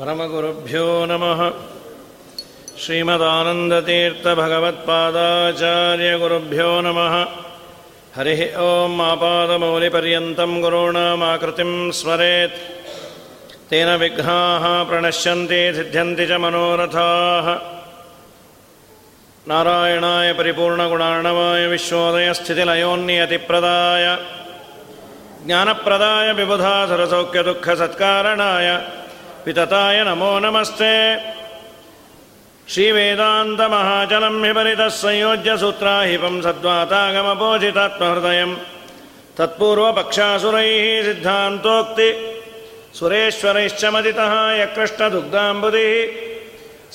परमगुरुभ्यो नमः। श्रीमदानन्दतीर्थभगवत्पादाचार्यगुरुभ्यो नमः। हरिः ॐ आपादमौलिपर्यन्तं गुरूणामाकृतिं स्मरेत् तेन विघ्नाः प्रणश्यन्ति सिद्ध्यन्ति च मनोरथाः। नारायणाय परिपूर्णगुणार्णवाय विश्वोदयस्थितिलयोन्नियतिप्रदाय। ज्ञानप्रदाय विबुधासुरसौख्यदुःखसत्कारणाय वितताय नमो नमस्ते। श्रीवेदान्तमहाजलम् हिपरितः संयोज्यसूत्रा हिपम् सद्वातागमपोजितात्महृदयम् तत्पूर्वपक्षासुरैः सिद्धान्तोक्ति सुरेश्वरैश्च मदितः यकृष्टदुग्धाम्बुदिः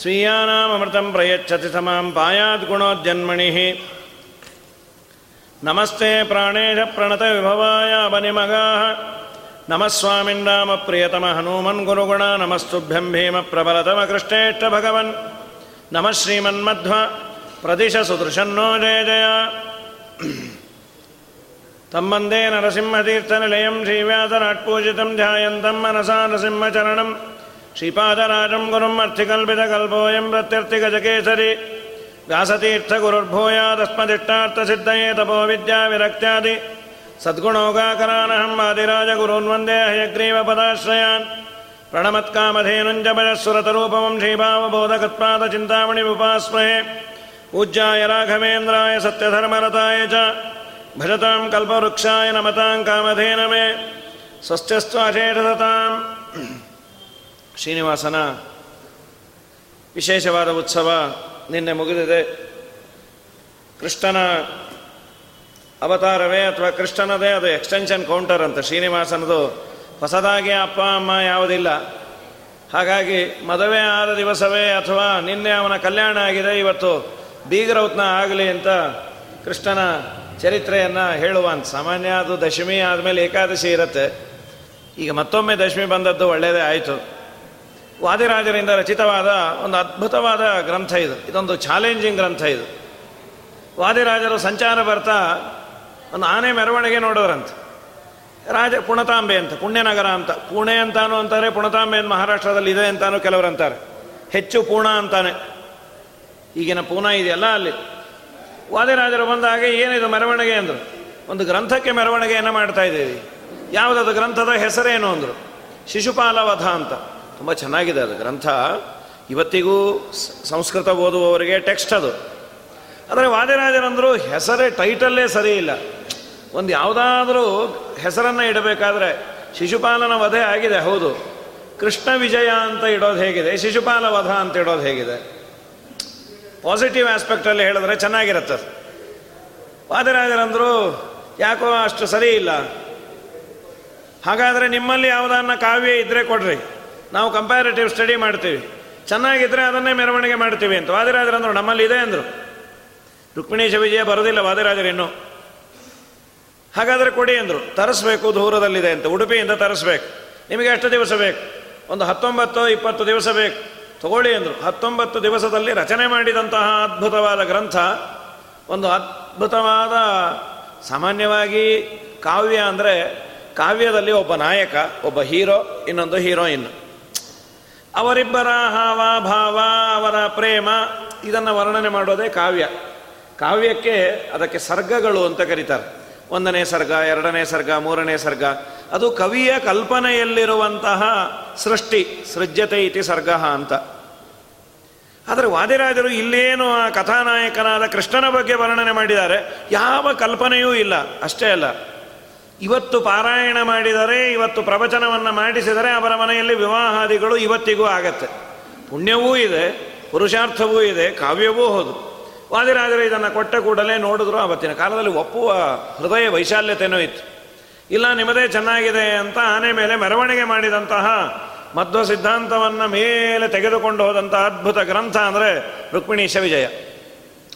स्वीयानामृतं प्रयच्छति समाम् पायाद्गुणोज्जन्मणिः नमस्ते प्राणेशप्रणतविभवाय प्रणतविभवायवनिमगाः नमः स्वामिन्नामप्रियतम हनूमन् गुरुगुण नमस्तुभ्यं भीमप्रबलतमकृष्णेष्ट भगवन्। नमः श्रीमन्मध्व प्रदिश सुदृशन्नो जय जय। तं वन्दे नरसिंहतीर्थनिलयं श्रीव्यासराट्पूजितं ध्यायन्तं मनसा नृसिंहचरणं श्रीपादराजं गुरुम् अर्थिकल्पितकल्पोऽयं प्रत्यर्थिगजकेसरी। व्यासतीर्थगुरुर्भूयादस्मदिष्टार्थसिद्धये तपो विद्याविरक्त्यादि सद्गुणौगाकरानहं वादिराजगुरून् वन्दे हयग्रीवपदाश्रयान् प्रणमत्कामधेनुञ्जपयस्सुरतरूपमं श्रीभावबोधकत्पादचिन्तामणिमुपास्महे पूज्याय राघवेन्द्राय सत्यधर्मरताय च भजतां कल्पवृक्षाय नमतां कामधेन मे ಸ್ವಸ್ಥಸ್ತ್ವಾಶೇಷತಾಂ ಶ್ರೀನಿವಾಸನ ವಿಶೇಷವಾದ ಉತ್ಸವ ನಿನ್ನೆ ಮುಗಿದಿದೆ ಕೃಷ್ಣನ ಅವತಾರವೇ ಅಥವಾ ಕೃಷ್ಣನದೇ ಅದು ಎಕ್ಸ್ಟೆನ್ಷನ್ ಕೌಂಟರ್ ಅಂತ. ಶ್ರೀನಿವಾಸನದು ಹೊಸದಾಗಿ ಅಪ್ಪ, ಅಮ್ಮ ಯಾವುದಿಲ್ಲ. ಹಾಗಾಗಿ ಮದುವೆ ಆದ ದಿವಸವೇ ಅಥವಾ ನಿನ್ನೆ ಅವನ ಕಲ್ಯಾಣ ಆಗಿದೆ, ಇವತ್ತು ಬೀಗರೌತ್ನ ಆಗಲಿ ಅಂತ ಕೃಷ್ಣನ ಚರಿತ್ರೆಯನ್ನು ಹೇಳುವ ಅಂತ. ಸಾಮಾನ್ಯ ಅದು ದಶಮಿ ಆದಮೇಲೆ ಏಕಾದಶಿ ಇರುತ್ತೆ. ಈಗ ಮತ್ತೊಮ್ಮೆ ದಶಮಿ ಬಂದದ್ದು ಒಳ್ಳೆಯದೇ ಆಯಿತು. ವಾದಿರಾಜರಿಂದ ರಚಿತವಾದ ಒಂದು ಅದ್ಭುತವಾದ ಗ್ರಂಥ ಇದು. ಇದೊಂದು ಚಾಲೆಂಜಿಂಗ್ ಗ್ರಂಥ ಇದು. ವಾದಿರಾಜರು ಸಂಚಾರ ಬರ್ತಾ ಒಂದು ಆನೆ ಮೆರವಣಿಗೆ ನೋಡೋರಂತೆ. ರಾಜ ಪುಣತಾಂಬೆ ಅಂತ, ಪುಣ್ಯನಗರ ಅಂತ. ಪುಣೆ ಅಂತಾನು ಅಂತಾರೆ, ಪುಣತಾಂಬೆ ಅಂತ ಮಹಾರಾಷ್ಟ್ರದಲ್ಲಿ ಇದೆ ಅಂತಾನು ಕೆಲವರು ಅಂತಾರೆ. ಹೆಚ್ಚು ಪೂಣ ಅಂತಾನೆ. ಈಗಿನ ಪೂನ ಇದೆಯಲ್ಲ ಅಲ್ಲಿ. ವಾದಿರಾಜರು ಬಂದಾಗ ಏನಿದು ಮೆರವಣಿಗೆ ಅಂದರು? ಒಂದು ಗ್ರಂಥಕ್ಕೆ ಮೆರವಣಿಗೆಯನ್ನು ಮಾಡ್ತಾ ಇದ್ದೀವಿ. ಯಾವುದದು ಗ್ರಂಥದ ಹೆಸರೇನು ಅಂದರು? ಶಿಶುಪಾಲ ವಧ ಅಂತ. ತುಂಬ ಚೆನ್ನಾಗಿದೆ ಅದು ಗ್ರಂಥ. ಇವತ್ತಿಗೂ ಸಂಸ್ಕೃತ ಓದುವವರಿಗೆ ಟೆಕ್ಸ್ಟ್ ಅದು. ಆದರೆ ವಾದಿರಾಜರಂದರು ಹೆಸರೇ ಟೈಟಲ್ಲೇ ಸರಿ ಇಲ್ಲ. ಒಂದು ಯಾವುದಾದರೂ ಹೆಸರನ್ನು ಇಡಬೇಕಾದ್ರೆ ಶಿಶುಪಾಲನ ವಧೆ ಆಗಿದೆ, ಹೌದು. ಕೃಷ್ಣ ವಿಜಯ ಅಂತ ಇಡೋದು ಹೇಗಿದೆ, ಶಿಶುಪಾಲ ವಧ ಅಂತ ಇಡೋದು ಹೇಗಿದೆ. ಪಾಸಿಟಿವ್ ಆಸ್ಪೆಕ್ಟಲ್ಲಿ ಹೇಳಿದ್ರೆ ಚೆನ್ನಾಗಿರುತ್ತೆ ವಾದಿರಾಜರಂದರು ಯಾಕೋ ಅಷ್ಟು ಸರಿ ಇಲ್ಲ. ಹಾಗಾದರೆ ನಿಮ್ಮಲ್ಲಿ ಯಾವುದನ್ನ ಕಾವ್ಯ ಇದ್ದರೆ ಕೊಡ್ರಿ. ನಾವು ಕಂಪ್ಯಾರಿಟಿವ್ ಸ್ಟಡಿ ಮಾಡ್ತೀವಿ. ಚೆನ್ನಾಗಿದ್ದರೆ ಅದನ್ನೇ ಮೆರವಣಿಗೆ ಮಾಡ್ತೀವಿ ಅಂತ. ವಾದಿರಾಜರಂದರು ನಮ್ಮಲ್ಲಿ ಇದೆ ಅಂದರು. ರುಕ್ಮಿಣೀಶ ವಿಜಯ ಬರೋದಿಲ್ಲ ವಾದಿರಾಜರಿನ್ನು ಹಾಗಾದರೆ ಕೊಡಿ ಅಂದರು. ತರಿಸ್ಬೇಕು, ದೂರದಲ್ಲಿದೆ ಅಂತ. ಉಡುಪಿಯಿಂದ ತರಿಸ್ಬೇಕು. ನಿಮಗೆ ಎಷ್ಟು ದಿವಸ ಬೇಕು? ಒಂದು ಹತ್ತೊಂಬತ್ತು, ಇಪ್ಪತ್ತು ದಿವಸ ಬೇಕು. ತಗೊಳ್ಳಿ ಅಂದರು. ಹತ್ತೊಂಬತ್ತು ದಿವಸದಲ್ಲಿ ರಚನೆ ಮಾಡಿದಂತಹ ಅದ್ಭುತವಾದ ಗ್ರಂಥ, ಒಂದು ಅದ್ಭುತವಾದ, ಸಾಮಾನ್ಯವಾಗಿ ಕಾವ್ಯ ಅಂದರೆ ಕಾವ್ಯದಲ್ಲಿ ಒಬ್ಬ ನಾಯಕ, ಒಬ್ಬ ಹೀರೋ, ಇನ್ನೊಂದು ಹೀರೋಯಿನ್. ಅವರಿಬ್ಬರ ಹಾವ ಭಾವ ಅವರ ಪ್ರೇಮ, ಇದನ್ನು ವರ್ಣನೆ ಮಾಡೋದೇ ಕಾವ್ಯ. ಕಾವ್ಯಕ್ಕೆ ಅದಕ್ಕೆ ಸರ್ಗಗಳು ಅಂತ ಕರೀತಾರೆ. ಒಂದನೇ ಸರ್ಗ, ಎರಡನೇ ಸರ್ಗ, ಮೂರನೇ ಸರ್ಗ. ಅದು ಕವಿಯ ಕಲ್ಪನೆಯಲ್ಲಿರುವಂತಹ ಸೃಷ್ಟಿ, ಸೃಜ್ಯತೆ ಇತಿ ಸರ್ಗ ಅಂತ. ಆದರೆ ವಾದಿರಾಜರು ಇಲ್ಲೇನು ಆ ಕಥಾನಾಯಕನಾದ ಕೃಷ್ಣನ ಬಗ್ಗೆ ವರ್ಣನೆ ಮಾಡಿದ್ದಾರೆ? ಯಾವ ಕಲ್ಪನೆಯೂ ಇಲ್ಲ, ಅಷ್ಟೇ ಅಲ್ಲ. ಇವತ್ತು ಪಾರಾಯಣ ಮಾಡಿದರೆ, ಇವತ್ತು ಪ್ರವಚನವನ್ನು ಮಾಡಿಸಿದರೆ ಅವರ ಮನೆಯಲ್ಲಿ ವಿವಾಹಾದಿಗಳು ಇವತ್ತಿಗೂ ಆಗತ್ತೆ. ಪುಣ್ಯವೂ ಇದೆ, ಪುರುಷಾರ್ಥವೂ ಇದೆ, ಕಾವ್ಯವೂ ಹೌದು. ವಾದಿರಾಜರು ಇದನ್ನು ಕೊಟ್ಟ ಕೂಡಲೇ ನೋಡಿದ್ರು ಆವತ್ತಿನ ಕಾಲದಲ್ಲಿ ಒಪ್ಪುವ ಹೃದಯ ವೈಶಾಲ್ಯತೆಯೂ ಇತ್ತು. ಇಲ್ಲ, ನಿಮ್ಮದೇ ಚೆನ್ನಾಗಿದೆ ಅಂತ ಆನೆ ಮೇಲೆ ಮೆರವಣಿಗೆ ಮಾಡಿದಂತಹ ಮಧ್ವ ಸಿದ್ಧಾಂತವನ್ನು ಮೇಲೆ ತೆಗೆದುಕೊಂಡು ಹೋದಂತಹ ಅದ್ಭುತ ಗ್ರಂಥ ಅಂದರೆ ರುಕ್ಮಿಣೀಶ ವಿಜಯ.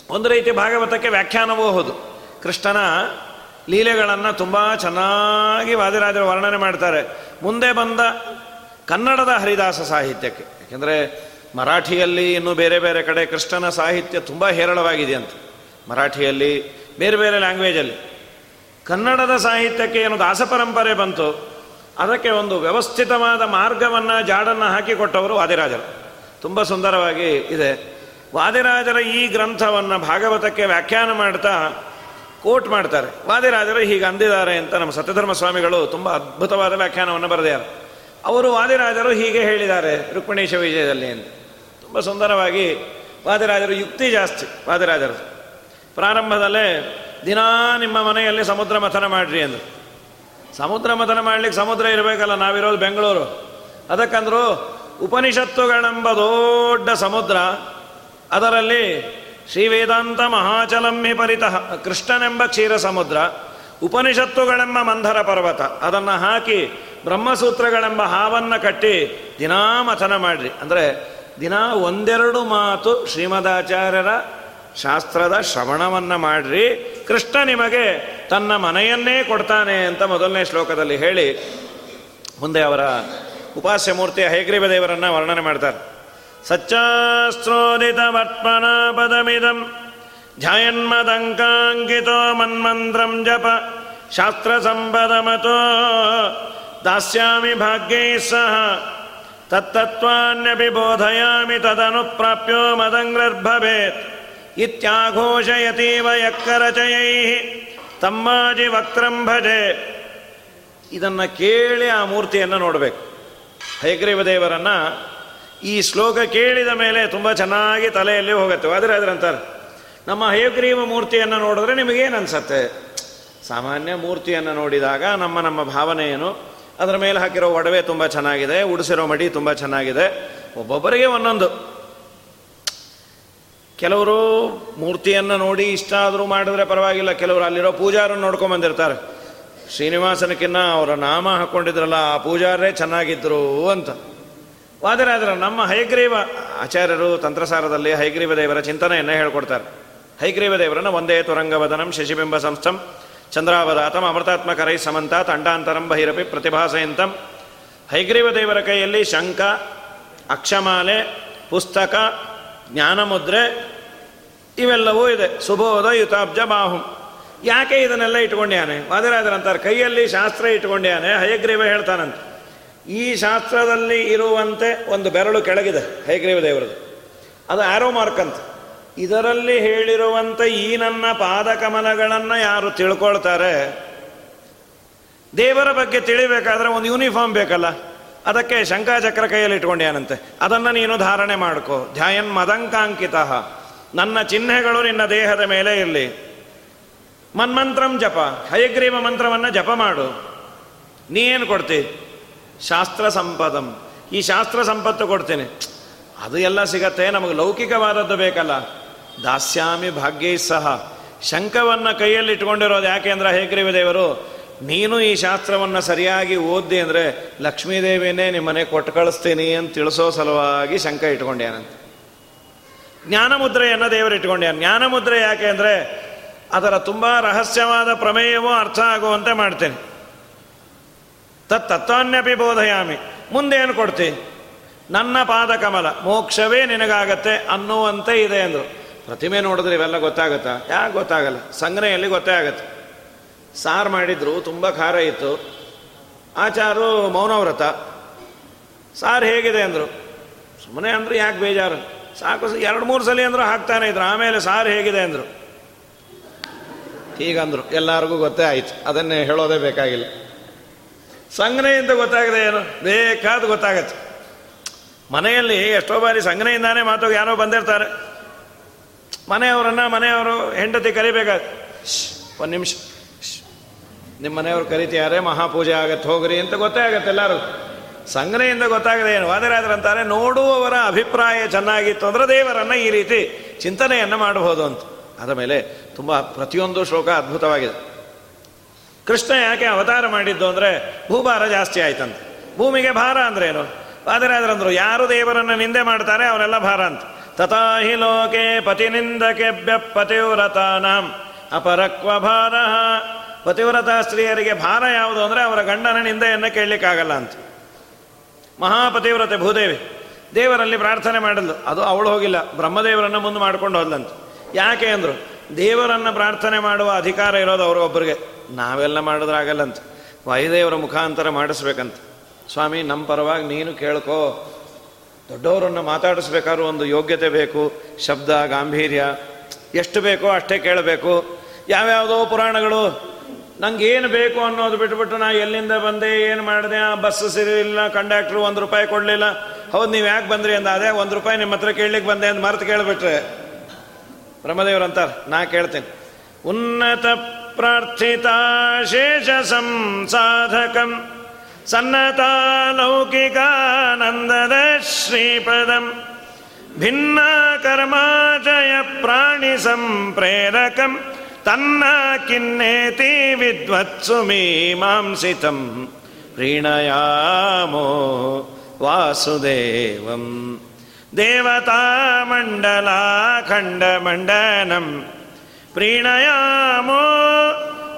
ಒಂದು ರೀತಿ ಭಾಗವತಕ್ಕೆ ವ್ಯಾಖ್ಯಾನವೂ ಹೌದು. ಕೃಷ್ಣನ ಲೀಲೆಗಳನ್ನು ತುಂಬ ಚೆನ್ನಾಗಿ ವಾದಿರಾಜರು ವರ್ಣನೆ ಮಾಡ್ತಾರೆ. ಮುಂದೆ ಬಂದ ಕನ್ನಡದ ಹರಿದಾಸ ಸಾಹಿತ್ಯಕ್ಕೆ. ಯಾಕೆಂದರೆ ಮರಾಠಿಯಲ್ಲಿ ಇನ್ನೂ ಬೇರೆ ಬೇರೆ ಕಡೆ ಕೃಷ್ಣನ ಸಾಹಿತ್ಯ ತುಂಬ ಹೇರಳವಾಗಿದೆ ಅಂತ. ಮರಾಠಿಯಲ್ಲಿ ಬೇರೆ ಬೇರೆ ಲ್ಯಾಂಗ್ವೇಜಲ್ಲಿ ಕನ್ನಡದ ಸಾಹಿತ್ಯಕ್ಕೆ ಏನು ದಾಸ ಪರಂಪರೆ ಬಂತು, ಅದಕ್ಕೆ ಒಂದು ವ್ಯವಸ್ಥಿತವಾದ ಮಾರ್ಗವನ್ನು ಜಾಡನ್ನು ಹಾಕಿಕೊಟ್ಟವರು ವಾದಿರಾಜರು. ತುಂಬ ಸುಂದರವಾಗಿ ಇದೆ. ವಾದಿರಾಜರ ಈ ಗ್ರಂಥವನ್ನು ಭಾಗವತಕ್ಕೆ ವ್ಯಾಖ್ಯಾನ ಮಾಡ್ತಾ ಕೋಟ್ ಮಾಡ್ತಾರೆ. ವಾದಿರಾಜರು ಹೀಗೆ ಅಂದಿದ್ದಾರೆ ಅಂತ ನಮ್ಮ ಸತ್ಯಧರ್ಮ ಸ್ವಾಮಿಗಳು ತುಂಬ ಅದ್ಭುತವಾದ ವ್ಯಾಖ್ಯಾನವನ್ನು ಬರೆದಿದ್ದಾರೆ. ಅವರು ವಾದಿರಾಜರು ಹೀಗೆ ಹೇಳಿದ್ದಾರೆ, ರುಕ್ಮಿಣೇಶ ವಿಜಯದಲ್ಲಿ ಅಂತ. ತುಂಬ ಸುಂದರವಾಗಿ ವಾದಿರಾಜರು ಯುಕ್ತಿ ಜಾಸ್ತಿ, ವಾದಿರಾಜರು. ಪ್ರಾರಂಭದಲ್ಲೇ ದಿನಾ ನಿಮ್ಮ ಮನೆಯಲ್ಲಿ ಸಮುದ್ರ ಮಥನ ಮಾಡ್ರಿ ಅಂದರು. ಸಮುದ್ರ ಮಥನ ಮಾಡ್ಲಿಕ್ಕೆ ಸಮುದ್ರ ಇರಬೇಕಲ್ಲ, ನಾವಿರೋದು ಬೆಂಗಳೂರು. ಅದಕ್ಕಂದ್ರು ಉಪನಿಷತ್ತುಗಳೆಂಬ ದೊಡ್ಡ ಸಮುದ್ರ, ಅದರಲ್ಲಿ ಶ್ರೀ ವೇದಾಂತ ಮಹಾಚಲಮ್ಮಿ ಪರಿತಃ, ಕೃಷ್ಣನೆಂಬ ಕ್ಷೀರ ಸಮುದ್ರ, ಉಪನಿಷತ್ತುಗಳೆಂಬ ಮಂಧರ ಪರ್ವತ, ಅದನ್ನು ಹಾಕಿ ಬ್ರಹ್ಮಸೂತ್ರಗಳೆಂಬ ಹಾವನ್ನು ಕಟ್ಟಿ ದಿನಾ ಮಥನ ಮಾಡ್ರಿ. ಅಂದರೆ ದಿನ ಒಂದೆರಡು ಮಾತು ಶ್ರೀಮದಾಚಾರ್ಯರ ಶಾಸ್ತ್ರದ ಶ್ರವಣವನ್ನು ಮಾಡ್ರಿ. ಕೃಷ್ಣ ನಿಮಗೆ ತನ್ನ ಮನೆಯನ್ನೇ ಕೊಡ್ತಾನೆ ಅಂತ ಮೊದಲನೇ ಶ್ಲೋಕದಲ್ಲಿ ಹೇಳಿ ಮುಂದೆ ಅವರ ಉಪಾಸ್ಯ ಮೂರ್ತಿ ಹೈಗ್ರೀವ ದೇವರನ್ನ ವರ್ಣನೆ ಮಾಡ್ತಾರೆ. ಪದಮಿದಂ ಧ್ಯಾಯನ್ಮದಂಕಾಂಕಿತೋ ಮನ್ಮಂತ್ರಂ ಜಪ ಶಾಸ್ತ್ರ ಸಂಪದಮತೋ ದಾಸ್ಯಾಮಿ ಭಾಗ್ಯೈ ಸಹ ಬೋಧಯಾಮಿ ತದನು ಪ್ರಾಪ್ಯೋ ಮದಂಗ್ರರ್ಭವೇತ್ ಇತ್ಯಾಘೋಷಯತೀವ ಯಕ್ಕರಚಯೈ ತಮ್ಮಾಜಿ ವಕ್ರಂ ಭಜೆ ಇದನ್ನು ಕೇಳಿ ಆ ಮೂರ್ತಿಯನ್ನು ನೋಡಬೇಕು. ಹಯಗ್ರೀವ ದೇವರನ್ನು ಈ ಶ್ಲೋಕ ಕೇಳಿದ ಮೇಲೆ ತುಂಬ ಚೆನ್ನಾಗಿ ತಲೆಯಲ್ಲಿ ಹೋಗುತ್ತೆ. ಆದರೆ ಅದರಂತಾರೆ ನಮ್ಮ ಹಯಗ್ರೀವ ಮೂರ್ತಿಯನ್ನು ನೋಡಿದ್ರೆ ನಿಮಗೇನು ಅನಿಸತ್ತೆ? ಸಾಮಾನ್ಯ ಮೂರ್ತಿಯನ್ನು ನೋಡಿದಾಗ ನಮ್ಮ ನಮ್ಮ ಭಾವನೆ ಅದರ ಮೇಲೆ ಹಾಕಿರೋ ಒಡವೆ ತುಂಬ ಚೆನ್ನಾಗಿದೆ, ಉಡಿಸಿರೋ ಮಡಿ ತುಂಬ ಚೆನ್ನಾಗಿದೆ. ಒಬ್ಬೊಬ್ಬರಿಗೆ ಒಂದೊಂದು. ಕೆಲವರು ಮೂರ್ತಿಯನ್ನು ನೋಡಿ ಇಷ್ಟ ಆದರೂ ಮಾಡಿದ್ರೆ ಪರವಾಗಿಲ್ಲ, ಕೆಲವರು ಅಲ್ಲಿರೋ ಪೂಜಾರನ್ನು ನೋಡ್ಕೊಂಡ್ ಬಂದಿರ್ತಾರೆ. ಶ್ರೀನಿವಾಸನಕ್ಕಿನ್ನ ಅವರ ನಾಮ ಹಾಕ್ಕೊಂಡಿದ್ರಲ್ಲ ಆ ಪೂಜಾರೇ ಚೆನ್ನಾಗಿದ್ರು ಅಂತ. ಆದರೆ ಆದರೆ ನಮ್ಮ ಹೈಗ್ರೀವ ಆಚಾರ್ಯರು ತಂತ್ರಸಾರದಲ್ಲಿ ಹೈಗ್ರೀವ ದೇವರ ಚಿಂತನೆಯನ್ನು ಹೇಳ್ಕೊಡ್ತಾರೆ. ಹೈಗ್ರೀವ ದೇವರನ್ನ ಒಂದೇ ತುರಂಗವದನಂ ಶಶಿಬಿಂಬ ಸಂಸ್ಥಂ. ಚಂದ್ರಾವದಾತಂ ಅಮೃತಾತ್ಮಕರೈ ಸಮಂತ, ತಂಡಾಂತರಂ ಬಹಿರಪಿ ಪ್ರತಿಭಾಸಯಂತಂ. ಹೈಗ್ರೀವ ದೇವರ ಕೈಯಲ್ಲಿ ಶಂಕ ಅಕ್ಷಮಾಲೆ, ಪುಸ್ತಕ, ಜ್ಞಾನಮುದ್ರೆ ಇವೆಲ್ಲವೂ ಇದೆ. ಸುಬೋಧ, ಯುತಾಬ್ಜ, ಬಾಹುಂ. ಯಾಕೆ ಇದನ್ನೆಲ್ಲ ಇಟ್ಕೊಂಡ್ಯಾನೆ? ಅಂತಾರೆ ಕೈಯಲ್ಲಿ ಶಾಸ್ತ್ರ ಇಟ್ಕೊಂಡ್ಯಾನೆ, ಹಯಗ್ರೀವ ಹೇಳ್ತಾನಂತ. ಈ ಶಾಸ್ತ್ರದಲ್ಲಿ ಇರುವಂತೆ ಒಂದು ಬೆರಳು ಕೆಳಗಿದೆ ಹಯಗ್ರೀವ ದೇವರದು. ಅದು ಆರೋ ಮಾರ್ಕ್ ಅಂತ. ಇದರಲ್ಲಿ ಹೇಳಿರುವಂಥ ಈ ನನ್ನ ಪಾದಕಮಲಗಳನ್ನು ಯಾರು ತಿಳ್ಕೊಳ್ತಾರೆ? ದೇವರ ಬಗ್ಗೆ ತಿಳಿಬೇಕಾದ್ರೆ ಒಂದು ಯೂನಿಫಾರ್ಮ್ ಬೇಕಲ್ಲ? ಅದಕ್ಕೆ ಶಂಕಾಚಕ್ರ ಕೈಯಲ್ಲಿ ಇಟ್ಕೊಂಡ್ಯಾನಂತೆ. ಅದನ್ನು ನೀನು ಧಾರಣೆ ಮಾಡ್ಕೋ. ಧ್ಯಾಯನ್ ಮದಂಕಾಂಕಿತ. ನನ್ನ ಚಿಹ್ನೆಗಳು ನಿನ್ನ ದೇಹದ ಮೇಲೆ ಇರಲಿ. ಮನ್ಮಂತ್ರಂ ಜಪ. ಹಯಗ್ರೀವ ಮಂತ್ರವನ್ನು ಜಪ ಮಾಡು. ನೀ ಏನು ಕೊಡ್ತಿ? ಶಾಸ್ತ್ರ ಸಂಪದಂ. ಈ ಶಾಸ್ತ್ರ ಸಂಪತ್ತು ಕೊಡ್ತೀನಿ. ಅದು ಎಲ್ಲ ಸಿಗತ್ತೆ. ನಮಗೆ ಲೌಕಿಕವಾದದ್ದು ಬೇಕಲ್ಲ. ದಾಸ್ಯಾಮಿ ಭಾಗ್ಯೈ ಸಹ ಶಂಕವನ್ನು ಕೈಯಲ್ಲಿ ಇಟ್ಕೊಂಡಿರೋದು ಯಾಕೆ ಅಂದ್ರೆ ದೇವರು, ನೀನು ಈ ಶಾಸ್ತ್ರವನ್ನು ಸರಿಯಾಗಿ ಓದ್ದಿ ಅಂದರೆ ಲಕ್ಷ್ಮೀದೇವಿನೇ ನಿಮ್ಮನೆ ಕೊಟ್ಟು ಕಳಿಸ್ತೀನಿ ಅಂತ ತಿಳಿಸೋ ಸಲುವಾಗಿ ಶಂಕ ಇಟ್ಕೊಂಡ್ಯಾನಂತೆ ಜ್ಞಾನ ಮುದ್ರೆಯನ್ನು ದೇವರು ಇಟ್ಕೊಂಡ್ಯಾನ ಜ್ಞಾನ ಮುದ್ರೆ ಯಾಕೆ ಅಂದರೆ, ಅದರ ತುಂಬ ರಹಸ್ಯವಾದ ಪ್ರಮೇಯವೂ ಅರ್ಥ ಆಗುವಂತೆ ಮಾಡ್ತೇನೆ. ತತ್ ತತ್ವಾನ್ಯಪಿ ಬೋಧಯಾಮಿ, ಮುಂದೇನು ಕೊಡ್ತೀನಿ ನನ್ನ ಪಾದಕಮಲ, ಮೋಕ್ಷವೇ ನಿನಗಾಗತ್ತೆ ಅನ್ನುವಂತೆ ಇದೆ ಅಂದರು. ಪ್ರತಿಮೆ ನೋಡಿದ್ರೆ ಇವೆಲ್ಲ ಗೊತ್ತಾಗತ್ತಾ? ಯಾಕೆ ಗೊತ್ತಾಗಲ್ಲ? ಸಂಗ್ರಹೆಯಲ್ಲಿ ಗೊತ್ತೇ ಆಗತ್ತೆ. ಸಾರು ಮಾಡಿದ್ರು, ತುಂಬ ಖಾರ ಇತ್ತು. ಆಚಾರು ಮೌನವ್ರತ. ಸಾರು ಹೇಗಿದೆ ಅಂದರು. ಸುಮ್ಮನೆ ಅಂದರು ಯಾಕೆ ಬೇಜಾರು? ಸಾಕು ಎರಡು ಮೂರು ಸಲ ಅಂದರು ಹಾಕ್ತಾನೆ ಇದ್ರು. ಆಮೇಲೆ ಸಾರು ಹೇಗಿದೆ ಅಂದರು. ಹೀಗಂದ್ರು ಎಲ್ಲರಿಗೂ ಗೊತ್ತೇ ಆಯ್ತು. ಅದನ್ನೇ ಹೇಳೋದೇ ಬೇಕಾಗಿಲ್ಲ. ಸಂಗ್ನೆಯಿಂದ ಗೊತ್ತಾಗದೆ ಏನು? ಬೇಕಾದ ಗೊತ್ತಾಗತ್ತೆ. ಮನೆಯಲ್ಲಿ ಎಷ್ಟೋ ಬಾರಿ ಸಂಗ್ನೆಯಿಂದಾನೇ ಮಾತು ಯಾರೋ ಬಂದಿರ್ತಾರೆ. ಮನೆಯವರನ್ನ ಮನೆಯವರು ಹೆಂಡತಿ ಕರಿಬೇಕಾದ. ಒಂದು ನಿಮಿಷ. ನಿಮ್ಮ ಮನೆಯವರು ಕರಿತಿಯಾರೆ, ಮಹಾಪೂಜೆ ಆಗತ್ತೆ ಹೋಗ್ರಿ ಅಂತ ಗೊತ್ತೇ ಆಗತ್ತೆ ಎಲ್ಲರೂ. ಸಂಗ್ರಹೆಯಿಂದ ಗೊತ್ತಾಗದೆ ಏನು? ಅಂತಾರೆ, ನೋಡುವವರ ಅಭಿಪ್ರಾಯ ಚೆನ್ನಾಗಿತ್ತು ಅಂದ್ರೆ ದೇವರನ್ನ ಈ ರೀತಿ ಚಿಂತನೆಯನ್ನು ಮಾಡಬಹುದು ಅಂತ. ಅದ ಮೇಲೆ ತುಂಬ ಪ್ರತಿಯೊಂದು ಶ್ಲೋಕ ಅದ್ಭುತವಾಗಿದೆ. ಕೃಷ್ಣ ಯಾಕೆ ಅವತಾರ ಮಾಡಿದ್ದು ಅಂದರೆ ಭೂಭಾರ ಜಾಸ್ತಿ ಆಯ್ತಂತೆ. ಭೂಮಿಗೆ ಭಾರ ಅಂದ್ರೆ ಏನು? ಅಂದ್ರು ಯಾರು ದೇವರನ್ನು ನಿಂದೆ ಮಾಡ್ತಾರೆ, ಅವರೆಲ್ಲ ಭಾರ ಅಂತ. ತಥಾಹಿ ಲೋಕೆ ಪತಿನಿಂದಕೆಭ್ಯ ಪತಿವ್ರತಾನಾಂ ಅಪರಕ್ವ ಭಾರ ಪತಿವ್ರತ ಸ್ತ್ರೀಯರಿಗೆ ಭಾರ ಯಾವುದು ಅಂದರೆ ಅವರ ಗಂಡನ ನಿಂದೆಯನ್ನು ಕೇಳಲಿಕ್ಕಾಗಲ್ಲ ಅಂತ. ಮಹಾಪತಿವ್ರತೆ ಭೂದೇವಿ. ದೇವರಲ್ಲಿ ಪ್ರಾರ್ಥನೆ ಮಾಡಲು ಅದು ಅವಳು ಹೋಗಿಲ್ಲ. ಬ್ರಹ್ಮದೇವರನ್ನು ಮುಂದೆ ಮಾಡ್ಕೊಂಡು ಹೋದ್ಲಂತ. ಯಾಕೆ ಅಂದರು, ದೇವರನ್ನು ಪ್ರಾರ್ಥನೆ ಮಾಡುವ ಅಧಿಕಾರ ಇರೋದು ಅವ್ರಿಗೊಬ್ಬರಿಗೆ ನಾವೆಲ್ಲ ಮಾಡಿದ್ರಾಗಲ್ಲಂತ ವಾಯುದೇವರ ಮುಖಾಂತರ ಮಾಡಿಸ್ಬೇಕಂತ. ಸ್ವಾಮಿ ನಮ್ಮ ಪರವಾಗಿ ನೀನು ಕೇಳ್ಕೋ. ದೊಡ್ಡವರನ್ನು ಮಾತಾಡಿಸ್ಬೇಕಾದ್ರೂ ಒಂದು ಯೋಗ್ಯತೆ ಬೇಕು, ಶಬ್ದ, ಗಾಂಭೀರ್ಯ, ಎಷ್ಟು ಬೇಕೋ ಅಷ್ಟೇ ಕೇಳಬೇಕು. ಯಾವ್ಯಾವುದೋ ಪುರಾಣಗಳು ನಂಗೆ ಏನು ಬೇಕು ಅನ್ನೋದು ಬಿಟ್ಬಿಟ್ಟು ನಾ ಎಲ್ಲಿಂದ ಬಂದೆ, ಏನು ಮಾಡಿದೆ, ಆ ಬಸ್ ಸಿರಿಲಿಲ್ಲ ಕಂಡಕ್ಟ್ರು ಒಂದು ರೂಪಾಯಿ ಕೊಡಲಿಲ್ಲ. ಹೌದು, ನೀವು ಯಾಕೆ ಬಂದ್ರಿ ಅಂದ, ಅದೇ ಒಂದು ರೂಪಾಯಿ ನಿಮ್ಮ ಹತ್ರ ಕೇಳಲಿಕ್ಕೆ ಬಂದೆ ಅಂತ ಮರೆತು ಕೇಳಿಬಿಟ್ರೆ. ಬ್ರಹ್ಮದೇವ್ರು ಅಂತಾರೆ, ನಾ ಕೇಳ್ತೇನೆ. ಉನ್ನತ ಪ್ರಾರ್ಥಿತಾ ಶೇಷ ಸಂಸಾಧಕಂ. सन्नतालौकिकानन्ददश्रीपदम् भिन्ना कर्माचय प्राणिसम्प्रेरकम् तन्न किन्नेति विद्वत्सुमीमांसितम् प्रीणयामो वासुदेवम् देवतामण्डलाखण्डमण्डनम् प्रीणयामो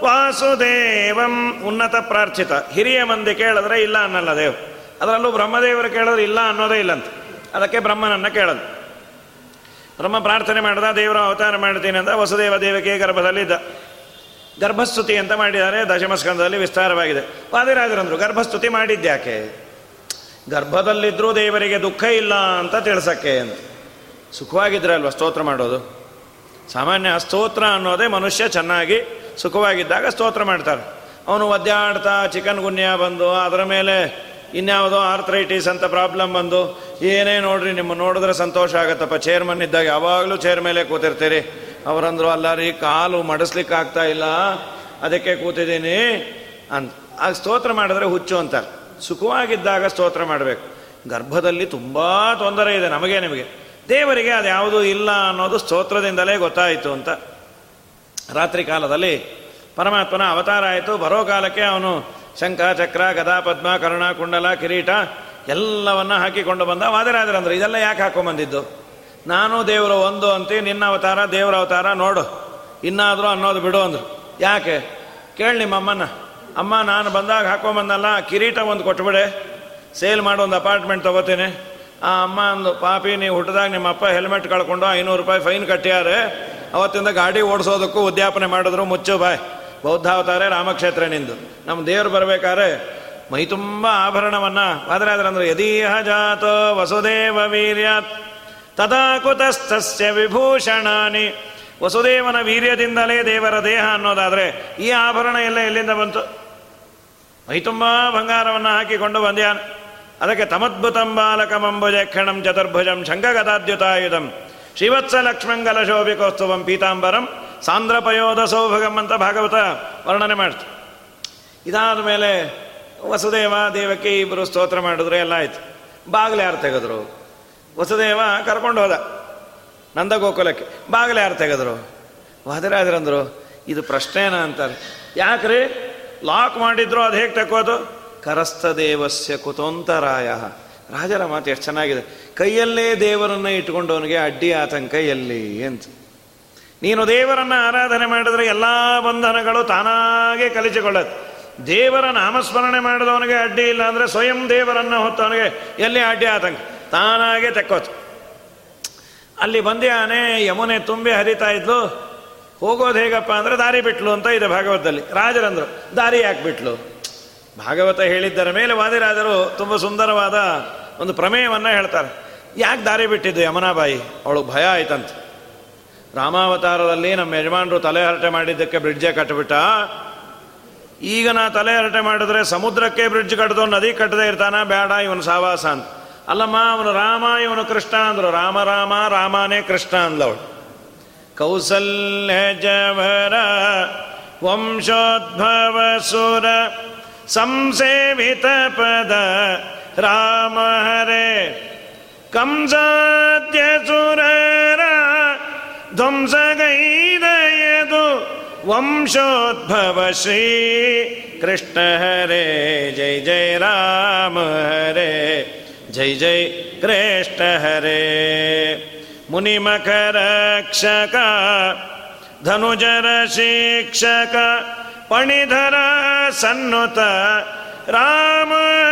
ವಾಸುದೇವಂ ಉನ್ನತ ಪ್ರಾರ್ಥಿತ. ಹಿರಿಯ ಮಂದಿ ಕೇಳಿದ್ರೆ ಇಲ್ಲ ಅನ್ನಲ್ಲ ದೇವ್. ಅದರಲ್ಲೂ ಬ್ರಹ್ಮದೇವರು ಕೇಳಿದ್ರೆ ಇಲ್ಲ ಅನ್ನೋದೇ ಇಲ್ಲಂತ. ಅದಕ್ಕೆ ಬ್ರಹ್ಮನನ್ನ ಕೇಳದು. ಬ್ರಹ್ಮ ಪ್ರಾರ್ಥನೆ ಮಾಡಿದ, ದೇವರ ಅವತಾರ ಮಾಡ್ತೀನಿ ಅಂತ ವಸುದೇವ ದೇವಕ್ಕೆ ಗರ್ಭದಲ್ಲಿದ್ದ. ಗರ್ಭಸ್ತುತಿ ಅಂತ ಮಾಡಿದ್ದಾರೆ ದಶಮಸ್ಕಂದದಲ್ಲಿ ವಿಸ್ತಾರವಾಗಿದೆ. ವಾದಿರಾಜರಂದ್ರು, ಗರ್ಭಸ್ತುತಿ ಮಾಡಿದ್ಯಾಕೆ ಗರ್ಭದಲ್ಲಿದ್ದರೂ ದೇವರಿಗೆ ದುಃಖ ಇಲ್ಲ ಅಂತ ತಿಳಿಸಕ್ಕೆ ಅಂತ. ಸುಖವಾಗಿದ್ರೆ ಅಲ್ವಾ ಸ್ತೋತ್ರ ಮಾಡೋದು? ಸಾಮಾನ್ಯ ಸ್ತೋತ್ರ ಅನ್ನೋದೇ ಮನುಷ್ಯ ಚೆನ್ನಾಗಿ ಸುಖವಾಗಿದ್ದಾಗ ಸ್ತೋತ್ರ ಮಾಡ್ತಾರೆ. ಅವನು ಒದ್ದಾಡ್ತಾ ಚಿಕನ್ ಗುನ್ಯ ಬಂದು, ಅದರ ಮೇಲೆ ಇನ್ಯಾವುದೋ ಆರ್ಥ್ರೈಟಿಸ್ ಅಂತ ಪ್ರಾಬ್ಲಮ್ ಬಂದು, ಏನೇ ನೋಡ್ರಿ ನಿಮ್ಮ ನೋಡಿದ್ರೆ ಸಂತೋಷ ಆಗತ್ತಪ್ಪ. ಚೇರ್ಮನ್ ಇದ್ದಾಗ ಯಾವಾಗಲೂ ಚೇರ್ ಮೇಲೆ ಕೂತಿರ್ತೀರಿ. ಅವರಂದ್ರು ಅಲ್ಲ ರೀ ಕಾಲು ಮಡಿಸ್ಲಿಕ್ಕೆ ಆಗ್ತಾ ಇಲ್ಲ. ಅದಕ್ಕೆ ಕೂತಿದ್ದೀನಿ. ಅಂತ ಆಗ ಸ್ತೋತ್ರ ಮಾಡಿದ್ರೆ ಹುಚ್ಚು ಅಂತಾರೆ. ಸುಖವಾಗಿದ್ದಾಗ ಸ್ತೋತ್ರ ಮಾಡಬೇಕು. ಗರ್ಭದಲ್ಲಿ ತುಂಬ ತೊಂದರೆ ಇದೆ ನಮಗೆ, ನಿಮಗೆ. ದೇವರಿಗೆ ಅದು ಯಾವುದೂ ಇಲ್ಲ ಅನ್ನೋದು ಸ್ತೋತ್ರದಿಂದಲೇ ಗೊತ್ತಾಯಿತು ಅಂತ ರಾತ್ರಿ ಕಾಲದಲ್ಲಿ ಪರಮಾತ್ಮನ ಅವತಾರ ಆಯಿತು. ಬರೋ ಕಾಲಕ್ಕೆ ಅವನು ಶಂಖ, ಚಕ್ರ, ಗದಾ, ಪದ್ಮ, ಕರ್ಣ, ಕುಂಡಲ, ಕಿರೀಟ ಎಲ್ಲವನ್ನ ಹಾಕಿಕೊಂಡು ಬಂದ ವಾದರಾಜರಂದ್ರೆ. ಇದೆಲ್ಲ ಯಾಕೆ ಹಾಕೊಂಬಂದಿದ್ದು? ನಾನು ದೇವರು ಒಂದು ಅಂತಿ, ನಿನ್ನ ಅವತಾರ, ದೇವರ ಅವತಾರ ನೋಡು. ಇನ್ನಾದರೂ ಅನ್ನೋದು ಬಿಡು ಅಂದ್ರು. ಯಾಕೆ? ಕೇಳಿ ನಿಮ್ಮ ಅಮ್ಮನ ಅಮ್ಮ, ನಾನು ಬಂದಾಗ ಹಾಕೊಂಬಂದಲ್ಲ, ಕಿರೀಟ ಒಂದು ಕೊಟ್ಬಿಡೆ. ಸೇಲ್ ಮಾಡೋ ಒಂದು ಅಪಾರ್ಟ್ಮೆಂಟ್ ತಗೋತೀನಿ. ಆ ಅಮ್ಮ ಒಂದು ಪಾಪಿ ನೀವು ಹುಟ್ಟಿದಾಗ ನಿಮ್ಮ ಅಪ್ಪ ಹೆಲ್ಮೆಟ್ ಕಳ್ಕೊಂಡು ಐನೂರು ರೂಪಾಯಿ ಫೈನ್ ಕಟ್ಟಿಯಾರೆ. ಅವತ್ತಿಂದ ಗಾಡಿ ಓಡಿಸೋದಕ್ಕೂ ಉದ್ಯಾಪನೆ ಮಾಡಿದ್ರು ಮುಚ್ಚು, ಬಾಯ್. ಬೌದ್ಧಾವತಾರೆ ರಾಮಕ್ಷೇತ್ರ ನಿಂದು. ನಮ್ಮ ದೇವರು ಬರಬೇಕಾದ್ರೆ ಮೈ ತುಂಬ ಆಭರಣವನ್ನ ಅಂದ್ರೆ ಯದೀಹ ಜಾತೋ ವಸುದೇವ ವೀರ್ಯಾತ್ ತದಾ ಕುತಸ್ಥಸ್ಯ ವಿಭೂಷಣಾನಿ. ವಸುದೇವನ ವೀರ್ಯದಿಂದಲೇ ದೇವರ ದೇಹ ಅನ್ನೋದಾದ್ರೆ ಈ ಆಭರಣ ಎಲ್ಲ ಎಲ್ಲಿಂದ ಬಂತು? ಮೈ ತುಂಬ ಬಂಗಾರವನ್ನು ಹಾಕಿಕೊಂಡು ಬಂದ್ಯಾನ್. ಅದಕ್ಕೆ ತಮದ್ಭುತಂ ಬಾಲಕಮಂಬುಜ ಕ್ಷಣಂ ಚತುರ್ಭುಜಂ ಶಂಖಗದಾದ್ಯುತಾಯುಧಂ. ಶ್ರೀವತ್ಸ ಲಕ್ಷ್ಮಂಗಲ ಶೋಭಿಕೋಸ್ತುವಂ ಪೀತಾಂಬರಂ ಸಾಂದ್ರಪಯೋಧ ಸೌಭಗಂ ಅಂತ ಭಾಗವತ ವರ್ಣನೆ ಮಾಡ್ತು. ಇದಾದ ಮೇಲೆ ವಸುದೇವ ದೇವಕ್ಕೆ ಇಬ್ಬರು ಸ್ತೋತ್ರ ಮಾಡಿದ್ರು, ಎಲ್ಲ ಆಯ್ತು. ಬಾಗಿಲು ಯಾರು ತೆಗೆದ್ರು? ವಸುದೇವ ಕರ್ಕೊಂಡು ಹೋದ. ನಂದ ಗೋಕುಲಕ್ಕೆ ಬಾಗಿಲು ಯಾರು ತೆಗೆದ್ರು? ವಾದಿರಾಜರಂದ್ರು. ಇದು ಪ್ರಶ್ನೆನಾ ಅಂತಾರೆ. ಯಾಕ್ರಿ? ಲಾಕ್ ಮಾಡಿದ್ರು, ಅದು ಹೇಗೆ ತಕ್ಕೋದು? ಕರಸ್ಥ ದೇವಸ್ಯ ಕುತೋಂತರಾಯ. ರಾಜರ ಮಾತು ಎಷ್ಟು ಚೆನ್ನಾಗಿದೆ. ಕೈಯಲ್ಲೇ ದೇವರನ್ನ ಇಟ್ಕೊಂಡವನಿಗೆ ಅಡ್ಡಿ ಆತಂಕ ಎಲ್ಲಿ ಅಂತ. ನೀನು ದೇವರನ್ನ ಆರಾಧನೆ ಮಾಡಿದ್ರೆ ಎಲ್ಲ ಬಂಧನಗಳು ತಾನಾಗೆ ಕಲಿಸಿಕೊಳ್ಳುತ್ತೆ. ದೇವರ ನಾಮಸ್ಮರಣೆ ಮಾಡಿದವನಿಗೆ ಅಡ್ಡಿ ಇಲ್ಲ ಅಂದರೆ ಸ್ವಯಂ ದೇವರನ್ನ ಹೊತ್ತವನಿಗೆ ಎಲ್ಲಿ ಅಡ್ಡಿ ಆತಂಕ? ತಾನಾಗೆ ತೆಕ್ಕೋತು ಅಲ್ಲಿ ಬಂದ್ಯಾನೆ ಯಮುನೆ ತುಂಬಿ ಹರಿತಾ ಇದ್ಲು. ಹೋಗೋದು ಹೇಗಪ್ಪ ಅಂದರೆ ದಾರಿ ಬಿಟ್ಲು ಅಂತ ಇದೆ ಭಾಗವತದಲ್ಲಿ. ರಾಜರಂದ್ರು, ದಾರಿ ಯಾಕೆ ಬಿಟ್ಲು? ಭಾಗವತ ಹೇಳಿದ್ದರ ಮೇಲೆ ವಾದಿರಾಜರು ತುಂಬ ಸುಂದರವಾದ ಒಂದು ಪ್ರಮೇಯವನ್ನು ಹೇಳ್ತಾರೆ. ಯಾಕೆ ದಾರಿ ಬಿಟ್ಟಿದ್ದು ಯಮುನಾಬಾಯಿ? ಅವಳು ಭಯ ಆಯ್ತಂತ. ರಾಮಾವತಾರದಲ್ಲಿ ನಮ್ಮ ಯಜಮಾನರು ತಲೆ ಹರಟೆ ಮಾಡಿದ್ದಕ್ಕೆ ಬ್ರಿಡ್ಜೇ ಕಟ್ಟಿಬಿಟ್ಟ ಈಗ ನಾ ತಲೆ ಹರಟೆ ಮಾಡಿದ್ರೆ ಸಮುದ್ರಕ್ಕೆ ಬ್ರಿಡ್ಜ್ ಕಟ್ಟದು ನದಿ ಕಟ್ಟದೇ ಇರ್ತಾನ ಬೇಡ ಇವನು ಸಾವಾಸ ಅಂತ. ಅಲ್ಲಮ್ಮ, ಅವನು ರಾಮ, ಇವನು ಕೃಷ್ಣ ಅಂದರು ರಾಮ ರಾಮ, ರಾಮನೇ ಕೃಷ್ಣ ಅಂದವಳು ಕೌಸಲ್ಯ ಜವರ ವಂಶೋದ್ಭವ ಸುರ ಸಂಸೇವಿತ ಪದ ರಾಮ ಹರೇ ಕಂಸಾದ್ಯ ಸುರರ ಧ್ವಂಸಗೈದಯದು ವಂಶೋದ್ಭವ ಶ್ರೀ ಕೃಷ್ಣ ಹರೇ ಜೈ ಜೈ ರಾಮ ಹರೇ ಜೈ ಜೈ ಕೃಷ್ಣ ಹರೇ ಮುನಿಮಕರಕ್ಷಕ ಧನುಜರ ಶಿಕ್ಷಕ ಪಣಿಧರ ಸನ್ನುತ ರಾಮ ಹರೇ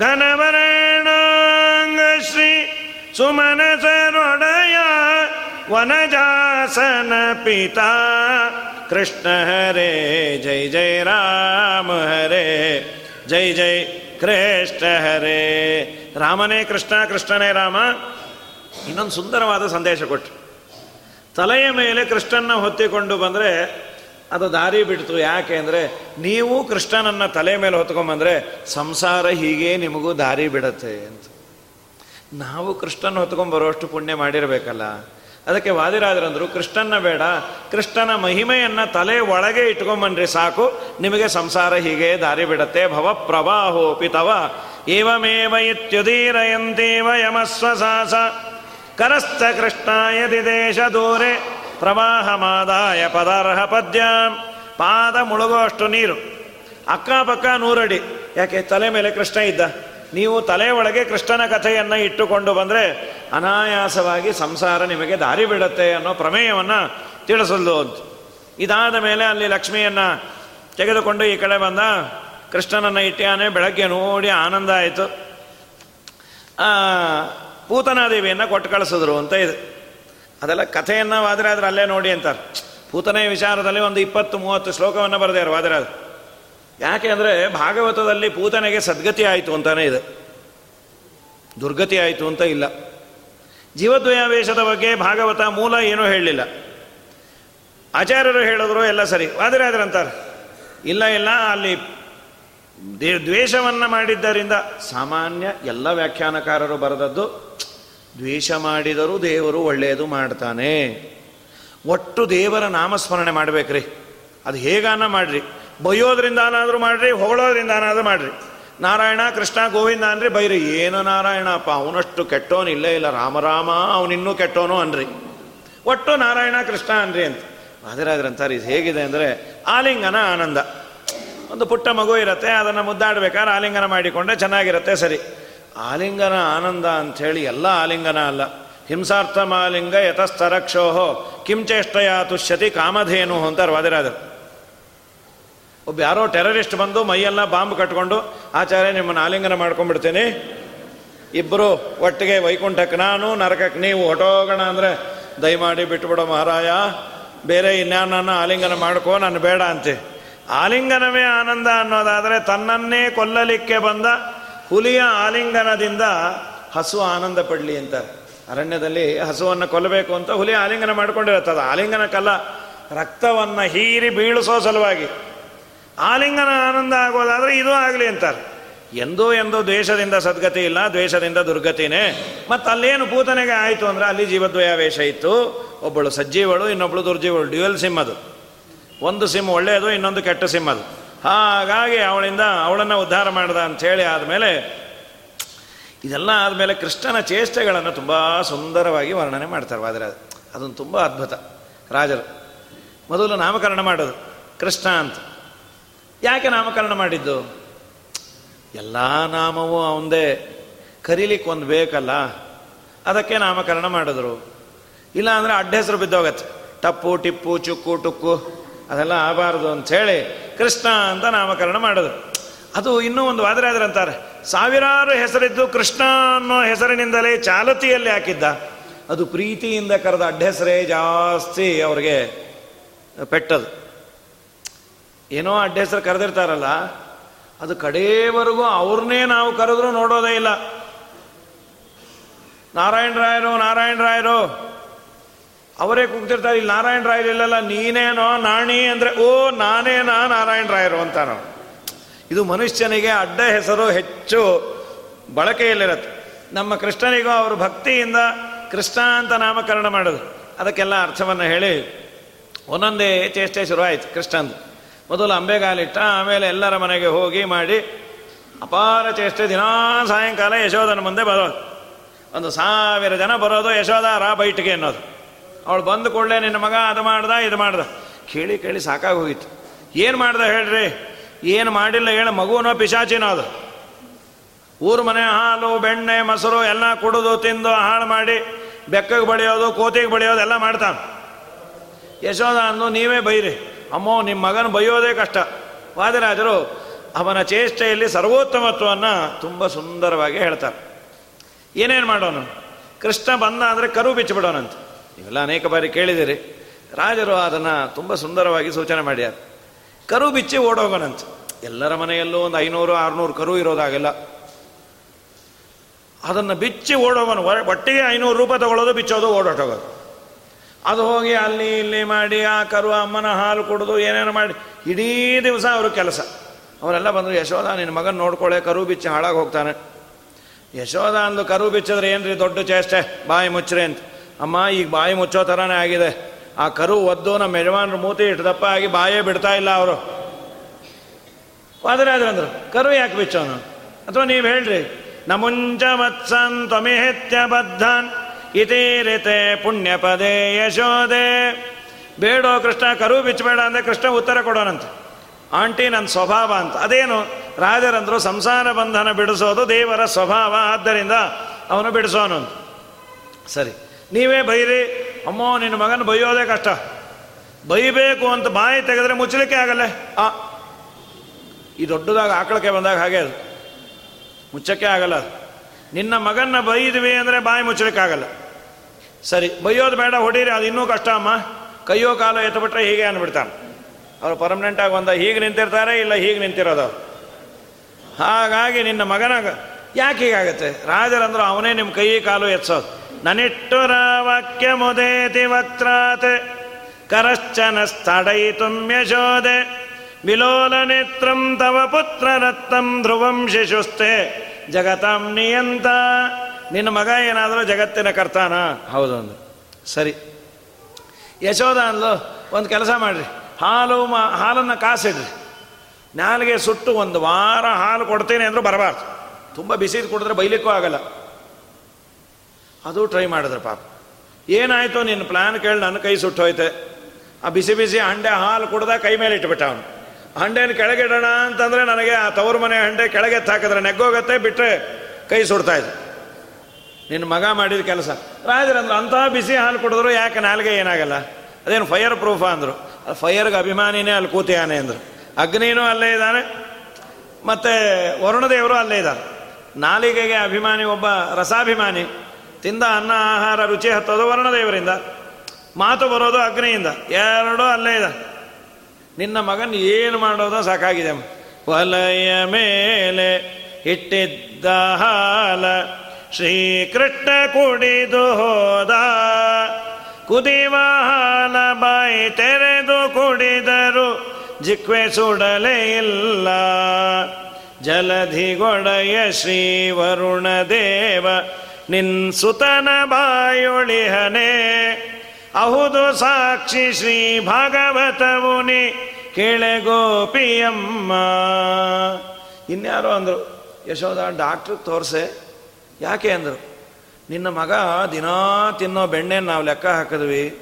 ಘನವರಣಾಂಗ ಶ್ರೀ ಸುಮನಸರೊಡಯ ವನಜಾಸನ ಪಿತಾ. ಕೃಷ್ಣ ಹರೇ, ಜೈ ಜೈ ರಾಮ ಹರೇ, ಜೈ ಜೈ ಕೃಷ್ಣ ಹರೇ. ರಾಮನೇ ಕೃಷ್ಣ, ಕೃಷ್ಣನೇ ರಾಮ. ಇನ್ನೊಂದು ಸುಂದರವಾದ ಸಂದೇಶ ಕೊಟ್ಟು ತಲೆಯ ಮೇಲೆ ಕೃಷ್ಣನ ಹೊತ್ತಿಕೊಂಡು ಬಂದರೆ ಅದು ದಾರಿ ಬಿಡ್ತು. ಯಾಕೆ ಅಂದರೆ ನೀವು ಕೃಷ್ಣನನ್ನು ತಲೆ ಮೇಲೆ ಹೊತ್ಕೊಂಬಂದರೆ ಸಂಸಾರ ಹೀಗೆ ನಿಮಗೂ ದಾರಿ ಬಿಡತ್ತೆ ಅಂತ. ನಾವು ಕೃಷ್ಣನ ಹೊತ್ಕೊಂಬರೋಷ್ಟು ಪುಣ್ಯ ಮಾಡಿರಬೇಕಲ್ಲ. ಅದಕ್ಕೆ ವಾದಿರಾದ್ರಂದರು ಕೃಷ್ಣನ ಬೇಡ, ಕೃಷ್ಣನ ಮಹಿಮೆಯನ್ನು ತಲೆ ಒಳಗೆ ಇಟ್ಕೊಂಬನ್ರಿ ಸಾಕು. ನಿಮಗೆ ಸಂಸಾರ ಹೀಗೆ ದಾರಿ ಬಿಡತ್ತೆ. ಭವ ಪ್ರವಾಹೋಪಿ ತವ. ಏವಮೇವ ಇತ್ಯುದೀರಯಂತೀವ ಯಮಸ್ವಸಾಸ ಕರಸ್ಥ ಕೃಷ್ಣಾಯ ದೇಶ ದೂರೆ. ಪ್ರವಾಹ ಮಾದಾಯ ಪದಾರ್ಹ ಪದ್ಯ. ಪಾದ ಮುಳುಗುವಷ್ಟು ನೀರು. ಅಕ್ಕಪಕ್ಕ ನೂರಡಿ. ಯಾಕೆ, ತಲೆ ಮೇಲೆ ಕೃಷ್ಣ ಇದ್ದ? ನೀವು ತಲೆ ಒಳಗೆ ಕೃಷ್ಣನ ಕಥೆಯನ್ನು ಇಟ್ಟುಕೊಂಡು ಬಂದರೆ ಅನಾಯಾಸವಾಗಿ ಸಂಸಾರ ನಿಮಗೆ ದಾರಿ ಬಿಡುತ್ತೆ ಅನ್ನೋ ಪ್ರಮೇಯವನ್ನು ತಿಳಿಸಲು ಅಂತ. ಇದಾದ ಮೇಲೆ ಅಲ್ಲಿ ಲಕ್ಷ್ಮಿಯನ್ನು ತೆಗೆದುಕೊಂಡು ಈ ಕಡೆ ಬಂದ ಕೃಷ್ಣನನ್ನು ಇಟ್ಟಾನೆ ಬೆಳಗ್ಗೆ ನೋಡಿ ಆನಂದ ಆಯಿತು. ಪೂತನಾದೇವಿಯನ್ನು ಕೊಟ್ಟು ಕಳಿಸಿದ್ರು ಅಂತ ಇದೆ. ಅದೆಲ್ಲ ಕಥೆಯನ್ನು ವಾದರಾದ್ರೆ ಅಲ್ಲೇ ನೋಡಿ ಅಂತಾರೆ. ಪೂತನೆ ವಿಚಾರದಲ್ಲಿ ಒಂದು ಇಪ್ಪತ್ತು, ಮೂವತ್ತು ಶ್ಲೋಕವನ್ನು ಬರೆದಾರೆ ವಾದರಾಜ್ ಯಾಕೆ ಅಂದರೆ ಭಾಗವತದಲ್ಲಿ ಪೂತನೆಗೆ ಸದ್ಗತಿ ಆಯಿತು ಅಂತಾನೆ ಇದೆ. ದುರ್ಗತಿ ಆಯಿತು ಅಂತ ಇಲ್ಲ. ಜೀವದ್ವಯಾವೇಶದ ಬಗ್ಗೆ ಭಾಗವತ ಮೂಲ ಏನೂ ಹೇಳಲಿಲ್ಲ. ಆಚಾರ್ಯರು ಹೇಳಿದ್ರು ಎಲ್ಲ ಸರಿ. ವಾದಿರಾದ್ರಂತಾರೆ ಇಲ್ಲ ಇಲ್ಲ, ಅಲ್ಲಿ ದ್ವೇಷವನ್ನು ಮಾಡಿದ್ದರಿಂದ ಸಾಮಾನ್ಯ ಎಲ್ಲ ವ್ಯಾಖ್ಯಾನಕಾರರು ಬರೆದದ್ದು ದ್ವೇಷ ಮಾಡಿದರೂ ದೇವರು ಒಳ್ಳೆಯದು ಮಾಡ್ತಾನೆ. ಒಟ್ಟು ದೇವರ ನಾಮಸ್ಮರಣೆ ಮಾಡಬೇಕ್ರಿ. ಅದು ಹೇಗಾನ ಮಾಡ್ರಿ? ಬೈಯೋದ್ರಿಂದಾನಾದರೂ ಮಾಡ್ರಿ ಹೊಗಳೋದ್ರಿಂದಾನಾದರೂ ಮಾಡ್ರಿ. ನಾರಾಯಣ, ಕೃಷ್ಣ, ಗೋವಿಂದ ಅನ್ರಿ ಬೈರಿ, ಏನು ನಾರಾಯಣಪ್ಪ, ಅವನಷ್ಟು ಕೆಟ್ಟೋನು ಇಲ್ಲೇ ಇಲ್ಲ ರಾಮರಾಮ ಅವನಿನ್ನೂ ಕೆಟ್ಟೋನು ಅನ್ರಿ. ಒಟ್ಟು ನಾರಾಯಣ, ಕೃಷ್ಣ ಅನ್ರಿ ಅಂತ. ಅಂತಾರೆ ಇದು ಹೇಗಿದೆ ಅಂದರೆ ಆಲಿಂಗನ ಆನಂದ. ಒಂದು ಪುಟ್ಟ ಮಗು ಇರುತ್ತೆ, ಅದನ್ನು ಮುದ್ದಾಡ್ಬೇಕಾದ್ರೆ ಆಲಿಂಗನ ಮಾಡಿಕೊಂಡ್ರೆ ಚೆನ್ನಾಗಿರುತ್ತೆ, ಸರಿ. ಆಲಿಂಗನ ಆನಂದ ಅಂಥೇಳಿ ಎಲ್ಲ ಆಲಿಂಗನ ಅಲ್ಲ. ಹಿಂಸಾರ್ಥ ಮಾಲಿಂಗ ಯತಸ್ತರಕ್ಷೋಹೋ ಕಿಂಚೇಷ್ಟಯ ತುಷ್ಯತಿ ಕಾಮಧೇನು ಅಂತಾರೆ ವಾದಿರಾದರು ಒಬ್ಬ ಯಾರೋ ಟೆರರಿಸ್ಟ್ ಬಂದು ಮೈಯೆಲ್ಲ ಬಾಂಬ್ ಕಟ್ಕೊಂಡು, ಆಚಾರ್ಯ, ನಿಮ್ಮನ್ನು ಆಲಿಂಗನ ಮಾಡ್ಕೊಂಡ್ಬಿಡ್ತೀನಿ. ಇಬ್ಬರು ಒಟ್ಟಿಗೆ ವೈಕುಂಠಕ್ಕೆ ನಾನು, ನರಕಕ್ಕೆ ನೀವು ಹೊಟೋಗೋಣ ಅಂದರೆ ದಯಮಾಡಿ ಬಿಟ್ಟುಬಿಡೋ ಮಹಾರಾಯ. ಬೇರೆ ಇನ್ಯಾನನ್ನ ಆಲಿಂಗನ ಮಾಡ್ಕೋ, ನಾನು ಬೇಡ ಅಂತೆ. ಆಲಿಂಗನವೇ ಆನಂದ ಅನ್ನೋದಾದರೆ ತನ್ನನ್ನೇ ಕೊಲ್ಲಲಿಕ್ಕೆ ಬಂದ ಹುಲಿಯ ಆಲಿಂಗನದಿಂದ ಹಸು ಆನಂದ ಪಡಲಿ ಅಂತ ಅರಣ್ಯದಲ್ಲಿ ಹಸುವನ್ನು ಕೊಲ್ಲಬೇಕು ಅಂತ ಹುಲಿ ಆಲಿಂಗನ ಮಾಡ್ಕೊಂಡಿರುತ್ತದೆ ಆಲಿಂಗನಕ್ಕಲ್ಲ, ರಕ್ತವನ್ನು ಹೀರಿ ಬೀಳಿಸೋ ಸಲುವಾಗಿ. ಆಲಿಂಗನ ಆನಂದ ಆಗೋದಾದರೆ ಇದು ಆಗಲಿ ಅಂತಾರೆ. ಎಂದೂ ಎಂದೂ ದ್ವೇಷದಿಂದ ಸದ್ಗತಿ ಇಲ್ಲ, ದ್ವೇಷದಿಂದ ದುರ್ಗತಿನೇ. ಮತ್ತು ಅಲ್ಲೇನು ಪೂತನೆಗೆ ಆಯಿತು ಅಂದರೆ ಅಲ್ಲಿ ಜೀವದ್ವಯಾವೇಶ ಇತ್ತು. ಒಬ್ಬಳು ಸಜ್ಜೀವಳು ಇನ್ನೊಬ್ಬಳು ದುರ್ಜೀವಳು. ಡ್ಯುಯಲ್ ಸಿಮ್ ಅದು ಒಂದು ಸಿಮ್ ಒಳ್ಳೆಯದು, ಇನ್ನೊಂದು ಕೆಟ್ಟ ಸಿಮ್ ಅದು ಹಾಗಾಗಿ ಅವಳಿಂದ ಅವಳನ್ನು ಉದ್ಧಾರ ಮಾಡ್ದ ಅಂಥೇಳಿ ಆದಮೇಲೆ, ಇದೆಲ್ಲ ಆದಮೇಲೆ ಕೃಷ್ಣನ ಚೇಷ್ಟೆಗಳನ್ನು ತುಂಬ ಸುಂದರವಾಗಿ ವರ್ಣನೆ ಮಾಡ್ತಾರೆ ಆದರೆ ಅದೊಂದು ತುಂಬ ಅದ್ಭುತ. ರಾಜರು, ಮೊದಲು ನಾಮಕರಣ ಮಾಡೋದು ಕೃಷ್ಣ ಅಂತ. ಯಾಕೆ ನಾಮಕರಣ ಮಾಡಿದ್ದು? ಎಲ್ಲ ನಾಮವೂ ಅವಂದೇ. ಕರೀಲಿಕ್ಕೆ ಒಂದು ಬೇಕಲ್ಲ. ಅದಕ್ಕೆ ನಾಮಕರಣ ಮಾಡಿದ್ರು. ಇಲ್ಲ ಅಂದರೆ ಅಡ್ಡ ಹೆಸರು ಬಿದ್ದೋಗತ್ತೆ. ಟಪ್ಪು, ಟಿಪ್ಪು, ಚುಕ್ಕು, ಟುಕ್ಕು. ಅದೆಲ್ಲ ಆಗಬಾರ್ದು ಅಂಥೇಳಿ ಕೃಷ್ಣ ಅಂತ ನಾಮಕರಣ ಮಾಡಿದ್ರು. ಅದು ಇನ್ನೂ ಒಂದು ವಾದರೆ ಅದರಂತಾರೆ ಸಾವಿರಾರು ಹೆಸರಿದ್ದು ಕೃಷ್ಣ ಅನ್ನೋ ಹೆಸರಿನಿಂದಲೇ ಚಾಲತಿಯಲ್ಲಿ ಹಾಕಿದ್ದ. ಅದು ಪ್ರೀತಿಯಿಂದ ಕರೆದ ಅಡ್ಡ ಹೆಸರೇ ಜಾಸ್ತಿ ಅವ್ರಿಗೆ ಪೆಟ್ಟದು. ಏನೋ ಅಡ್ಡ ಹೆಸರು ಕರೆದಿರ್ತಾರಲ್ಲ, ಅದು ಕಡೆಯವರೆಗೂ ಅವ್ರನ್ನೇ ನಾವು ಕರೆದ್ರು ನೋಡೋದೇ ಇಲ್ಲ. ನಾರಾಯಣ ರಾಯರು ನಾರಾಯಣ ರಾಯರು ಅವರೇ ಕುಗ್ತಿರ್ತಾರೆ, ಇಲ್ಲಿ ನಾರಾಯಣ ರಾಯರು ಇಲ್ಲಲ್ಲ, ನೀನೇನೋ ನಾಣಿ ಅಂದರೆ, ಓ, ನಾನೇನಾ ನಾರಾಯಣ ರಾಯರು ಅಂತ ನಾವು ಇದು ಮನುಷ್ಯನಿಗೆ ಅಡ್ಡ ಹೆಸರು ಹೆಚ್ಚು ಬಳಕೆಯಲ್ಲಿರುತ್ತೆ. ನಮ್ಮ ಕೃಷ್ಣನಿಗೂ ಅವರು ಭಕ್ತಿಯಿಂದ ಕೃಷ್ಣ ಅಂತ ನಾಮಕರಣ ಮಾಡೋದು ಅದಕ್ಕೆಲ್ಲ ಅರ್ಥವನ್ನು ಹೇಳಿ. ಒಂದೊಂದೇ ಚೇಷ್ಟೆ ಶುರುವಾಯಿತು ಕೃಷ್ಣಂದು. ಮೊದಲು ಅಂಬೆಗಾಲಿಟ್ಟ ಆಮೇಲೆ ಎಲ್ಲರ ಮನೆಗೆ ಹೋಗಿ ಮಾಡಿ, ಅಪಾರ ಚೇಷ್ಟೆ, ದಿನಾ ಸಾಯಂಕಾಲ ಯಶೋಧನ ಮುಂದೆ ಬರೋದು. ಒಂದು ಸಾವಿರ ಜನ ಬರೋದು ಯಶೋಧ ರಾ ಬೈಟಿಗೆ ಅನ್ನೋದು. ಅವಳು ಬಂದು ಕೂಡಲೇ ನಿನ್ನ ಮಗ, ಅದು ಮಾಡ್ದ, ಇದು ಮಾಡ್ದ. ಕೇಳಿ ಕೇಳಿ ಸಾಕಾಗಿ ಹೋಗಿತ್ತು ಏನು ಮಾಡ್ದ ಹೇಳ್ರಿ? ಏನು ಮಾಡಿಲ್ಲ ಹೇಳ, ಮಗುನೋ ಪಿಶಾಚಿನೋ ಅದು. ಊರು ಮನೆ ಹಾಲು, ಬೆಣ್ಣೆ, ಮೊಸರು ಎಲ್ಲ ಕುಡಿದು ತಿಂದು ಹಾಳು ಮಾಡಿ ಬೆಕ್ಕಗೆ ಬಳಿಯೋದು ಕೋತಿಗೆ ಬಳಿಯೋದು ಎಲ್ಲ ಮಾಡ್ತಾನೆ. ಯಶೋಧ ಅಂದು, ನೀವೇ ಬೈರಿ. ಅಮ್ಮೋ ನಿಮ್ಮ ಮಗನ ಬೈಯೋದೇ ಕಷ್ಟ. ವಾದಿರಾಜರು ಅವನ ಚೇಷ್ಟೆಯಲ್ಲಿ ಸರ್ವೋತ್ತಮತ್ವವನ್ನು ತುಂಬ ಸುಂದರವಾಗಿ ಹೇಳ್ತಾರೆ. ಏನೇನು ಮಾಡೋನು? ಕೃಷ್ಣ ಬಂದ ಅಂದರೆ ಕರು ಬಿಚ್ಚಿಬಿಡೋನಂತ. ನೀವೆಲ್ಲ ಅನೇಕ ಬಾರಿ ಕೇಳಿದಿರಿ. ರಾಜರು ಅದನ್ನು ತುಂಬ ಸುಂದರವಾಗಿ ಸೂಚನೆ ಮಾಡ್ಯಾರ. ಕರು ಬಿಚ್ಚಿ ಓಡೋಗೋಣಂತ. ಎಲ್ಲರ ಮನೆಯಲ್ಲೂ ಒಂದು ಐನೂರು, ಆರುನೂರು ಕರು ಇರೋದಾಗಲ್ಲ. ಅದನ್ನು ಬಿಚ್ಚಿ ಓಡೋಗೋನು ಒಟ್ಟಿಗೆ ಐನೂರು ರೂಪಾಯಿ ತಗೊಳ್ಳೋದು, ಬಿಚ್ಚೋದು, ಓಡೋಟೋಗೋದು. ಅದು ಹೋಗಿ ಅಲ್ಲಿ ಇಲ್ಲಿ ಮಾಡಿ, ಆ ಕರು ಅಮ್ಮನ ಹಾಲು ಕುಡಿದು ಏನೇನು ಮಾಡಿ. ಇಡೀ ದಿವಸ ಅವರು ಕೆಲಸ. ಅವರೆಲ್ಲ ಬಂದರು, ಯಶೋಧ ನಿನ್ನ ಮಗನ ನೋಡ್ಕೊಳ್ಳೆ, ಕರು ಬಿಚ್ಚಿ ಹಾಳಾಗಿ ಹೋಗ್ತಾನೆ. ಯಶೋಧ, ಅಂದು ಕರು ಬಿಚ್ಚಿದ್ರೆ ಏನ್ರಿ ದೊಡ್ಡ ಚೇಷ್ಟೆ? ಬಾಯಿ ಮುಚ್ಚ್ರಿ ಅಂತ. ಅಮ್ಮ ಈಗ ಬಾಯಿ ಮುಚ್ಚೋ ಥರನೇ ಆಗಿದೆ. ಆ ಕರು ಒದ್ದು ನಮ್ಮ ಯಜಮಾನ್ರ ಮೂತಿ ಇಟ್ಟದಪ್ಪ ಆಗಿ ಬಾಯೇ ಬಿಡ್ತಾ ಇಲ್ಲ ಅವರು. ಅಂದ್ರು, ಕರು ಯಾಕೆ ಬಿಚ್ಚೋನು? ಅಥವಾ ನೀವು ಹೇಳ್ರಿ, ನಮುಂಚ ವತ್ಸನ್ ತ್ವಮಿಹೆತ್ಯ ಬದ್ಧನ್ ಇತೀರಿತೆ ಪುಣ್ಯ ಪದೇ ಯಶೋದೆ ಬೇಡೋ ಕೃಷ್ಣ, ಕರು ಬಿಚ್ಚಬೇಡ ಅಂದರೆ ಕೃಷ್ಣ ಉತ್ತರ ಕೊಡೋನಂತ. ಆಂಟಿ ನನ್ನ ಸ್ವಭಾವ ಅಂತ. ಅದೇನು, ರಾಜರಂದ್ರು ಸಂಸಾರ ಬಂಧನ ಬಿಡಿಸೋದು ದೇವರ ಸ್ವಭಾವ. ಆದ್ದರಿಂದ ಅವನು ಬಿಡಿಸೋನು ಸರಿ. ನೀವೇ ಬೈರಿ. ಅಮ್ಮೋ, ನಿನ್ನ ಮಗನ ಬೈಯೋದೇ ಕಷ್ಟ. ಬೈಬೇಕು ಅಂತ ಬಾಯಿ ತೆಗೆದ್ರೆ ಮುಚ್ಚಲಿಕ್ಕೆ ಆಗಲ್ಲ. ಆ, ಈ ದೊಡ್ಡದಾಗ ಆಕಳಕ್ಕೆ ಬಂದಾಗ ಹಾಗೆ ಅದು. ಮುಚ್ಚಕ್ಕೆ ಆಗಲ್ಲ. ನಿನ್ನ ಮಗನ್ನ ಬೈದ್ವಿ ಅಂದರೆ ಬಾಯಿ ಮುಚ್ಚಲಿಕ್ಕಾಗಲ್ಲ ಸರಿ, ಬೈಯೋದು ಬೇಡ, ಹೊಡೀರಿ, ಅದು ಇನ್ನೂ ಕಷ್ಟ ಅಮ್ಮ. ಕೈಯೋ, ಕಾಲು ಎತ್ತಬಿಟ್ರೆ ಹೀಗೆ ಅಂದ್ಬಿಡ್ತಾನೆ. ಅವರು ಪರ್ಮನೆಂಟಾಗಿ ಬಂದ ಹೀಗೆ ನಿಂತಿರ್ತಾರೆ, ಇಲ್ಲ ಹೀಗೆ ನಿಂತಿರೋದು? ಹಾಗಾಗಿ ನಿನ್ನ ಮಗನ ಯಾಕೆ ಹೀಗಾಗತ್ತೆ? ರಾಜರಂದ್ರೆ ಅವನೇ ನಿಮ್ಮ ಕೈ, ಕಾಲು ಎತ್ಸೋದು. ವಕ್ರಾತ್. ಕರಶ್ಚನ ಯಶೋದೆ ವಿಲೋಲ ನೇತ್ರಂ ತವ ಪುತ್ರ ರತ್ನಂ ಧ್ರುವಂ ಶಿಶುಸ್ತೆ ಜಗತಾಂ ನಿಯಂತ. ನಿನ್ನ ಮಗ ಏನಾದರೂ ಜಗತ್ತಿನ ಕರ್ತಾನ? ಹೌದು ಅಂದ್ರೆ ಸರಿ. ಯಶೋಧ ಅಂದ್ಲು, ಒಂದು ಕೆಲಸ ಮಾಡಿರಿ. ಹಾಲು ಮಾ, ಹಾಲನ್ನು ಕಾಸಿಡ್ರಿ. ನಾಲಿಗೆ ಸುಟ್ಟು ಒಂದು ವಾರ ಹಾಲು ಕೊಡ್ತೀನಿ ಅಂದರೂ ಬರಬಾರ್ದು. ತುಂಬ ಬಿಸಿದು ಕುಡಿದ್ರೆ ಬೈಲಿಕ್ಕೂ ಆಗಲ್ಲ. ಅದು ಟ್ರೈ ಮಾಡಿದ್ರೆ ಪಾಪ. ಏನಾಯಿತು ನಿನ್ನ ಪ್ಲ್ಯಾನ್ ಕೇಳಿ ನನ್ನ ಕೈ ಸುಟ್ಟೋಯ್ತೆ. ಆ ಬಿಸಿ ಬಿಸಿ ಹಂಡೆ ಹಾಲು ಕುಡ್ದ ಕೈ ಮೇಲೆ ಇಟ್ಬಿಟ್ಟ ಅವನು. ಹಂಡೆನ ಕೆಳಗಿಡೋಣ ಅಂತಂದರೆ ನನಗೆ ಆ ತವರು ಮನೆ ಹಂಡೆ ಕೆಳಗೆ ಹಾಕಿದ್ರೆ ನೆಗ್ಗೋಗತ್ತೆ ಬಿಟ್ಟರೆ ಕೈ ಸುಡ್ತಾ ಇದೆ. ನಿನ್ನ ಮಗ ಮಾಡಿದ ಕೆಲಸ. ರಾಜರಂದ್ರು ಅಂತ ಬಿಸಿ ಹಾಲು ಕುಡಿದ್ರು ಯಾಕೆ ನಾಲ್ಗೆ ಏನಾಗಲ್ಲ? ಅದೇನು ಫೈರ್ ಪ್ರೂಫ್ ಅಂದರು. ಅದು ಫೈರ್ಗೆ ಅಭಿಮಾನಿನೇ ಅಲ್ಲಿ ಕೂತಿಯಾನೆ ಅಂದರು. ಅಗ್ನಿನೂ ಅಲ್ಲೇ ಇದ್ದಾನೆ. ಮತ್ತು ವರುಣದೇವರು ಅಲ್ಲೇ ಇದ್ದಾರೆ. ನಾಲಿಗೆಗೆ ಅಭಿಮಾನಿ ಒಬ್ಬ ರಸಾಭಿಮಾನಿ. ತಿಂದ ಅನ್ನ, ಆಹಾರ, ರುಚಿ ಹತ್ತೋದು ವರ್ಣದೇವರಿಂದ. ಮಾತು ಬರೋದು ಅಗ್ನಿಯಿಂದ. ಎರಡೂ ಅಲ್ಲೇ ಇದೆ. ನಿನ್ನ ಮಗನ್ ಏನು ಮಾಡೋದು ಸಾಕಾಗಿದೆ ವಲಯ ಮೇಲೆ ಇಟ್ಟಿದ್ದ ಹಾಲ, ಶ್ರೀಕೃಷ್ಣ ಕುಡಿದು ಹೋದ. ಕುದಿವ ಹಾಲ ಬಾಯಿ ತೆರೆದು ಕುಡಿದರು, ಜಿಕ್ವೆ ಸುಡಲೇ ಇಲ್ಲ. ಜಲಧಿಗೊಡೆಯ ಶ್ರೀ ವರುಣ ದೇವ ನಿನ್ ಸುತನ ಬಾಯೊಳಿಹನೆ. ಅಹುದು ಸಾಕ್ಷಿ ಶ್ರೀ ಭಾಗವತವುನಿ ಕೇಳೆ ಗೋಪಿಯಮ್ಮ ಇನ್ಯಾರೋ ಅಂದರು, ಯಶೋಧ, ಡಾಕ್ಟ್ರ್ ತೋರಿಸೆ. ಯಾಕೆ ಅಂದರು, ನಿನ್ನ ಮಗ ದಿನಾ ತಿನ್ನೋ ಬೆಣ್ಣೆ ನಾವು ಲೆಕ್ಕ ಹಾಕಿದ್ವಿ.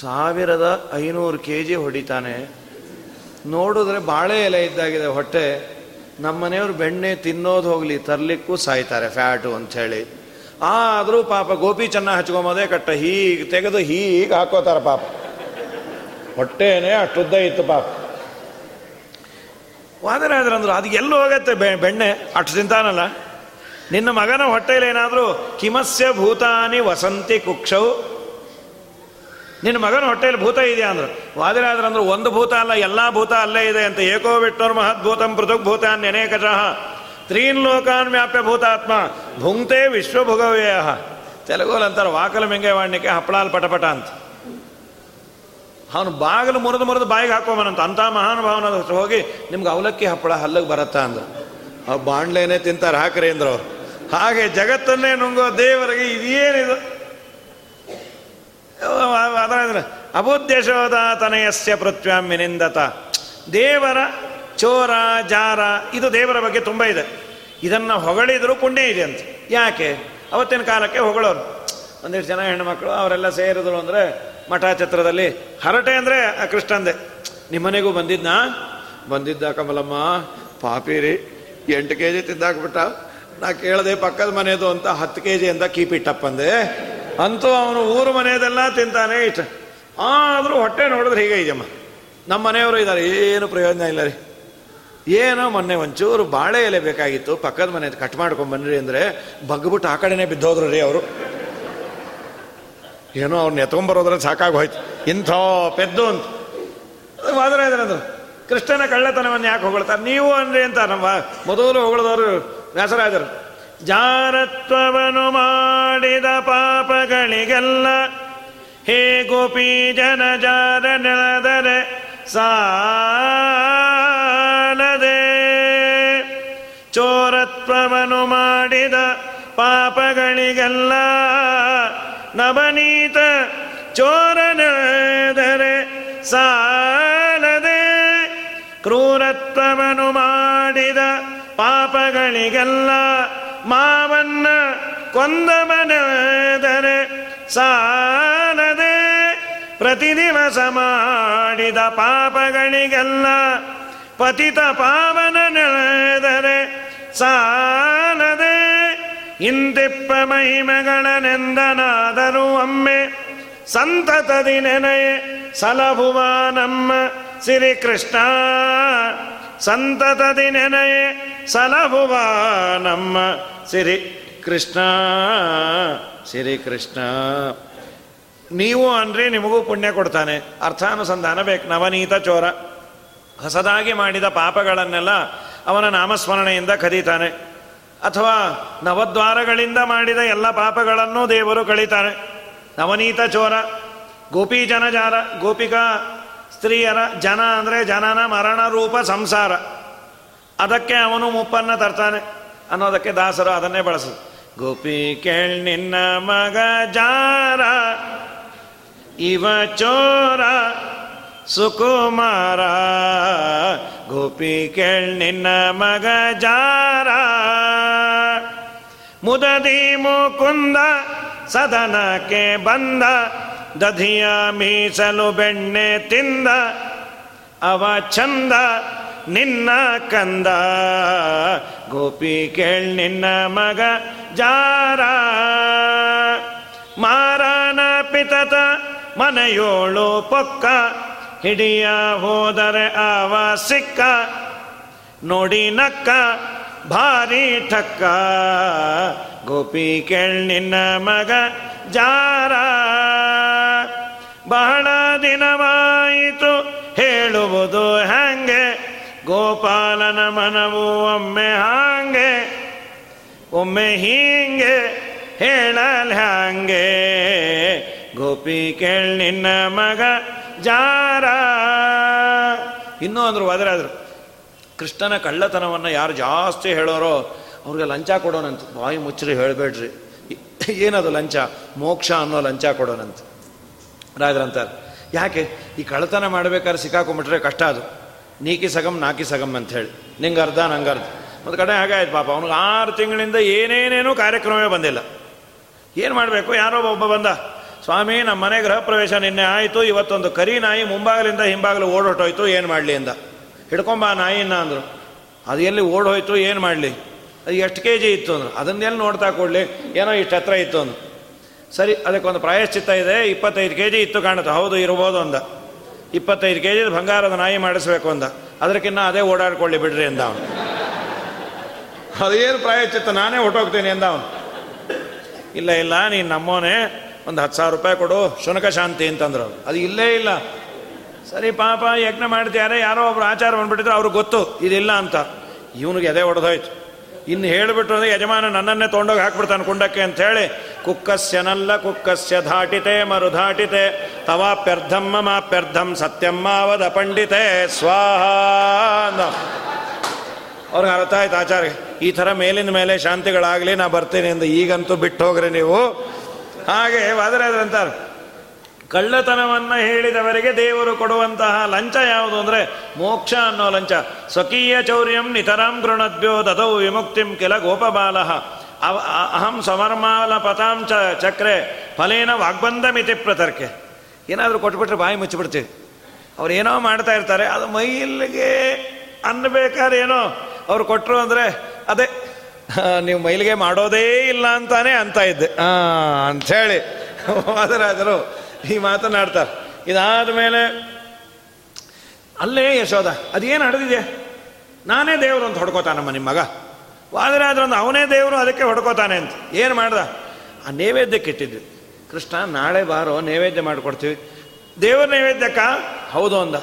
ಸಾವಿರದ ಐನೂರು ಕೆ ಜಿ ಹೊಡಿತಾನೆ. ನೋಡಿದ್ರೆ ಬಾಳೆ ಎಲೆ ಇದ್ದಾಗಿದೆ ಹೊಟ್ಟೆ. ನಮ್ಮ ಮನೆಯವರು ಬೆಣ್ಣೆ ತಿನ್ನೋದು ಹೋಗಲಿ, ತರಲಿಕ್ಕೂ ಸಾಯ್ತಾರೆ ಫ್ಯಾಟು ಅಂಥೇಳಿ ಆದರೂ ಪಾಪ ಗೋಪಿ ಚೆನ್ನ ಹಚ್ಕೊಂಬೋದೇ ಕಟ್ಟ, ಹೀಗೆ ತೆಗೆದು ಹೀಗೆ ಹಾಕೋತಾರೆ ಪಾಪ. ಹೊಟ್ಟೆನೇ ಅಷ್ಟುದ್ದ ಇತ್ತು ಪಾಪ. ವಾದರಾದ್ರಂದ್ರು ಅದು ಎಲ್ಲೂ ಹೋಗತ್ತೆ ಬೆಣ್ಣೆ? ಅಷ್ಟು ತಿಂತಾನಲ್ಲ? ನಿನ್ನ ಮಗನ ಹೊಟ್ಟೆಯಲ್ಲಿ ಏನಾದರೂ, ಕಿಮಸ್ಯ ಭೂತಾನಿ ವಸಂತಿ ಕುಕ್ಷವು ನಿನ್ನ ಮಗನ ಹೊಟ್ಟೆಯಲ್ಲಿ ಭೂತ ಇದೆಯಾ ಅಂದ್ರು. ವಾದಿರಾದ್ರಂದ್ರು ಒಂದು ಭೂತ ಅಲ್ಲ, ಎಲ್ಲ ಭೂತ ಅಲ್ಲೇ ಇದೆ ಅಂತ. ಏಕೋ ಬಿಟ್ಟೋರ್ ಮಹದ್ಭೂತಂ ಪೃಥಕ್ ಭೂತಾನ್ ನೆನೇಕಚಃ ತ್ರೀನ್ ಲೋಕಾನ್ ವ್ಯಾಪ್ಯ ಭೂತಾತ್ಮ. ಭುಂಕ್ತೆ ವಿಶ್ವಭುಗವ್ಯಯ. ತೆಲುಗುಲ್ ಅಂತಾರೆ, ವಾಕಲ ಮೆಂಗೆ ಹಪ್ಪಳಾಲ್ ಪಟಪಟ ಅಂತ. ಅವನು ಬಾಗಿಲು ಮುರಿದು ಮುರಿದು ಬಾಯಿಗೆ ಹಾಕೋಮನಂತ ಅಂಥ ಮಹಾನುಭಾವನ ಹೋಗಿ, ನಿಮ್ಗೆ ಅವಲಕ್ಕಿ ಹಪ್ಪಳ ಹಲ್ಲಗ್ ಬರತ್ತಾ ಅಂದ್ರು. ಆ ಬಾಂಡ್ಲೇನೆ ತಿಂತಾರೆ, ಹಾಕ್ರಿ ಅಂದ್ರು ಹಾಗೆ ಜಗತ್ತನ್ನೇ ನುಂಗೋ ದೇವರಿಗೆ ಇದೇನಿದು? ಅಬುದ್ಯಶೋಧ ತನಯಸ್ಯ ಪೃಥ್ವ್ಯಾಮಿನಿಂದತ ದೇವರ ಚೋರ, ಜಾರ, ಇದು ದೇವರ ಬಗ್ಗೆ ತುಂಬ ಇದೆ. ಇದನ್ನು ಹೊಗಳಿದ್ರು ಪುಣ್ಯ ಇದೆ ಅಂತ. ಯಾಕೆ? ಅವತ್ತಿನ ಕಾಲಕ್ಕೆ ಹೊಗಳೋರು. ಒಂದಿಷ್ಟು ಜನ ಹೆಣ್ಣುಮಕ್ಕಳು ಅವರೆಲ್ಲ ಸೇರಿದ್ರು ಅಂದರೆ ಮಠ ಛತ್ರದಲ್ಲಿ ಹರಟೆ ಅಂದರೆ ಕೃಷ್ಣಂದೆ. ನಿಮ್ಮನೆಗೂ ಬಂದಿದ್ನಾ? ಬಂದಿದ್ದ ಕಮಲಮ್ಮ, ಪಾಪಿರಿ, ಎಂಟು ಕೆ ಜಿ ತಿಂದಾಕ್ಬಿಟ್ಟ. ನಾ ಕೇಳದೆ ಪಕ್ಕದ ಮನೆಯದು ಅಂತ ಹತ್ತು ಕೆ ಜಿ ಅಂತ ಕೀಪಿಟ್ಟಪ್ಪಂದೆ. ಅಂತೂ ಅವನು ಊರು ಮನೆಯದೆಲ್ಲ ತಿಂತಾನೆ ಇಷ್ಟ. ಆದರೂ ಹೊಟ್ಟೆ ನೋಡಿದ್ರೆ ಹೀಗೆ ಇದೆಯಮ್ಮ. ನಮ್ಮ ಮನೆಯವರು ಇದ್ದಾರೆ, ಏನು ಪ್ರಯೋಜನ ಇಲ್ಲ ರೀ. ಏನೋ ಮೊನ್ನೆ ಒಂಚೂರು ಬಾಳೆ ಎಲೆ ಬೇಕಾಗಿತ್ತು, ಪಕ್ಕದ ಮನೆ ಕಟ್ ಮಾಡ್ಕೊಂಡು ಬನ್ನಿರಿ ಅಂದರೆ ಬಗ್ಬಿಟ್ಟು ಆ ಕಡೆನೇ ಬಿದ್ದೋದ್ರು ರೀ ಅವರು. ಏನೋ ಅವ್ರನ್ನ ಎತ್ಕೊಂಬರೋದ್ರೆ ಸಾಕಾಗೋಯ್ತು. ಇಂಥ ಪೆದ್ದು ಅಂತ. ವಾದರಾಜರಂದ್ರು ಕೃಷ್ಣನ ಕಳ್ಳತನವನ್ನು ಯಾಕೆ ಹೊಗಳ್ತಾರೆ? ನೀವು ಅಂದ್ರೆ ಅಂತ ನಮ್ಮ ಮೊದಲು ಹೊಗಳದವರು ವ್ಯಾಸರಾಜರು. ಜಾರತ್ವವನ್ನು ಮಾಡಿದ ಪಾಪಗಳಿಗೆಲ್ಲ ಹೇ ಗೋಪಿ ಜನ ಜಾರ ನೆಲದರೆ ಸಾಲದೆ. ಚೋರತ್ವವನು ಮಾಡಿದ ಪಾಪಗಳಿಗೆಲ್ಲ ನವನೀತ ಚೋರನೆದರೆ ಸಾಲದೆ. ಕ್ರೂರತ್ವವನು ಮಾಡಿದ ಪಾಪಗಳಿಗೆಲ್ಲ ಮಾವನ್ನ ಕೊಂದವನೆದರೆ ಸಾಲದೆ ಪ್ರತಿ ದಿವಸ ಮಾಡಿದ ಪಾಪಗಳಿಗೆಲ್ಲ ಪತಿತ ಪಾವನ ನೆಳೆದರೆ ಸಾಲದೆ ಇಂತಿಪ್ಪ ಮಹಿಮೆಗಳನೆಂದನಾದರೂ ಒಮ್ಮೆ ಸಂತತದಿ ನೆನೆಯೇ ಸಲಭುವ ನಮ್ಮ ಶ್ರೀಕೃಷ್ಣ. ಸಂತತದಿ ನೆನೆಯೇ ಸಲಭುವ ನಮ್ಮ ಸಿರಿ ಕೃಷ್ಣ, ಸಿರಿ ಶ್ರೀಕೃಷ್ಣ ನೀವು ಅಂದ್ರೆ ನಿಮಗೂ ಪುಣ್ಯ ಕೊಡ್ತಾನೆ. ಅರ್ಥಾನುಸಂಧಾನ ಬೇಕು. ನವನೀತ ಚೋರ. ಹೊಸದಾಗಿ ಮಾಡಿದ ಪಾಪಗಳನ್ನೆಲ್ಲ ಅವನ ನಾಮಸ್ಮರಣೆಯಿಂದ ಕದೀತಾನೆ. ಅಥವಾ ನವದ್ವಾರಗಳಿಂದ ಮಾಡಿದ ಎಲ್ಲ ಪಾಪಗಳನ್ನು ದೇವರು ಕಳೀತಾನೆ. ನವನೀತ ಚೋರ, ಗೋಪಿ ಜನಜಾರ, ಗೋಪಿಕಾ ಸ್ತ್ರೀಯರ ಜನ ಅಂದರೆ ಜನನ ಮರಣ ರೂಪ ಸಂಸಾರ. ಅದಕ್ಕೆ ಅವನು ಮುಪ್ಪನ್ನು ತರ್ತಾನೆ. ಅನ್ನೋದಕ್ಕೆ ದಾಸರು ಅದನ್ನೇ ಬಳಸು ಗೋಪಿ ಕೇಳ್ ನಿನ್ನ ಮಗ ಜಾರ, ಇವ ಚೋರ ಸುಕುಮಾರ. ಗೋಪಿ ಕೇಳ್ ನಿನ್ನ ಮಗ ಜಾರ, ಮುದದಿ ಮುಕುಂದ ಸದನಕ್ಕೆ ಬಂದ, ದಧಿಯ ಮೀಸಲು ಬೆಣ್ಣೆ ತಿಂದ, ಅವ ಚಂದ ನಿನ್ನ ಕಂದ. ಗೋಪಿ ಕೇಳ್ ನಿನ್ನ ಮಗ ಜಾರ. ಮಾರನ ಪಿತತ ಮನೆಯೋಳು ಪೊಕ್ಕ. ಹಿಡಿಯ ಹೋದರೆ ಆವ ಸಿಕ್ಕ. ನೋಡಿ ನಕ್ಕ, ಭಾರಿ ಠಕ್ಕ. ಗೋಪಿ ಕೇಳ್ ನಿನ್ನ ಮಗ ಜಾರ. ಬಹಳ ದಿನವಾಯಿತು, ಹೇಳುವುದು ಹಂಗೆ ಗೋಪಾಲನ ಮನವು ಒಮ್ಮೆ ಹಾಂಗೆ, ಒಮ್ಮೆ ಹೀಂಗೆ ಹೇಳಲ್ ಹಂಗೆ ಗೋಪಿ ಕೇಳ್ ನಿನ್ನ ಮಗ ಜಾರ. ಇನ್ನೂ ಅಂದ್ರು ಆದರು, ಕೃಷ್ಣನ ಕಳ್ಳತನವನ್ನು ಯಾರು ಜಾಸ್ತಿ ಹೇಳೋರೋ ಅವ್ರಿಗೆ ಲಂಚ ಕೊಡೋಣಂತ ಬಾಯಿ ಮುಚ್ಚರಿ, ಹೇಳಬೇಡ್ರಿ. ಏನದು ಲಂಚ? ಮೋಕ್ಷ ಅನ್ನೋ ಲಂಚ ಕೊಡೋಣಂತ ರಾಜರಂತಾರೆ, ಯಾಕೆ? ಈ ಕಳ್ಳತನ ಮಾಡಬೇಕಾದ್ರೆ ಸಿಕ್ಕಾಕೊಂಬಿಟ್ರೆ ಕಷ್ಟ ಅದು. ನೀಕಿ ಸಗಮ್ ನಾಕಿ ಸಗಮ್ ಅಂತ ಹೇಳಿ ನಿಂಗೆ ಅರ್ಧ, ನಂಗೆ ಅರ್ಧ. ಒಂದು ಕಡೆ ಹಾಗಾಯ್ತು ಪಾಪ. ಅವ್ನಿಗೆ ಆರು ತಿಂಗಳಿಂದ ಏನೇನೇನೂ ಕಾರ್ಯಕ್ರಮವೇ ಬಂದಿಲ್ಲ. ಏನು ಮಾಡಬೇಕು? ಯಾರೋ ಒಬ್ಬ ಬಂದ. ಸ್ವಾಮಿ, ನಮ್ಮ ಮನೆ ಗೃಹ ಪ್ರವೇಶ ನಿನ್ನೆ ಆಯಿತು. ಇವತ್ತೊಂದು ಕರಿ ನಾಯಿ ಮುಂಬಾಗಲಿಂದ ಹಿಂಬಾಗಲು ಓಡೋಟೋಯ್ತು ಏನು ಮಾಡಲಿ ಅಂದ. ಹಿಡ್ಕೊಂಬ ನಾಯಿನ ಅಂದರು. ಅದು ಎಲ್ಲಿ ಓಡೋಯ್ತು? ಏನು ಮಾಡಲಿ? ಅದು ಎಷ್ಟು ಕೆ ಜಿ ಇತ್ತು ಅಂದರು. ಅದನ್ನೆಲ್ಲಿ ನೋಡ್ತಾ ಕೊಡಲಿ? ಏನೋ ಇಷ್ಟು ಹತ್ರ ಇತ್ತು ಅಂದು ಸರಿ, ಅದಕ್ಕೊಂದು ಪ್ರಾಯಶ್ಚಿತ್ತ ಇದೆ. ಇಪ್ಪತ್ತೈದು ಕೆ ಜಿ ಇತ್ತು ಕಾಣುತ್ತೆ. ಹೌದು, ಇರ್ಬೋದು ಅಂದ. ಇಪ್ಪತ್ತೈದು ಕೆ ಜಿದು ಬಂಗಾರದ ನಾಯಿ ಮಾಡಿಸ್ಬೇಕು ಅಂದ. ಅದಕ್ಕಿನ್ನ ಅದೇ ಓಡಾಡ್ಕೊಳ್ಳಿ ಬಿಡ್ರಿ ಅಂದ ಅವನು. ಅದೇನು ಪ್ರಾಯಶ್ಚಿತ್ತ? ನಾನೇ ಹೊಟ್ಟೋಗ್ತೀನಿ ಅಂದ ಅವನು. ಇಲ್ಲ ಇಲ್ಲ, ನೀನು ನಮ್ಮೋನೆ, ಒಂದು ಹತ್ತು ಸಾವಿರ ರೂಪಾಯಿ ಕೊಡು, ಶುನಕ ಶಾಂತಿ ಅಂತಂದ್ರು ಅದು ಇಲ್ಲೇ ಇಲ್ಲ. ಸರಿ, ಪಾಪ, ಯಜ್ಞ ಮಾಡ್ತಿದ್ದಾರೆ. ಯಾರೋ ಒಬ್ರು ಆಚಾರ ಬಂದ್ಬಿಟ್ಟಿದ್ರು, ಅವ್ರಿಗೆ ಗೊತ್ತು, ಇದಿಲ್ಲ ಅಂತ. ಇವನಿಗೆ ಎದೆ ಹೊಡೆದೋಯ್ತು ಇನ್ನು ಹೇಳಿಬಿಟ್ರು ಅಂದರೆ ಯಜಮಾನ ನನ್ನನ್ನೇ ತೊಗೊಂಡೋಗಿ ಹಾಕ್ಬಿಡ್ತಾನೆ ಕುಂಡಕ್ಕೆ ಅಂತ ಹೇಳಿ, ಕುಕ್ಕಸ್ಯನಲ್ಲ, ಕುಕ್ಕಸ್ಯ ಧಾಟಿತೆ, ಮರುಧಾಟಿತೆ ತವಾಪ್ಯರ್ಧಂ ಸತ್ಯಮ್ಮ ಸತ್ಯಮ್ಮಾವದ ಪಂಡಿತೆ, ಸ್ವಾಹ ಅವ್ರಿಗೆ ಅರ್ಥ ಆಯ್ತು ಆಚಾರ್ಯ, ಈ ಥರ ಮೇಲಿನ ಮೇಲೆ ಶಾಂತಿಗಳಾಗಲಿ, ನಾ ಬರ್ತೀನಿ ಅಂದ ಈಗಂತೂ ಬಿಟ್ಟು ಹೋಗ್ರಿ ನೀವು. ಹಾಗೆ ಅಂತಾರೆ ಕಳ್ಳತನವನ್ನು ಹೇಳಿದವರಿಗೆ ದೇವರು ಕೊಡುವಂತಹ ಲಂಚ ಯಾವುದು ಅಂದರೆ ಮೋಕ್ಷ ಅನ್ನೋ ಲಂಚ. ಸ್ವಕೀಯ ಚೌರ್ಯಂ ನಿತರಾಂ ಗೃಣದ್ಯೋ ದದೌ ವಿಮುಕ್ತಿಂ ಕೆಲ ಗೋಪಬಾಲ. ಅಹಂ ಸಮರ್ಮಾಲ ಪತಾಂ ಚ ಚಕ್ರೆ ಫಲೇನ ವಾಗ್ಬಂಧ ಮಿತಿ ಪ್ರತರ್ಕೆ. ಏನಾದರೂ ಕೊಟ್ಬಿಟ್ರೆ ಬಾಯಿ ಮುಚ್ಚಿಬಿಡ್ತೀವಿ. ಅವ್ರು ಏನೋ ಮಾಡ್ತಾ ಇರ್ತಾರೆ, ಅದು ಮೈಲಿಗೆ ಅನ್ಬೇಕಾದ್ರೆ ಏನೋ ಅವ್ರು ಕೊಟ್ಟರು ಅಂದರೆ ಅದೇ ನೀವು ಮೈಲಿಗೆ ಮಾಡೋದೇ ಇಲ್ಲ ಅಂತಾನೆ ಅಂತ ಇದ್ದೆ. ಅಂಥೇಳಿ. ವಾದರಾಜರು ಈ ಮಾತನಾಡ್ತಾರೆ. ಇದಾದ ಮೇಲೆ ಅಲ್ಲೇ ಯಶೋದ ಅದೇನು ನಡೆದಿದೆ? ನಾನೇ ದೇವರು ಅಂತ ಹೊಡ್ಕೋತಾನಮ್ಮ ನಿಮ್ಮ ಮಗ. ವಾದರಾಜರು ಅವನೇ ದೇವರು, ಅದಕ್ಕೆ ಹೊಡ್ಕೋತಾನೆ ಅಂತ. ಏನು ಮಾಡ್ದ? ಆ ನೈವೇದ್ಯಕ್ಕೆ ಇಟ್ಟಿದ್ವಿ. ಕೃಷ್ಣ, ನಾಳೆ ಬಾರೋ, ನೈವೇದ್ಯ ಮಾಡಿಕೊಡ್ತೀವಿ. ದೇವರ ನೈವೇದ್ಯಕ್ಕ? ಹೌದು ಅಂದ.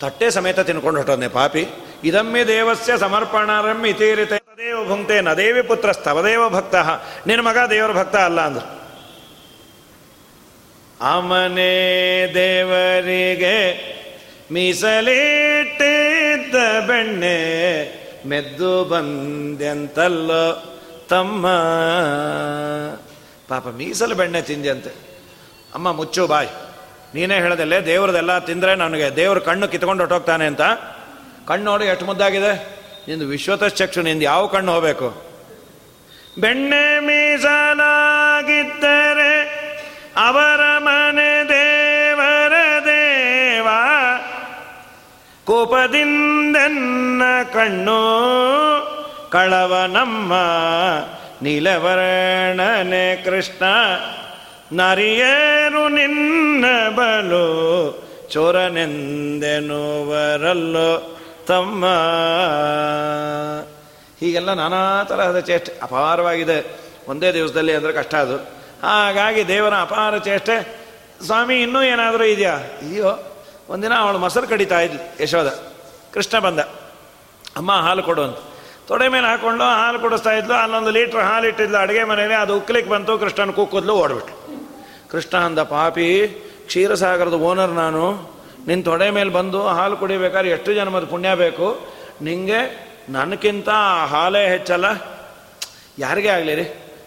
ತಟ್ಟೆ ಸಮೇತ ತಿನ್ಕೊಂಡು ಹೊಟ್ಟೋದ್ನೆ ಪಾಪಿ. ಇದಮ್ಮೆ ದೇವಸ್ಯ ಸಮರ್ಪಣಾರಂ ಇತೀರಿತೆ ತದೇವ ಭುಂಕ್ತೆ ದೇವಿ ಪುತ್ರ ಸ್ತವದೇವ ಭಕ್ತ. ನಿನ್ನ ಮಗ ದೇವರ ಭಕ್ತ ಅಲ್ಲ ಅಂದ್ರು. ಅಮನೆ ದೇವರಿಗೆ ಮೀಸಲಿಟ್ಟಿದ್ದ ಬೆಣ್ಣೆ ಮೆದ್ದು ಬಂದೆಂತಲ್ಲೋ ತಮ್ಮ. ಪಾಪ ಮೀಸಲು ಬೆಣ್ಣೆ ತಿಂದ್ಯಂತೆ. ಅಮ್ಮ ಮುಚ್ಚು ಬಾಯ್. ನೀನೇ ಹೇಳದಲ್ಲ ದೇವ್ರದೆಲ್ಲ ತಿಂದರೆ ನನಗೆ ದೇವ್ರ ಕಣ್ಣು ಕಿತ್ಕೊಂಡು ಹೊಟ್ಟೋಗ್ತಾನೆ ಅಂತ. ಕಣ್ಣು ನೋಡಿ ಎಷ್ಟು ಮುದ್ದಾಗಿದೆ. ನಿಂದು ವಿಶ್ವತಶ್ಚಕ್ಷು, ನಿಂದು ಯಾವ ಕಣ್ಣು ಹೋಗಬೇಕು? ಬೆಣ್ಣೆ ಮೀಸಲಾಗಿದ್ದರೆ ಅವರ ಮನೆ ದೇವರ ದೇವ, ಕೋಪದಿಂದನ್ನ ಕಣ್ಣು ಕಳವ ನಮ್ಮ ನೀಲವರ್ಣನೆ ಕೃಷ್ಣ, ನರಿಯರು ನಿನ್ನ ಬಲು ಚೋರನೆಂದೆನುವರಲ್ಲೋ ತಮ್ಮ. ಹೀಗೆಲ್ಲ ನಾನಾ ತರಹದ ಚೇಷ್ಟೆ ಅಪಾರವಾಗಿದೆ. ಒಂದೇ ದಿವಸದಲ್ಲಿ ಅಂದರೆ ಕಷ್ಟ ಅದು. ಹಾಗಾಗಿ ದೇವರ ಅಪಾರ ಚೇಷ್ಟೆ. ಸ್ವಾಮಿ, ಇನ್ನೂ ಏನಾದರೂ ಇದೆಯಾ? ಇದೆಯೋ ಒಂದಿನ ಅವಳು ಮೊಸರು ಕಡಿತಾ ಇದ್ಲು ಯಶೋದ ಕೃಷ್ಣ ಬಂದ. ಅಮ್ಮ, ಹಾಲು ಕೊಡು ಅಂತ. ತೊಡೆ ಮೇಲೆ ಹಾಕೊಂಡು ಹಾಲು ಕುಡಿಸ್ತಾ ಇದ್ಲು, ಅಲ್ಲೊಂದು ಲೀಟ್ರ್ ಹಾಲು ಇಟ್ಟಿದ್ಲು, ಅಡುಗೆ ಮನೇಲಿ ಅದು ಉಕ್ಲಿಕ್ಕೆ ಬಂತು, ಕೃಷ್ಣನ ಕೂಕುದ್ಲು, ಓಡ್ಬಿಟ್ಲು. ಕೃಷ್ಣ ಅಂದ, ಪಾಪಿ, ಕ್ಷೀರಸಾಗರದ ಓನರ್ ನಾನು. ನಿನ್ನ ತೊಡೆ ಮೇಲೆ ಬಂದು ಹಾಲು ಕುಡಿಬೇಕಾದ್ರೆ ಎಷ್ಟು ಜನ್ಮದ ಪುಣ್ಯ ಬೇಕು? ನಿಂಗೆ ನನಗಿಂತ ಹಾಲೇ ಹೆಚ್ಚಲ್ಲ. ಯಾರಿಗೇ ಆಗಲಿ ರೀ?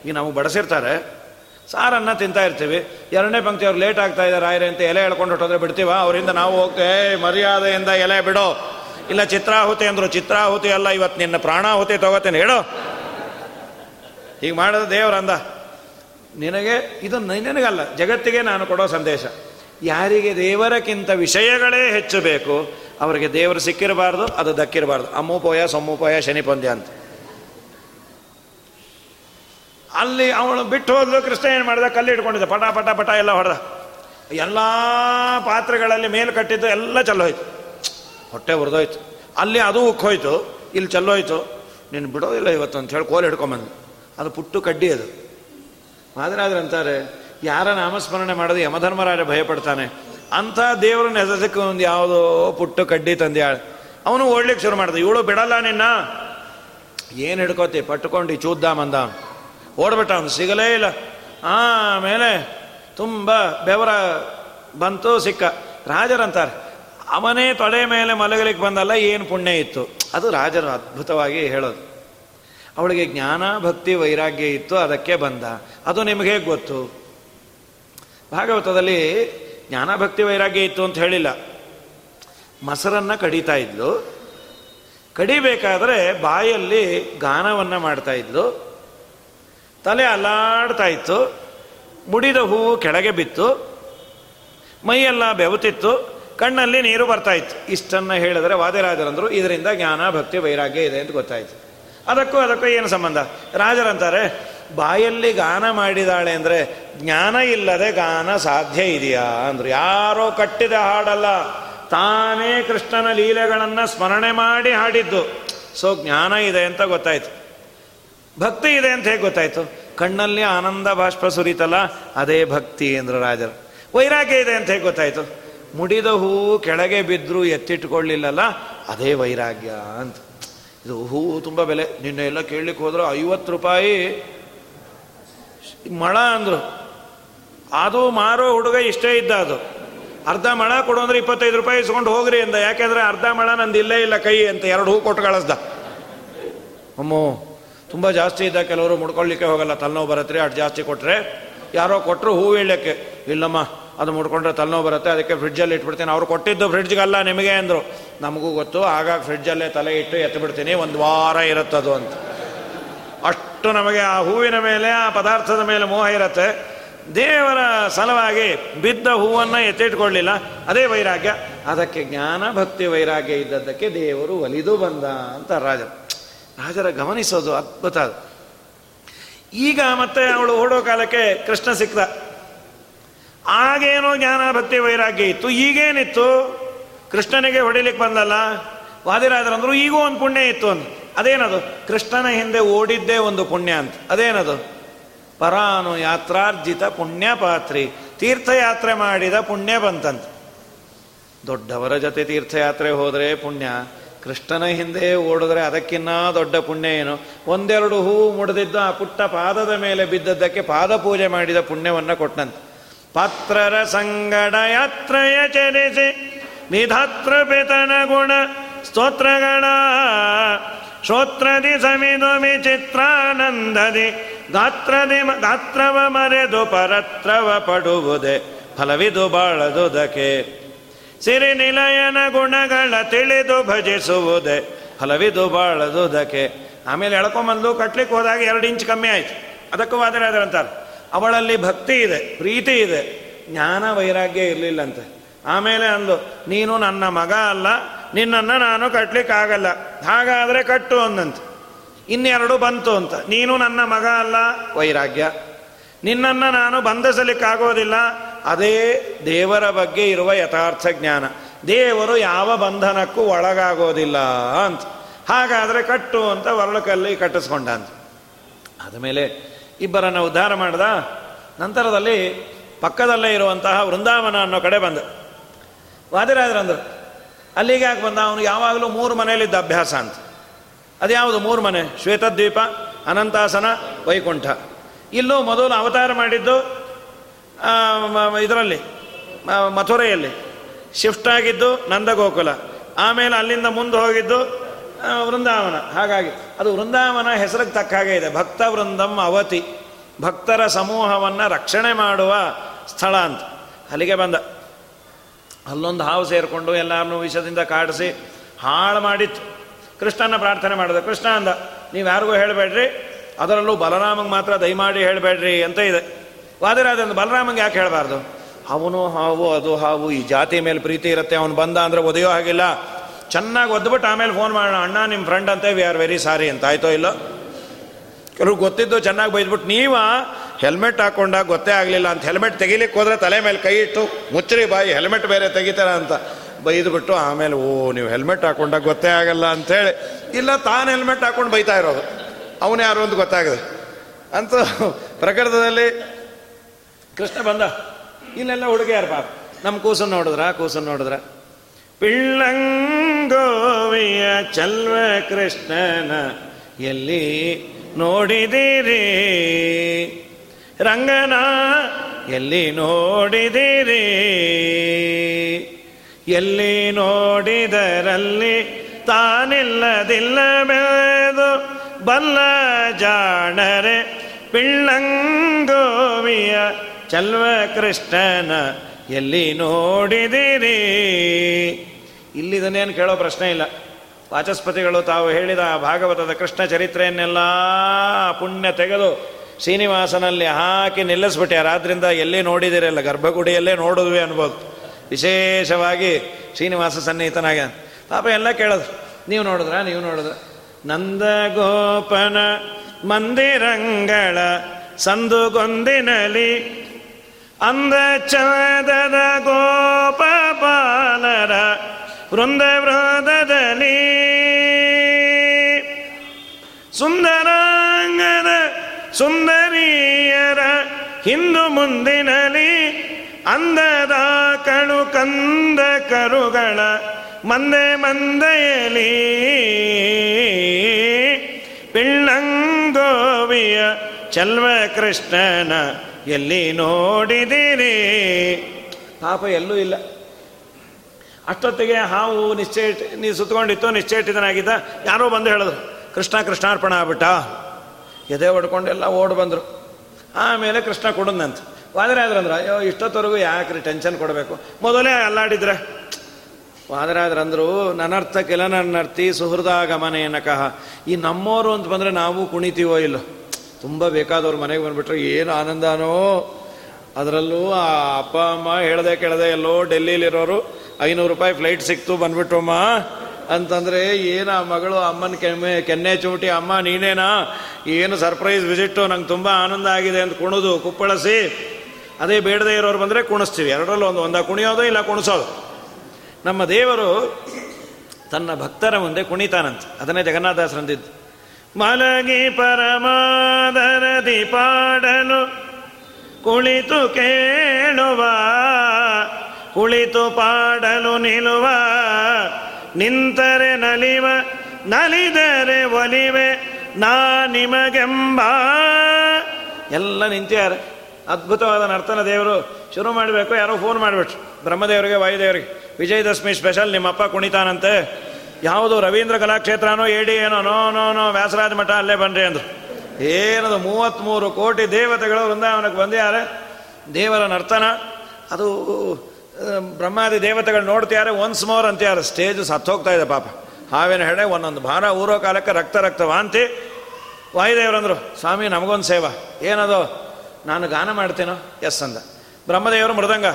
ಈಗ ನಮಗೆ ಬಡಿಸಿರ್ತಾರೆ. ಸಾರನ್ನ ತಿಂತಾ ಇರ್ತೀವಿ. ಎರಡನೇ ಪಂಕ್ತಿ ಅವ್ರು ಲೇಟ್ ಆಗ್ತಾ ಇದ್ದಾರೆ. ಆಯ್ರೆ ಅಂತ ಎಲೆ ಹೇಳ್ಕೊಂಡು ಹೊಟ್ಟೋದ್ರೆ ಬಿಡ್ತೀವ? ಅವರಿಂದ ನಾವು ಹೋಗ್ತೇವೆ. ಮರ್ಯಾದೆಯಿಂದ ಎಲೆ ಬಿಡೋ. ಇಲ್ಲ, ಚಿತ್ರಾಹುತಿ ಅಂದರು ಚಿತ್ರಾಹುತಿ ಅಲ್ಲ, ಇವತ್ತು ನಿನ್ನ ಪ್ರಾಣಾಹುತಿ ತಗೋತೇನೆ. ಹೇಳೋ. ಹೀಗೆ ಮಾಡೋದು ದೇವರಂದ ನಿನಗೆ, ಇದು ನಿನಗಲ್ಲ, ಜಗತ್ತಿಗೆ ನಾನು ಕೊಡೋ ಸಂದೇಶ. ಯಾರಿಗೆ ದೇವರಕ್ಕಿಂತ ವಿಷಯಗಳೇ ಹೆಚ್ಚು ಬೇಕು, ಅವರಿಗೆ ದೇವರು ಸಿಕ್ಕಿರಬಾರ್ದು, ಅದು ದಕ್ಕಿರಬಾರ್ದು. ಅಮ್ಮುಪೋಯ ಸೊಮ್ಮುಪೋಯ ಶನಿ ಪಂದ್ಯ ಅಂತ. ಅಲ್ಲಿ ಅವಳು ಬಿಟ್ಟು ಹೋದ್ಲು ಕೃಷ್ಣ ಏನು ಮಾಡಿದ? ಕಲ್ಲು ಇಟ್ಕೊಂಡಿದ್ದ ಪಟ ಪಟ ಪಟ ಎಲ್ಲ ಹೊಡೆದ. ಎಲ್ಲ ಪಾತ್ರೆಗಳಲ್ಲಿ ಮೇಲೆ ಕಟ್ಟಿದ್ದು ಎಲ್ಲ ಚಲ್ಲೋಯ್ತು. ಹೊಟ್ಟೆ ಹುರಿದೋಯ್ತು ಅಲ್ಲಿ ಅದು ಉಕ್ಕೋಯ್ತು. ಇಲ್ಲಿ ಚಲ್ಲೋಯ್ತು. ನೀನು ಬಿಡೋದಿಲ್ಲ ಇವತ್ತು ಅಂತ ಹೇಳಿ ಕೋಲ್ ಹಿಡ್ಕೊಂಬಂದು ಅದು ಪುಟ್ಟು ಕಡ್ಡಿ ಅದು. ಮಾದರಾದ್ರೆ ಅಂತಾರೆ, ಯಾರ ನಾಮಸ್ಮರಣೆ ಮಾಡೋದು ಯಮಧರ್ಮರಾಜ ಭಯಪಡ್ತಾನೆ? ಅಂಥ ದೇವ್ರನ್ನ ಹೆಸರಕ್ಕೆ ಒಂದು ಯಾವುದೋ ಪುಟ್ಟು ಕಡ್ಡಿ ತಂದ್ಯಾಳ. ಅವನು ಓಡ್ಲಿಕ್ಕೆ ಶುರು ಮಾಡ್ದೆ. ಇವಳು ಬಿಡಲ್ಲ ನಿನ್ನ? ಏನು ಹಿಡ್ಕೋತಿ? ಪಟ್ಕೊಂಡು ಚೂದ್ದ ಮಂದ. ಓಡ್ಬಿಟ್ಟ ಅವನು, ಸಿಗಲೇ ಇಲ್ಲ. ಆಮೇಲೆ ತುಂಬ ಬೆವರ ಬಂತು, ಸಿಕ್ಕ. ರಾಜರಂತಾರೆ. ಅವನೇ ತೊಡೆ ಮೇಲೆ ಮಲಗಲಿಕ್ಕೆ ಬಂದಲ್ಲ, ಏನು ಪುಣ್ಯ ಇತ್ತು? ಅದು ರಾಜರು ಅದ್ಭುತವಾಗಿ ಹೇಳೋದು. ಅವಳಿಗೆ ಜ್ಞಾನ, ಭಕ್ತಿ, ವೈರಾಗ್ಯ ಇತ್ತು, ಅದಕ್ಕೆ ಬಂದ. ಅದು ನಿಮಗೆ ಗೊತ್ತು. ಭಾಗವತದಲ್ಲಿ ಜ್ಞಾನ, ಭಕ್ತಿ, ವೈರಾಗ್ಯ ಇತ್ತು ಅಂತ ಹೇಳಿಲ್ಲ. ಮೊಸರನ್ನು ಕಡಿತಾ ಇದ್ಲು. ಕಡಿಬೇಕಾದ್ರೆ ಬಾಯಲ್ಲಿ ಗಾನವನ್ನು ಮಾಡ್ತಾ ಇದ್ಲು. ತಲೆ ಅಲ್ಲಾಡ್ತಾ ಇತ್ತು. ಮುಡಿದ ಹೂವು ಕೆಳಗೆ ಬಿತ್ತು. ಮೈಯೆಲ್ಲ ಬೆವತಿತ್ತು ಕಣ್ಣಲ್ಲಿ ನೀರು ಬರ್ತಾ ಇತ್ತು. ಇಷ್ಟನ್ನು ಹೇಳಿದ್ರೆ ವಾದಿರಾಜರಂದ್ರು, ಇದರಿಂದ ಜ್ಞಾನ, ಭಕ್ತಿ, ವೈರಾಗ್ಯ ಇದೆ ಅಂತ ಗೊತ್ತಾಯಿತು. ಅದಕ್ಕೂ ಅದಕ್ಕೂ ಏನು ಸಂಬಂಧ? ರಾಜರಂತಾರೆ, ಬಾಯಲ್ಲಿ ಗಾನ ಮಾಡಿದಾಳೆ ಅಂದರೆ ಜ್ಞಾನ ಇಲ್ಲದೆ ಗಾನ ಸಾಧ್ಯ ಇದೆಯಾ? ಅಂದರು, ಯಾರೋ ಕಟ್ಟಿದ ಹಾಡಲ್ಲ. ತಾನೇ ಕೃಷ್ಣನ ಲೀಲೆಗಳನ್ನು ಸ್ಮರಣೆ ಮಾಡಿ ಹಾಡಿದ್ದು. ಸೊ, ಜ್ಞಾನ ಇದೆ ಅಂತ ಗೊತ್ತಾಯ್ತು. ಭಕ್ತಿ ಇದೆ ಅಂತ ಹೇಗೆ ಗೊತ್ತಾಯ್ತು? ಕಣ್ಣಲ್ಲಿ ಆನಂದ ಬಾಷ್ಪ ಸುರಿತಲ್ಲ, ಅದೇ ಭಕ್ತಿ ಎಂದ್ರು ರಾಜರು. ವೈರಾಗ್ಯ ಇದೆ ಅಂತ ಹೇಗೆ ಗೊತ್ತಾಯ್ತು? ಮುಡಿದ ಹೂ ಕೆಳಗೆ ಬಿದ್ದರೂ ಎತ್ತಿಟ್ಕೊಳ್ಳಿಲ್ಲಲ್ಲ, ಅದೇ ವೈರಾಗ್ಯ ಅಂತ. ಇದು ಹೂವು ತುಂಬ ಬೆಲೆ. ನಿನ್ನೆ ಎಲ್ಲ ಕೇಳಲಿಕ್ಕೆ ಹೋದ್ರೆ ಐವತ್ತು ರೂಪಾಯಿ. ಮಳ ಅಂದರು. ಅದು ಮಾರೋ ಹುಡುಗ ಇಷ್ಟೇ ಇದ್ದ ಅದು. ಅರ್ಧ ಮಳ ಕೊಡು ಅಂದ್ರೆ ಇಪ್ಪತ್ತೈದು ರೂಪಾಯಿ ಇಸ್ಕೊಂಡು ಹೋಗ್ರಿ ಅಂದ. ಯಾಕೆಂದ್ರೆ ಅರ್ಧ ಮಳ ನಂದು ಇಲ್ಲೇ ಇಲ್ಲ ಕೈ ಅಂತ. ಎರಡು ಹೂ ಕೊಟ್ಟು ಕಳಿಸ್ದ. ತುಂಬ ಜಾಸ್ತಿ ಇದೆ, ಕೆಲವರು ಮುಡ್ಕೊಳ್ಳಿಕ್ಕೆ ಹೋಗಲ್ಲ, ತಲೆನೋವು ಬರತ್ರಿ ಅಷ್ಟು ಜಾಸ್ತಿ ಕೊಟ್ಟರೆ ಯಾರೋ ಕೊಟ್ಟರು ಹೂ ಇಳಕ್ಕೆ ಇಲ್ಲಮ್ಮ, ಅದು ಮುಡ್ಕೊಂಡ್ರೆ ತಲೆನೋವು ಬರುತ್ತೆ, ಅದಕ್ಕೆ ಫ್ರಿಡ್ಜಲ್ಲಿ ಇಟ್ಬಿಡ್ತೀನಿ. ಅವ್ರು ಕೊಟ್ಟಿದ್ದು ಫ್ರಿಡ್ಜ್ಗಲ್ಲ ನಿಮಗೆ ಅಂದರು. ನಮಗೂ ಗೊತ್ತು ಆಗ ಫ್ರಿಡ್ಜಲ್ಲೇ ತಲೆ ಇಟ್ಟು ಎತ್ತಿಬಿಡ್ತೀನಿ ಒಂದು ವಾರ ಇರುತ್ತದು ಅಂತ. ಅಷ್ಟು ನಮಗೆ ಆ ಹೂವಿನ ಮೇಲೆ, ಆ ಪದಾರ್ಥದ ಮೇಲೆ ಮೋಹ ಇರುತ್ತೆ. ದೇವರ ಸಲುವಾಗಿ ಬಿದ್ದ ಹೂವನ್ನು ಎತ್ತಿಟ್ಕೊಳ್ಳಿಲ್ಲ, ಅದೇ ವೈರಾಗ್ಯ. ಅದಕ್ಕೆ ಜ್ಞಾನ ಭಕ್ತಿ ವೈರಾಗ್ಯ ಇದ್ದದ್ದಕ್ಕೆ ದೇವರು ಒಲಿದು ಬಂದ ಅಂತ ರಾಜರು. ರಾಜರ ಗಮನಿಸೋದು ಅದ್ಭುತ ಅದು ಈಗ ಮತ್ತೆ ಅವಳು ಓಡೋ ಕಾಲಕ್ಕೆ ಕೃಷ್ಣ ಸಿಕ್ತ. ಆಗೇನೋ ಜ್ಞಾನ ಭಕ್ತಿ ವೈರಾಗ್ಯ ಇತ್ತು, ಈಗೇನಿತ್ತು? ಕೃಷ್ಣನಿಗೆ ಹೊಡಿಲಿಕ್ಕೆ ಬಂದಲ್ಲ ವಾದಿರಾಜರಂದ್ರು ಈಗೂ ಒಂದು ಪುಣ್ಯ ಇತ್ತು ಅಂತ ಅದೇನದು? ಕೃಷ್ಣನ ಹಿಂದೆ ಓಡಿದ್ದೇ ಒಂದು ಪುಣ್ಯ ಅಂತ. ಅದೇನದು? ಪರಾನು ಯಾತ್ರಾರ್ಜಿತ ಪುಣ್ಯ ಪಾತ್ರಿ ತೀರ್ಥಯಾತ್ರೆ ಮಾಡಿದ ಪುಣ್ಯ ಬಂತಂತ. ದೊಡ್ಡವರ ಜೊತೆ ತೀರ್ಥಯಾತ್ರೆ ಹೋದರೆ ಪುಣ್ಯ ಕೃಷ್ಣನ ಹಿಂದೆ ಓಡಿದ್ರೆ ಅದಕ್ಕಿನ್ನ ದೊಡ್ಡ ಪುಣ್ಯ ಏನು? ಒಂದೆರಡು ಹೂವು ಮುಡಿದಿದ್ದು ಆ ಪುಟ್ಟ ಪಾದದ ಮೇಲೆ ಬಿದ್ದದ್ದಕ್ಕೆ ಪಾದ ಪೂಜೆ ಮಾಡಿದ ಪುಣ್ಯವನ್ನು ಕೊಟ್ಟಂತೆ ಪಾತ್ರರ ಸಂಗಡ ಯಾತ್ರೆಯ ಚರಿಸಿ ನಿಧಾತ್ರ ಪಿತನ ಗುಣ, ಸ್ತೋತ್ರಗಳ ಶ್ರೋತ್ರದಿ ಸಮಿದುಮಿ ಚಿತ್ರಾನಂದದಿ ಗಾತ್ರದಿ ಗಾತ್ರವ ಮರೆದು ಪರತ್ರವ ಪಡುವುದೇ, ಫಲವಿದು ಬಾಳದುದಕ್ಕೆ. ಸಿರಿ ನಿಲಯನ ಗುಣಗಳ ತಿಳಿದು ಭಜಿಸುವುದೇ, ಹಲವಿದು ಬಾಳದುದಕ್ಕೆ. ಆಮೇಲೆ ಎಳ್ಕೊಂಬಂದು ಕಟ್ಲಿಕ್ಕೆ ಹೋದಾಗ ಎರಡು ಇಂಚ್ ಕಮ್ಮಿ ಆಯ್ತು. ಅದಕ್ಕೂ ವಾದರೆ ಅದರಂತಾರೆ ಅವಳಲ್ಲಿ ಭಕ್ತಿ ಇದೆ, ಪ್ರೀತಿ ಇದೆ, ಜ್ಞಾನ ವೈರಾಗ್ಯ ಇರಲಿಲ್ಲಂತೆ. ಆಮೇಲೆ ಅಂದು, ನೀನು ನನ್ನ ಮಗ ಅಲ್ಲ, ನಿನ್ನನ್ನು ನಾನು ಕಟ್ಟಲಿಕ್ಕಾಗಲ್ಲ ಹಾಗಾದರೆ ಕಟ್ಟು ಅಂದಂತೆ. ಇನ್ನೆರಡು ಬಂತು ಅಂತ, ನೀನು ನನ್ನ ಮಗ ಅಲ್ಲ, ವೈರಾಗ್ಯ. ನಿನ್ನನ್ನು ನಾನು ಬಂಧಿಸಲಿಕ್ಕಾಗೋದಿಲ್ಲ ಅದೇ ದೇವರ ಬಗ್ಗೆ ಇರುವ ಯಥಾರ್ಥ ಜ್ಞಾನ. ದೇವರು ಯಾವ ಬಂಧನಕ್ಕೂ ಒಳಗಾಗೋದಿಲ್ಲ ಅಂತ. ಹಾಗಾದರೆ ಕಟ್ಟು ಅಂತ ವರಳಕಲ್ಲಿ ಕಟ್ಟಿಸ್ಕೊಂಡ ಅಂತ. ಆದಮೇಲೆ ಇಬ್ಬರನ್ನು ಉದ್ಧಾರ ಮಾಡ್ದ. ನಂತರದಲ್ಲಿ ಪಕ್ಕದಲ್ಲೇ ಇರುವಂತಹ ವೃಂದಾವನ ಅನ್ನೋ ಕಡೆ ಬಂದ. ವಾದಿರಾದ್ರಂದರು ಅಲ್ಲಿಗೆ ಯಾಕೆ ಬಂದ? ಅವನು ಯಾವಾಗಲೂ ಮೂರು ಮನೆಯಲ್ಲಿದ್ದ ಅಭ್ಯಾಸ ಅಂತ. ಅದ್ಯಾವುದು? ಮೂರು ಮನೆ. ಶ್ವೇತದ್ವೀಪ, ಅನಂತಾಸನ, ವೈಕುಂಠ. ಇಲ್ಲೂ ಮೊದಲು ಅವತಾರ ಮಾಡಿದ್ದು ಇದರಲ್ಲಿ ಮಥುರೆಯಲ್ಲಿ. ಶಿಫ್ಟ್ ಆಗಿದ್ದು ನಂದಗೋಕುಲ. ಆಮೇಲೆ ಅಲ್ಲಿಂದ ಮುಂದೆ ಹೋಗಿದ್ದು ವೃಂದಾವನ. ಹಾಗಾಗಿ, ಅದು ವೃಂದಾವನ ಹೆಸರಿಗೆ ತಕ್ಕ ಹಾಗೆ ಇದೆ. ಭಕ್ತ ವೃಂದಂ ಅವತಿ. ಭಕ್ತರ ಸಮೂಹವನ್ನು ರಕ್ಷಣೆ ಮಾಡುವ ಸ್ಥಳ ಅಂತ. ಅಲ್ಲಿಗೆ ಬಂದ. ಅಲ್ಲೊಂದು ಹಾವು ಸೇರಿಕೊಂಡು ಎಲ್ಲರನ್ನೂ ವಿಷದಿಂದ ಕಾಡಿಸಿ ಹಾಳು ಮಾಡಿತ್ತು. ಕೃಷ್ಣನ ಪ್ರಾರ್ಥನೆ ಮಾಡಿದೆ. ಕೃಷ್ಣ ಅಂದ, ನೀವು ಯಾರಿಗೂ ಹೇಳಬೇಡ್ರಿ? ಅದರಲ್ಲೂ ಬಲರಾಮಗೆ ಮಾತ್ರ ದಯಮಾಡಿ ಹೇಳಬೇಡ್ರಿ ಅಂತ ಇದೆ. ವಾದಿರಾಜಂದು ಬಲರಾಮಂಗೆ ಯಾಕೆ ಹೇಳಬಾರ್ದು? ಅವನು ಹಾವು, ಅದು ಹಾವು, ಈ ಜಾತಿ ಮೇಲೆ ಪ್ರೀತಿ ಇರುತ್ತೆ, ಅವನು ಬಂದ ಅಂದರೆ ಒದೆಯೋ ಹಾಗಿಲ್ಲ. ಚೆನ್ನಾಗಿ ಒದ್ಬಿಟ್ಟು ಆಮೇಲೆ ಫೋನ್ ಮಾಡೋಣ. ಅಣ್ಣ ನಿಮ್ಮ ಫ್ರೆಂಡ್ ಅಂತ ವಿ ಆರ್ ವೆರಿ ಸಾರಿ ಅಂತ. ಆಯ್ತೋ ಇಲ್ಲ? ಕೆಲವ್ರು ಗೊತ್ತಿದ್ದು ಚೆನ್ನಾಗಿ ಬೈದ್ಬಿಟ್ಟು ನೀವ ಹೆಲ್ಮೆಟ್ ಹಾಕೊಂಡಾಗ ಗೊತ್ತೇ ಆಗಲಿಲ್ಲ ಅಂತ. ಹೆಲ್ಮೆಟ್ ತೆಗಿಲಿಕ್ಕೆ ಹೋದ್ರೆ ತಲೆ ಮೇಲೆ ಕೈ ಇಟ್ಟು, ಮುಚ್ಚರಿ ಬಾಯಿ ಹೆಲ್ಮೆಟ್ ಬೇರೆ ತೆಗಿತಾರ ಅಂತ. ಬೈದ್ಬಿಟ್ಟು ಆಮೇಲೆ, ಓ, ನೀವು ಹೆಲ್ಮೆಟ್ ಹಾಕೊಂಡಾಗ ಗೊತ್ತೇ ಆಗಲ್ಲ ಅಂತೇಳಿ. ಇಲ್ಲ, ತಾನು ಹೆಲ್ಮೆಟ್ ಹಾಕೊಂಡು ಬೈತಾ ಇರೋದು. ಅವನು ಯಾರು ಅಂತ ಗೊತ್ತಾಗದೆ. ಅಂತ ಪ್ರಕೃತದಲ್ಲಿ ಕೃಷ್ಣ ಬಂದ. ಇಲ್ಲೆಲ್ಲ ಹುಡುಗಿಯಾರ ಪಾಪ. ನಮ್ಮ ಕೂಸನ್ನು ನೋಡಿದ್ರ ಕೂಸನ್ನು ನೋಡಿದ್ರ. ಪಿಳ್ಳಂಗೋವಿಯ ಚಲ್ವ ಕೃಷ್ಣನ, ಎಲ್ಲಿ ನೋಡಿದಿರಿ? ರಂಗನ, ಎಲ್ಲಿ ನೋಡಿದಿರಿ? ಎಲ್ಲಿ ನೋಡಿದರಲ್ಲಿ ತಾನಿಲ್ಲದಿಲ್ಲ ಬೆಳೆದು ಬಲ್ಲ ಜಾಣರೆ, ಪಿಳ್ಳಂಗೋವಿಯ ಚಲ್ವ ಕೃಷ್ಣನ ಎಲ್ಲಿ ನೋಡಿದಿರಿ? ಇಲ್ಲಿದನ್ನೇನು ಕೇಳೋ ಪ್ರಶ್ನೆ ಇಲ್ಲ. ವಾಚಸ್ಪತಿಗಳು ತಾವು ಹೇಳಿದ ಭಾಗವತದ ಕೃಷ್ಣ ಚರಿತ್ರೆಯನ್ನೆಲ್ಲ ಪುಣ್ಯ ತೆಗೆದು ಶ್ರೀನಿವಾಸನಲ್ಲಿ ಹಾಕಿ ನಿಲ್ಲಿಸ್ಬಿಟ್ಟಾರ ಆದ್ರಿಂದ ಎಲ್ಲಿ ನೋಡಿದಿರಲ್ಲ, ಗರ್ಭಗುಡಿಯಲ್ಲೇ ನೋಡಿದ್ವಿ ಅನ್ಬೋದು. ವಿಶೇಷವಾಗಿ ಶ್ರೀನಿವಾಸ ಸನ್ನಿಹಿತನಾಗ. ಪಾಪ ಎಲ್ಲ ಕೇಳೋದು. ನೀವು ನೋಡಿದ್ರ ನೀವು ನೋಡಿದ್ರ? ನಂದಗೋಪನ ಮಂದಿರಂಗಳ ಸಂದುಗೊಂದಿನಲಿ ಅಂದ ಚದದ ಗೋಪಾಲರ ವೃಂದ ವೃಂದದಲ್ಲಿ ಸುಂದರಾಂಗದ ಸುಂದರಿಯರ ಹಿಂದು ಮುಂದಿನಲಿ ಅಂದದ ಕಣು ಕಂದ ಕರುಗಳ ಮಂದೆ ಮಂದೆಯಲಿ ಪಿಳ್ಳಂಗೋವಿಯ ಚಲ್ವ ಕೃಷ್ಣನ ಎಲ್ಲಿ ನೋಡಿದಿರಿ? ಪಾಪ ಎಲ್ಲೂ ಇಲ್ಲ. ಅಷ್ಟೊತ್ತಿಗೆ ಹಾವು ನಿಶ್ಚಯ ನೀ ಸುತ್ತಕೊಂಡಿತ್ತು ನಿಶ್ಚಯಿಟ್ಟಿದನಾಗಿದ್ದ ಯಾರೋ ಬಂದು ಹೇಳಿದ್ರು ಕೃಷ್ಣ ಕೃಷ್ಣಾರ್ಪಣ ಆಗ್ಬಿಟ್ಟ? ಎದೆ ಹೊಡ್ಕೊಂಡೆಲ್ಲ ಓಡ್ ಬಂದರು. ಆಮೇಲೆ ಕೃಷ್ಣ ಕೊಡಂದಂತ ಆದ್ರಂದ್ರೆ ಅಯ್ಯೋ, ಇಷ್ಟೊತ್ತವರೆಗೂ ಯಾಕ್ರಿ ಟೆನ್ಷನ್ ಕೊಡಬೇಕು? ಮೊದಲೇ ಅಲ್ಲಾಡಿದ್ರೆ. ವಾದರಾದ್ರಂದ್ರು ನನ್ನರ್ಥ ಕೆಲ ನನ್ನರ್ಥಿ ಕಹ ಈ ನಮ್ಮೋರು ಅಂತ ಬಂದರೆ ನಾವು ಕುಣಿತೀವೋ ಇಲ್ಲೋ? ತುಂಬ ಬೇಕಾದವ್ರ ಮನೆಗೆ ಬಂದುಬಿಟ್ರೆ ಏನು ಆನಂದನೋ. ಅದರಲ್ಲೂ ಆ ಅಪ್ಪ, ಅಮ್ಮ ಹೇಳ್ದೆ ಕೇಳದೆ ಎಲ್ಲೋ ಡೆಲ್ಲಿಲಿರೋರು, ಐನೂರು ರೂಪಾಯಿ ಫ್ಲೈಟ್ ಸಿಕ್ತು ಬಂದ್ಬಿಟ್ಟಮ್ಮ ಅಂತಂದರೆ ಏನು ಆ ಮಗಳು ಅಮ್ಮನ ಕೆಮ್ಮೆ, ಕೆನ್ನೆ ಚೂಟಿ, ಅಮ್ಮ ನೀನೇನಾ? ಏನು ಸರ್ಪ್ರೈಸ್ ವಿಸಿಟ್ಟು ನಂಗೆ ತುಂಬ ಆನಂದ ಆಗಿದೆ ಅಂತ ಕುಣಿದು ಕುಪ್ಪಳಸಿ. ಅದೇ ಬೇಡದೇ ಇರೋರು ಬಂದರೆ ಕುಣಿಸ್ತೀವಿ. ಎರಡರಲ್ಲೂ ಒಂದು, ಒಂದ ಕುಣಿಯೋದು, ಇಲ್ಲ ಕುಣಿಸೋದು. ನಮ್ಮ ದೇವರು ತನ್ನ ಭಕ್ತರ ಮುಂದೆ ಕುಣಿತಾನಂತೆ. ಅದನ್ನೇ ಜಗನ್ನಾಥದಾಸರಂದಿದ್ದು ಮಲಗಿ ಪರಮಾದರದಿ ಪಾಡಲು ಕುಳಿತು ಕೇಳುವ, ಕುಳಿತು ಪಾಡಲು ನಿಲ್ಲುವ, ನಿಂತರೆ ನಲಿವ, ನಲಿದರೆ ಒಲಿವೆ, ನಾ ನಿಮಗೆಂಬ. ಎಲ್ಲ ನಿಂತಿದ್ದಾರೆ. ಅದ್ಭುತವಾದ ನರ್ತನ ದೇವರು. ಶುರು ಮಾಡಬೇಕು, ಯಾರೋ ಫೋನ್ ಮಾಡಿಬಿಟ್ರು. ಬ್ರಹ್ಮದೇವರಿಗೆ, ವಾಯುದೇವರಿಗೆ. ವಿಜಯದಶಮಿ ಸ್ಪೆಷಲ್ ನಿಮ್ಮಪ್ಪ ಕುಣಿತಾನಂತೆ. ಯಾವುದು ರವೀಂದ್ರ ಕಲಾಕ್ಷೇತ್ರನೋ ಏಡಿ ಏನೋ, ನೋ ನೋ ನೋ, ವ್ಯಾಸರಾಜ ಮಠ ಅಲ್ಲೇ ಬನ್ರಿ ಅಂದರು. ಏನದು ಮೂವತ್ತ್ಮೂರು ಕೋಟಿ ದೇವತೆಗಳು ವೃಂದಾವನಕ್ಕೆ ಬಂದ್ಯಾರೆ? ದೇವರ ನರ್ತನ. ಅದು ಬ್ರಹ್ಮಾದಿ ದೇವತೆಗಳು ನೋಡ್ತಿದ್ದಾರೆ ಒನ್ಸ್ ಮೋರ್ ಅಂತಿದ್ದಾರೆ ಸ್ಟೇಜ್ ಸತ್ತೋಗ್ತಾ ಇದೆ ಪಾಪ. ಹಾವಿನ ಹೇಳಿ ಒಂದೊಂದು ಭಾರ, ಊರೋ ಕಾಲಕ್ಕೆ ರಕ್ತ ರಕ್ತ ವಾಂತಿ. ವಾಯುದೇವರಂದರು, ಸ್ವಾಮಿ, ನಮಗೊಂದು ಸೇವಾ. ಏನದು? ನಾನು ಗಾನ ಮಾಡ್ತೀನೋ? ಎಸ್ ಅಂದ. ಬ್ರಹ್ಮದೇವರು ಮೃದಂಗ.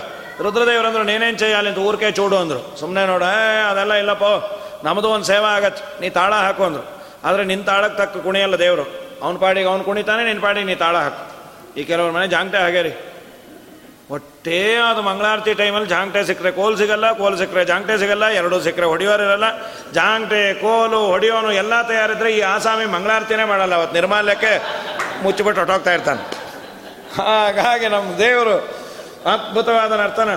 ರುದ್ರದೇವರಂದರು, ನೀನೇನು ಅಂತ ಊರ್ಕೆ ಚೂಡು ಅಂದರು. ಸುಮ್ಮನೆ ನೋಡ ಅದೆಲ್ಲ ಇಲ್ಲಪ್ಪ. ನಮ್ಮದು ಒಂದು ಸೇವಾ ಆಗತ್ತೆ. ನೀ ತಾಳ ಹಾಕು ಅಂದರು. ಆದರೆ ನಿನ್ನ ತಾಳಕ್ಕೆ ತಕ್ಕ ಕುಣಿಯಲ್ಲ ದೇವರು. ಅವ್ನ ಪಾಡಿಗೆ ಅವ್ನು ಕುಣಿತಾನೆ ನಿನ್ನ ಪಾಡಿಗೆ ನೀ ತಾಳ ಹಾಕು. ಈ ಕೆಲವ್ರ ಮನೆ ಜಾಂಗ್ಟೆ ಹಾಗೆ ರೀ. ಒಟ್ಟೇ ಅದು ಮಂಗಳಾರತಿ ಟೈಮಲ್ಲಿ ಜಾಂಗ್ಟೆ ಸಿಕ್ಕರೆ ಕೋಲ್ ಸಿಗಲ್ಲ, ಕೋಲ್ ಸಿಕ್ಕರೆ ಜಾಂಗ್ಟೆ ಸಿಗಲ್ಲ, ಎರಡೂ ಸಿಕ್ಕರೆ ಹೊಡಿಯೋರಿರಲ್ಲ ಜಾಂಗ್ಟೆ ಕೋಲು, ಹೊಡಿಯೋನು ಎಲ್ಲ ತಯಾರಿದ್ರೆ ಈ ಆಸಾಮಿ ಮಂಗಳಾರತಿನೇ ಮಾಡಲ್ಲ ಅವತ್ತು ನಿರ್ಮಾಲ್ಯಕ್ಕೆ ಮುಚ್ಚಿಬಿಟ್ಟು ಹೊಟ್ಟೋಗ್ತಾ ಇರ್ತಾನೆ. ಹಾಗಾಗಿ ನಮ್ಮ ದೇವರು ಅದ್ಭುತವಾದ ನರ್ತನ.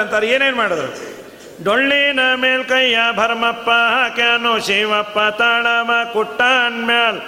ಅಂತಾರೆ, ಏನೇನು ಮಾಡಿದ್ರು? ಡೊಳ್ಳಿನ ಮೇಲ್ಕೈಯ ಭರ್ಮಪ್ಪ ಹಾಕ್ಯಾನು ಶಿವಪ್ಪ ತಾಳವ ಕುಟ್ಟಾನ್ ಮ್ಯಾಲ್.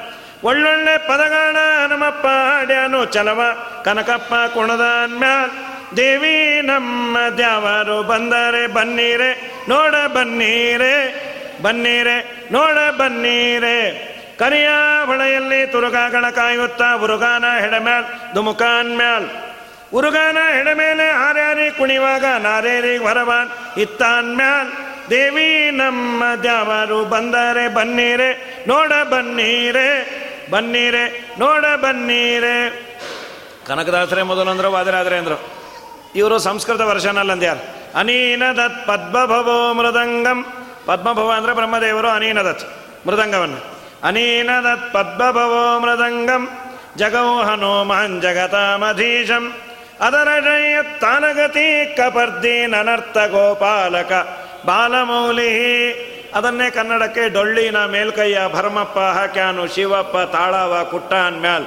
ಒಳ್ಳೊಳ್ಳೆ ಪದಗಳ ಹನುಮಪ್ಪ ಹಾಡ್ಯಾನು ಚಲವ, ಕನಕಪ್ಪ ಕುಣದಾನ್ ಮ್ಯಾಲ್. ದೇವಿ ನಮ್ಮ ದ್ಯಾವರು ಬಂದರೆ ಬನ್ನೀರೆ, ನೋಡ ಬನ್ನೀರೆ ಬನ್ನೀರೆ, ನೋಡ ಬನ್ನೀರೆ. ಕರಿಯ ಹೊಳೆಯಲ್ಲಿ ತುರುಗಾಗಳ ಕಾಯುತ್ತಾ ಉರುಗಾನ ಹೆಡಮ್ಯಾಲ್ ದುಮುಕಾನ್ ಮ್ಯಾಲ್. ಉರುಗಾನ ಹೆಡಮೇಲೆ ಆರ್ಯಾರಿ ಕುಣಿವಾಗ ನಾರೇರಿ ಹೊರವಾನ್ ಇತ್ತಾನ್ ಮ್ಯಾನ್ ದೇವಿ ನಮ್ಮ ದ್ಯಾವರು ಬಂದರೆ ಬನ್ನೀರೆ, ನೋಡ ಬನ್ನೀರೆ ಬನ್ನೀರೆ, ನೋಡ ಬನ್ನೀರೆ. ಕನಕದಾಸರೇ ವಾದರಾದ್ರೆ ಅಂದ್ರು. ಇವರು ಸಂಸ್ಕೃತ ವರ್ಷನಾಲಂದ್ಯಾರು ಅನೀನ ದತ್ ಪದ್ಮಭವೋ ಮೃದಂಗಂ. ಪದ್ಮಭವ ಅಂದ್ರೆ ಬ್ರಹ್ಮದೇವರು, ಅನೀನದತ್ ಮೃದಂಗವನ್ನು. ಅನೀನದತ್ ಪದ್ಮಭವೋ ಮೃದಂಗಂ. ಜಗೌ ಹನುಮಾನ್ ಜಗತಾಮಧೀಶಂ ಅದರ ತಾನಗತಿ ಕಪರ್ದಿ ನನರ್ಥ ಗೋಪಾಲಕ ಬಾಲಮೌಲಿ ಅದನ್ನೇ ಕನ್ನಡಕ್ಕೆ ಡೊಳ್ಳಿನ ಮೇಲ್ಕೈಯ ಭರಮಪ್ಪ, ಹಾಕ್ಯಾನು ಶಿವಪ್ಪ, ತಾಳವ, ಕುಟ್ಟಾನ್ ಮ್ಯಾಲ್.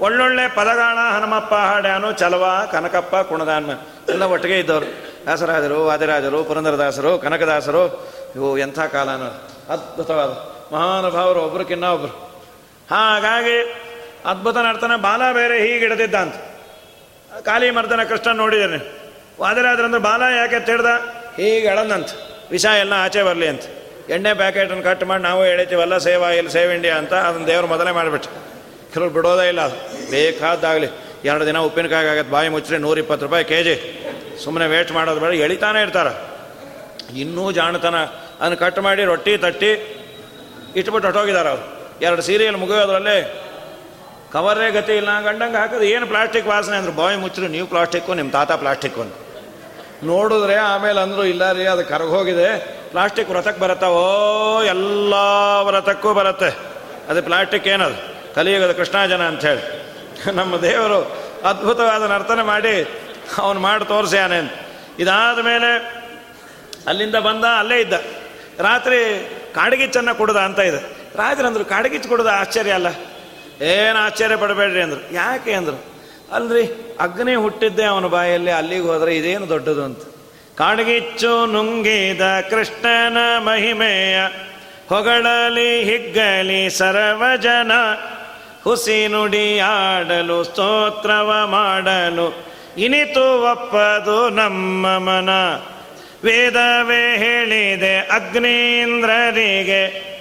ಒಳ್ಳೊಳ್ಳೆ ಪದಗಾಣ ಹನುಮಪ್ಪ ಹಾಡ್ಯಾನು, ಚಲವ, ಕನಕಪ್ಪ, ಕುಣದಾನ್ ಎಲ್ಲ ಒಟ್ಟಿಗೆ ಇದ್ದವರು. ದಾಸರಾಜರು ವಾದಿರಾಜರು, ಪುರಂದರದಾಸರು, ಕನಕದಾಸರು. ಇವು ಎಂಥ ಕಾಲನ. ಅದ್ಭುತವಾದ, ಮಹಾನುಭಾವರು ಒಬ್ರಕ್ಕಿನ್ನ ಒಬ್ರು. ಹಾಗಾಗಿ ಅದ್ಭುತ ನರ್ತನ ಬಾಲ ಬೇರೆ ಹೀಗಿಡದಿದ್ದ ಕಾಲಿ ಮರ್ದನ ಕೃಷ್ಣ ನೋಡಿದ್ದೇನೆ. ವಾದಿರಾದ್ರಂದ್ರೆ ಬಾಲ ಯಾಕೆ ತಿಡ್ದ ಹೀಗೆ ಎಳಂದಂತ ವಿಷ ಎಲ್ಲ ಆಚೆ ಬರಲಿ ಅಂತ. ಎಣ್ಣೆ ಪ್ಯಾಕೆಟನ್ನು ಕಟ್ ಮಾಡಿ ನಾವು ಎಳಿತೀವಲ್ಲ ಸೇವಾ ಇಲ್ಲಿ, ಸೇವ್ ಇಂಡಿಯಾ ಅಂತ, ಅದನ್ನು ದೇವ್ರು ಮೊದಲೇ ಮಾಡಿಬಿಟ್ಟು ಕೆಲವ್ರು ಬಿಡೋದೇ ಇಲ್ಲ ಅದು. ಬೇಕಾದಾಗಲಿ. ಎರಡು ದಿನ ಉಪ್ಪಿನಕಾಯಿ ಆಗತ್ತೆ, ಬಾಯಿ ಮುಚ್ಚರಿ ನೂರಿಪ್ಪತ್ತು ರೂಪಾಯಿ ಕೆ ಜಿ ಸುಮ್ಮನೆ ವೇಟ್ ಮಾಡೋದು ಬೇಡ, ಎಳಿತಾನೆ ಇರ್ತಾರೆ. ಇನ್ನೂ ಜಾಣತನ. ಅದನ್ನು ಕಟ್ ಮಾಡಿ ರೊಟ್ಟಿ, ತಟ್ಟಿ, ಇಟ್ಬಿಟ್ಟು ಹೊಟ್ಟೋಗಿದ್ದಾರೆ ಅವರು. ಎರಡು ಸೀರಿಯಲ್ ಮುಗಿಯೋದ್ರಲ್ಲೇ ಕವರೇ ಗತಿ ಇಲ್ಲ, ಗಂಡಂಗೆ ಹಾಕೋದು ಏನು ಪ್ಲಾಸ್ಟಿಕ್ ವಾಸನೆ ಅಂದ್ರೆ, ಬಾಯಿ ಮುಚ್ಚರು ನೀವು ಪ್ಲಾಸ್ಟಿಕ್ಕು ನಿಮ್ಮ ತಾತ ಪ್ಲಾಸ್ಟಿಕ್ಕು ಅಂತ. ನೋಡಿದ್ರೆ ಆಮೇಲೆ ಅಂದರು, ಇಲ್ಲ ರೀ, ಅದು ಕರಗೋಗಿದೆ ಪ್ಲಾಸ್ಟಿಕ್ ವ್ರತಕ್ಕೆ ಬರುತ್ತಾ ಓ ಎಲ್ಲ ವ್ರತಕ್ಕೂ ಬರುತ್ತೆ. ಅದು ಪ್ಲಾಸ್ಟಿಕ್ ಏನದು? ಕಲಿಯುಗದ ಕೃಷ್ಣಾಜನ ಅಂಥೇಳಿ ನಮ್ಮ ದೇವರು ಅದ್ಭುತವಾದ ನರ್ತನೆ ಮಾಡಿ ಅವನು ಮಾಡಿ ತೋರಿಸ್ಯಾನೆ ಇದಾದ ಮೇಲೆ ಅಲ್ಲಿಂದ ಬಂದ, ಅಲ್ಲೇ ಇದ್ದ. ರಾತ್ರಿ ಕಾಡಗಿಚ್ಚನ್ನು ಕುಡ್ದ ಅಂತ ಇದೆ. ಅಂದರು ಕಾಡಗಿಚ್ಚು ಕುಡ್ದ ಆಶ್ಚರ್ಯ ಅಲ್ಲ. ಏನು ಆಶ್ಚರ್ಯ ಪಡಬೇಡ್ರಿ ಅಂದರು. ಯಾಕೆ ಅಂದರು? ಅಲ್ರಿ, ಅಗ್ನಿ ಹುಟ್ಟಿದ್ದೆ ಅವನ ಬಾಯಲ್ಲಿ, ಅಲ್ಲಿಗೆ ಹೋದರೆ ಇದೇನು ದೊಡ್ಡದು ಅಂತ. ಕಾಡಗಿಚ್ಚು ನುಂಗಿದ ಕೃಷ್ಣನ ಮಹಿಮೆಯ, ಹೊಗಳಲಿ ಹಿಗ್ಗಲಿ ಸರ್ವಜನ, ಹುಸಿ ಆಡಲು, ಸ್ತೋತ್ರವ ಮಾಡಲು, ಇನಿತು ಒಪ್ಪದು ನಮ್ಮ ಮನ. ವೇದವೇ ಹೇಳಿದೆ ಅಗ್ನೀಂದ್ರರಿಗೆ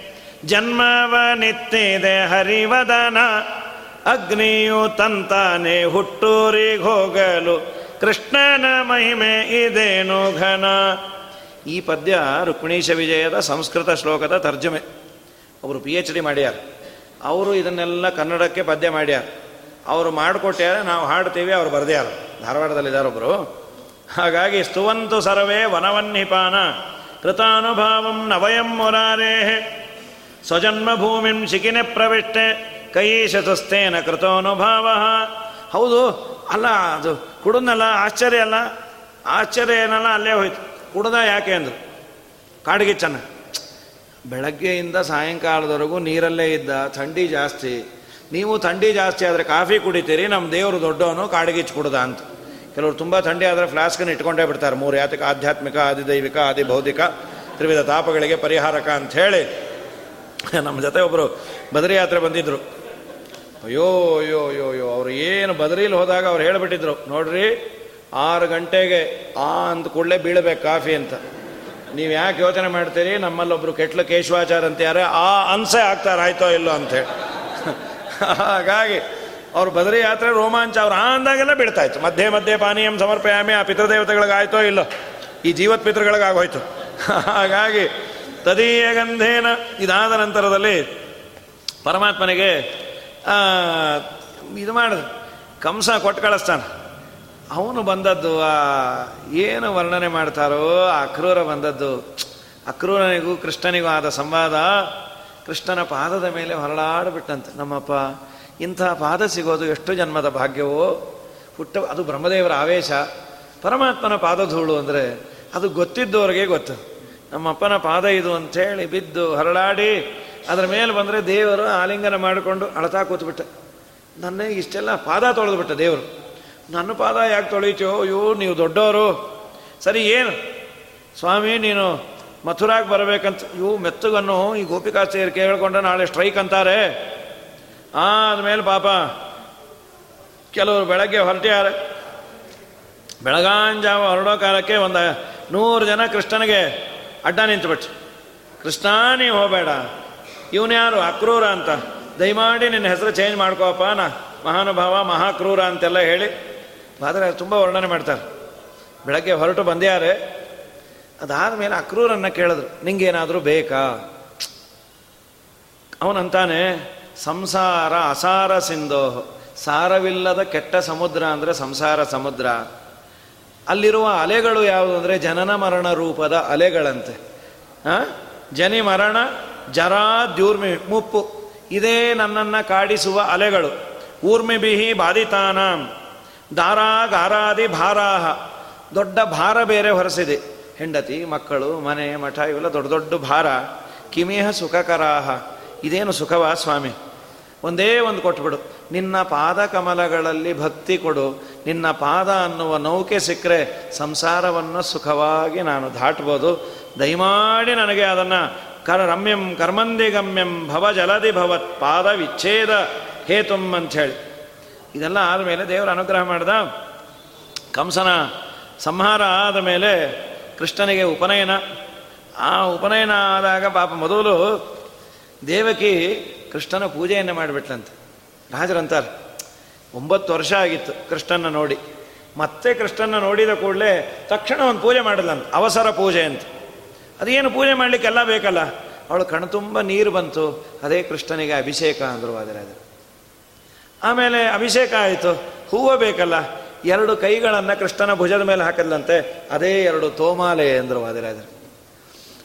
ಜನ್ಮವನಿತ್ತಿದೆ ಹರಿವದನ, ಅಗ್ನಿಯು ತಂತಾನೆ ಹುಟ್ಟೂರಿಗೆ ಹೋಗಲು, ಕೃಷ್ಣನ ಮಹಿಮೆ ಇದೇನು ಘನ? ಈ ಪದ್ಯ ರುಕ್ಮಿಣೀಶ ವಿಜಯದ ಸಂಸ್ಕೃತ ಶ್ಲೋಕದ ತರ್ಜಮೆ. ಅವರು ಪಿ ಎಚ್ ಡಿ ಮಾಡ್ಯಾರ. ಅವರು ಇದನ್ನೆಲ್ಲ ಕನ್ನಡಕ್ಕೆ ಪದ್ಯ ಮಾಡ್ಯಾರ. ಅವರು ಮಾಡಿಕೊಟ್ಟ್ಯಾರ ನಾವು ಹಾಡ್ತೀವಿ, ಅವ್ರು ಬರ್ದ್ಯಾರ. ಧಾರವಾಡದಲ್ಲಿದ್ದಾರೊಬ್ಬರು ಹಾಗಾಗಿ ಸ್ತುವಂತು ಸರ್ವೇ ವನವನ್ನಿಪಾನ, ಕೃತಾನುಭಾವಂ ನವಯಂ ಮುರಾರೇ ಸ್ವಜನ್ಮಭೂಮಿಂ ಶಿಖಿನೆ ಪ್ರವಿಷ್ಟೆ ಕೈ ಶತಸ್ಥೇನ ಕೃತೋನುಭಾವ. ಹೌದು, ಅಲ್ಲ, ಅದು ಕುಡುದಲ್ಲ ಆಶ್ಚರ್ಯ ಅಲ್ಲ. ಆಶ್ಚರ್ಯ ಏನಲ್ಲ, ಅಲ್ಲೇ ಹೋಯ್ತು. ಕುಡ್ದ ಯಾಕೆ ಅಂದರು. ಕಾಡಿಗೆ ಚೆನ್ನ ಬೆಳಗ್ಗೆಯಿಂದ ಸಾಯಂಕಾಲದವರೆಗೂ ನೀರಲ್ಲೇ ಇದ್ದ ಥಂಡಿ ಜಾಸ್ತಿ. ನೀವು ಥಂಡಿ ಜಾಸ್ತಿ ಆದರೆ ಕಾಫಿ ಕುಡಿತೀರಿ ನಮ್ಮ ದೇವರು ದೊಡ್ಡವನು ಕಾಡಿಗಿಚ್ಚು ಕುಡ್ದ ಅಂತ. ಕೆಲವರು ತುಂಬ ಥಂಡಿ ಆದರೆ ಫ್ಲಾಸ್ಕನ್ನು ಇಟ್ಕೊಂಡೇ ಬಿಡ್ತಾರೆ. ಮೂರು ಯಾತಕ ಆಧ್ಯಾತ್ಮಿಕ, ಆದಿದೈವಿಕ ಆದಿ ಭೌತಿಕ ತ್ರಿವಿಧ ತಾಪಗಳಿಗೆ ಪರಿಹಾರಕ ಅಂಥೇಳಿ ನಮ್ಮ ಜೊತೆ ಒಬ್ಬರು ಬದರಿ ಯಾತ್ರೆ ಬಂದಿದ್ದರು ಅಯ್ಯೋ ಅಯ್ಯೋ ಅಯ್ಯೋ ಅಯ್ಯೋ, ಅವ್ರು ಏನು ಬದರಿಲಿ ಹೋದಾಗ ಅವ್ರು ಹೇಳಿಬಿಟ್ಟಿದ್ರು, ನೋಡ್ರಿ, ಆರು ಗಂಟೆಗೆ ಆ ಅಂದ ಕೂಡಲೇ ಬೀಳಬೇಕು ಕಾಫಿ ಅಂತ. ನೀವು ಯಾಕೆ ಯೋಚನೆ ಮಾಡ್ತೀರಿ? ನಮ್ಮಲ್ಲೊಬ್ರು ಕೆಟ್ಲು ಕೇಶವಾಚಾರ ಅಂತಾರೆ ಆ ಅನ್ಸೆ ಆಗ್ತಾರೆ, ಆಯ್ತೋ ಇಲ್ಲೋ ಅಂತೇಳಿ ಹಾಗಾಗಿ, ಅವ್ರು ಬದರಿ ಯಾತ್ರೆ ರೋಮಾಂಚ, ಅವ್ರು ಆ ಅಂದಾಗೆಲ್ಲ ಇತ್ತು. ಮಧ್ಯೆ ಮಧ್ಯೆ ಪಾನೀಯಂ ಸಮರ್ಪಯಾಮಿ, ಆ ಪಿತೃದೇವತೆಗಳಿಗಾಯ್ತೋ ಇಲ್ಲೋ. ಈ ಜೀವತ್ ಪಿತೃಗಳಿಗಾಗೋಯ್ತು ಹಾಗಾಗಿ ತದೀಯ ಗಂಧೇನ ಇದಾದ ನಂತರದಲ್ಲಿ ಪರಮಾತ್ಮನಿಗೆ ಇದು ಮಾಡಿದ ಕಂಸ ಕೊಟ್ಟು ಕಳಿಸ್ತಾನೆ. ಅವನು ಬಂದದ್ದು, ಆ, ಏನು ವರ್ಣನೆ ಮಾಡ್ತಾರೋ, ಆ ಅಕ್ರೂರ ಬಂದದ್ದು. ಅಕ್ರೂರನಿಗೂ ಕೃಷ್ಣನಿಗೂ ಆದ ಸಂವಾದ ಕೃಷ್ಣನ ಪಾದದ ಮೇಲೆ ಹೊರಳಾಡಿಬಿಟ್ಟಂತೆ. ನಮ್ಮಪ್ಪ, ಇಂಥ ಪಾದ ಸಿಗೋದು ಎಷ್ಟು ಜನ್ಮದ ಭಾಗ್ಯವೋ? ಹುಟ್ಟ, ಅದು ಬ್ರಹ್ಮದೇವರ ಆವೇಶ. ಪರಮಾತ್ಮನ ಪಾದಧೂಳು ಅಂದರೆ ಅದು ಗೊತ್ತಿದ್ದವರಿಗೆ ಗೊತ್ತು. ನಮ್ಮಪ್ಪನ ಪಾದ ಇದು ಅಂಥೇಳಿ ಬಿದ್ದು ಹರಳಾಡಿ ಅದರ ಮೇಲೆ ಬಂದರೆ ದೇವರು ಆಲಿಂಗನ ಮಾಡಿಕೊಂಡು ಅಳತಾ ಕೂತ್ಬಿಟ್ಟೆ. ನನ್ನ ಇಷ್ಟೆಲ್ಲ ಪಾದ ತೊಳೆದುಬಿಟ್ಟೆ ದೇವರು. ನನ್ನ ಪಾದ ಯಾಕೆ ತೊಳಿತೀಯೋ ಅಯ್ಯೋ, ನೀವು ದೊಡ್ಡವರು ಸರಿ, ಏನು? ಸ್ವಾಮಿ, ನೀನು ಮಥುರಾಗಿ ಬರಬೇಕಂತ ಇವು ಮೆತ್ತಗನ್ನು ಈ ಗೋಪಿಕಾ ಸೇರಿ ನಾಳೆ ಸ್ಟ್ರೈಕ್ ಅಂತಾರೆ. ಆದಮೇಲೆ ಪಾಪ ಕೆಲವರು ಬೆಳಗ್ಗೆ ಹೊರಟಿದ್ದಾರೆ ಬೆಳಗಾಂಜಾವ ಹೊರಡೋ ಕಾಲಕ್ಕೆ ಒಂದು ನೂರು ಜನ ಕೃಷ್ಣನಿಗೆ ಅಡ್ಡ ನಿಂತುಬಿಟ್ಟು ಕೃಷ್ಣ ನೀ ಹೋಗಬೇಡ ಇವನು ಯಾರು? ಅಕ್ರೂರ ಅಂತ. ದಯಮಾಡಿ ನಿನ್ನ ಹೆಸರು ಚೇಂಜ್ ಮಾಡ್ಕೋಪ್ಪ ನಾ ಮಹಾನುಭಾವ, ಮಹಾಕ್ರೂರ ಅಂತೆಲ್ಲ ಹೇಳಿ. ಆದರೆ ತುಂಬ ವರ್ಣನೆ ಮಾಡ್ತಾರೆ. ಬೆಳಗ್ಗೆ ಹೊರಟು ಬಂದ್ಯಾರೆ. ಅದಾದ ಮೇಲೆ ಅಕ್ರೂರನ್ನ ಕೇಳಿದ್ರು. ನಿಂಗೇನಾದರೂ ಬೇಕಾ? ಅವನಂತಾನೆ, ಸಂಸಾರ ಅಸಾರ ಸಿಂಧೋ ಸಾರವಿಲ್ಲದ ಕೆಟ್ಟ ಸಮುದ್ರ ಅಂದರೆ ಸಂಸಾರ ಸಮುದ್ರ. ಅಲ್ಲಿರುವ ಅಲೆಗಳು ಯಾವುದು ಅಂದರೆ ಜನನ ಮರಣ ರೂಪದ ಅಲೆಗಳಂತೆ. ಜನಿ ಮರಣ, ಜರಾ ದ್ಯೂರ್ಮಿ, ಮುಪ್ಪು. ಇದೇ ನನ್ನನ್ನು ಕಾಡಿಸುವ ಅಲೆಗಳು. ಊರ್ಮಿ ಬಿಹಿ ಬಾಧಿತಾನ ಗಾರಾದಿ ಭಾರಾಹ. ದೊಡ್ಡ ಭಾರ ಬೇರೆ ಹೊರಸಿದೆ. ಹೆಂಡತಿ, ಮಕ್ಕಳು, ಮನೆ, ಮಠ, ಇವೆಲ್ಲ ದೊಡ್ಡ ದೊಡ್ಡ ಭಾರ. ಕಿಮಿಹ ಸುಖಕರಾಹ. ಇದೇನು ಸುಖವಾ ಸ್ವಾಮಿ? ಒಂದೇ ಒಂದು ಕೊಟ್ಬಿಡು. ನಿನ್ನ ಪಾದ ಕಮಲಗಳಲ್ಲಿ ಭಕ್ತಿ ಕೊಡು. ನಿನ್ನ ಪಾದ ಅನ್ನುವ ನೌಕೆ ಸಿಕ್ಕರೆ ಸಂಸಾರವನ್ನು ಸುಖವಾಗಿ ನಾನು ದಾಟ್ಬೋದು. ದಯಮಾಡಿ ನನಗೆ ಅದನ್ನು ಕರ ರಮ್ಯಂ ಕರ್ಮಂದಿ ಗಮ್ಯಂ ಭವ ಜಲದಿ ಭವತ್ ಪಾದ ವಿಚ್ಛೇದ ಹೇತುಂ ಅಂಥೇಳಿ. ಇದೆಲ್ಲ ಆದಮೇಲೆ ದೇವರ ಅನುಗ್ರಹ ಮಾಡ್ದ. ಕಂಸನ ಸಂಹಾರ ಆದ ಮೇಲೆ ಕೃಷ್ಣನಿಗೆ ಉಪನಯನ. ಆ ಉಪನಯನ ಆದಾಗ ಪಾಪ ಮೊದಲು ದೇವಕಿ ಕೃಷ್ಣನ ಪೂಜೆಯನ್ನು ಮಾಡಿಬಿಟ್ಲಂತೆ. ರಾಜರಂತಾರೆ ಒಂಬತ್ತು ವರ್ಷ ಆಗಿತ್ತು ಕೃಷ್ಣನ ನೋಡಿ. ಮತ್ತೆ ಕೃಷ್ಣನ ನೋಡಿದ ಕೂಡಲೇ ತಕ್ಷಣ ಒಂದು ಪೂಜೆ ಮಾಡಲಂತ ಅವಸರ ಪೂಜೆ ಅಂತ. ಅದೇನು ಪೂಜೆ ಮಾಡಲಿಕ್ಕೆಲ್ಲ ಬೇಕಲ್ಲ? ಅವಳು ಕಣ್ತುಂಬ ನೀರು ಬಂತು. ಅದೇ ಕೃಷ್ಣನಿಗೆ ಅಭಿಷೇಕ ಅಂದರು ವಾದಿರಾಜರು ಆಮೇಲೆ ಅಭಿಷೇಕ ಆಯಿತು. ಹೂವು ಬೇಕಲ್ಲ? ಎರಡು ಕೈಗಳನ್ನು ಕೃಷ್ಣನ ಭುಜದ ಮೇಲೆ ಹಾಕಿದ್ಲಂತೆ, ಅದೇ ಎರಡು ತೋಮಾಲೆ ಅಂದರು ಆದರೆ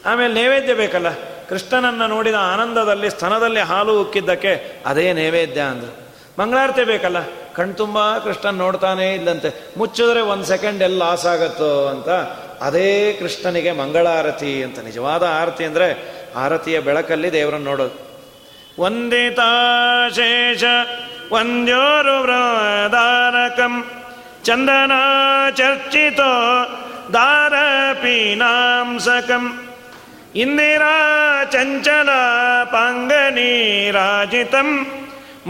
ಆಮೇಲೆ ನೈವೇದ್ಯ ಬೇಕಲ್ಲ? ಕೃಷ್ಣನನ್ನು ನೋಡಿದ ಆನಂದದಲ್ಲಿ, ಸ್ತನದಲ್ಲಿ ಹಾಲು ಉಕ್ಕಿದ್ದಕ್ಕೆ ಅದೇ ನೈವೇದ್ಯ ಅಂದರು. ಮಂಗಳಾರತಿ ಬೇಕಲ್ಲ ಕಣ್ತುಂಬ ಕೃಷ್ಣನ್ ನೋಡ್ತಾನೇ ಇಲ್ಲಂತೆ ಮುಚ್ಚಿದ್ರೆ ಒಂದು ಸೆಕೆಂಡ್ ಎಲ್ಲ ಲಾಸ್ ಅಂತ ಅದೇ ಕೃಷ್ಣನಿಗೆ ಮಂಗಳಾರತಿ ಅಂತ. ನಿಜವಾದ ಆರತಿ ಅಂದರೆ ಆರತಿಯ ಬೆಳಕಲ್ಲಿ ದೇವರನ್ನು ನೋಡೋದು. ವಂದಿತಾಶೇಷ ವಂದ್ಯೋರುವ್ರದಾರಕಂ ಚಂದನ ಚರ್ಚಿತೋ ದಾರಪೀನಾಂಸಕಂ इन्दिराचञ्चलापाङ्गनीराजितम्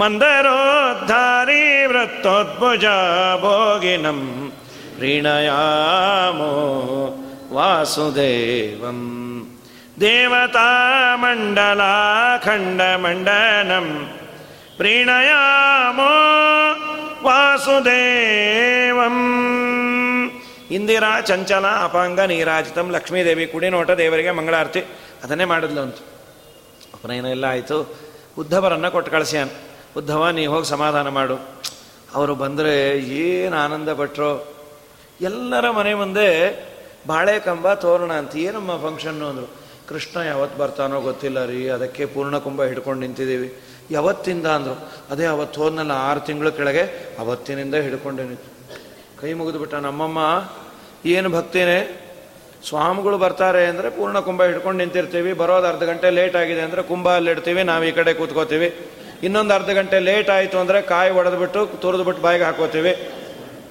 मन्दरोद्धारी वृत्तोद्भुज भोगिनं प्रीणयामो वासुदेवम् देवतामण्डलाखण्डमण्डनं प्रीणयामो वासुदेवम् ಇಂದಿರಾ ಚಂಚಲ ಅಪಾಂಗ ನೀರಾಜಿತಂ ಲಕ್ಷ್ಮೀದೇವಿ ಕುಡಿ ನೋಟ ದೇವರಿಗೆ ಮಂಗಳಾರತಿ. ಅದನ್ನೇ ಮಾಡಿದ್ಲು ಅಂತ. ಅಪನಯನ ಎಲ್ಲ ಆಯಿತು. ಉದ್ಧವರನ್ನು ಕೊಟ್ಟು ಕಳಿಸ್ಯಾನ. ಉದ್ಧವ, ನೀ ಹೋಗಿ ಸಮಾಧಾನ ಮಾಡು. ಅವರು ಬಂದರೆ ಏನು ಆನಂದ ಪಟ್ಟರು ಎಲ್ಲರ ಮನೆ ಮುಂದೆ ಬಾಳೆ ಕಂಬ ತೋರಣ ಅಂತ. ಏನಮ್ಮ ಫಂಕ್ಷನ್ನು ಅಂದರು. ಕೃಷ್ಣ ಯಾವತ್ತು ಬರ್ತಾನೋ ಗೊತ್ತಿಲ್ಲ ರೀ, ಅದಕ್ಕೆ ಪೂರ್ಣ ಕುಂಭ ಹಿಡ್ಕೊಂಡು ನಿಂತಿದ್ದೀವಿ. ಯಾವತ್ತಿಂದ ಅಂದರು. ಅದೇ ಅವತ್ತು ಹೋದ್ನಲ್ಲ ಆರು ತಿಂಗಳ ಕೆಳಗೆ ಅವತ್ತಿನಿಂದ ಹಿಡ್ಕೊಂಡೆ ನಿಂತು ಕೈ ಮುಗಿದು ಬಿಟ್ಟ ನಮ್ಮಮ್ಮ, ಏನು ಭಕ್ತಿನೇ? ಸ್ವಾಮಿಗಳು ಬರ್ತಾರೆ ಅಂದರೆ ಪೂರ್ಣ ಕುಂಭ ಹಿಡ್ಕೊಂಡು ನಿಂತಿರ್ತೀವಿ. ಬರೋದು ಅರ್ಧ ಗಂಟೆ ಲೇಟ್ ಆಗಿದೆ ಅಂದರೆ ಕುಂಭ ಅಲ್ಲಿಡ್ತೀವಿ. ನಾವು ಈ ಕಡೆ ಕೂತ್ಕೋತೀವಿ. ಇನ್ನೊಂದು ಅರ್ಧ ಗಂಟೆ ಲೇಟ್ ಆಯಿತು ಅಂದರೆ ಕಾಯಿ ಒಡೆದ್ಬಿಟ್ಟು ತುರಿದ್ಬಿಟ್ಟು ಬಾಯಿಗೆ ಹಾಕೋತೀವಿ.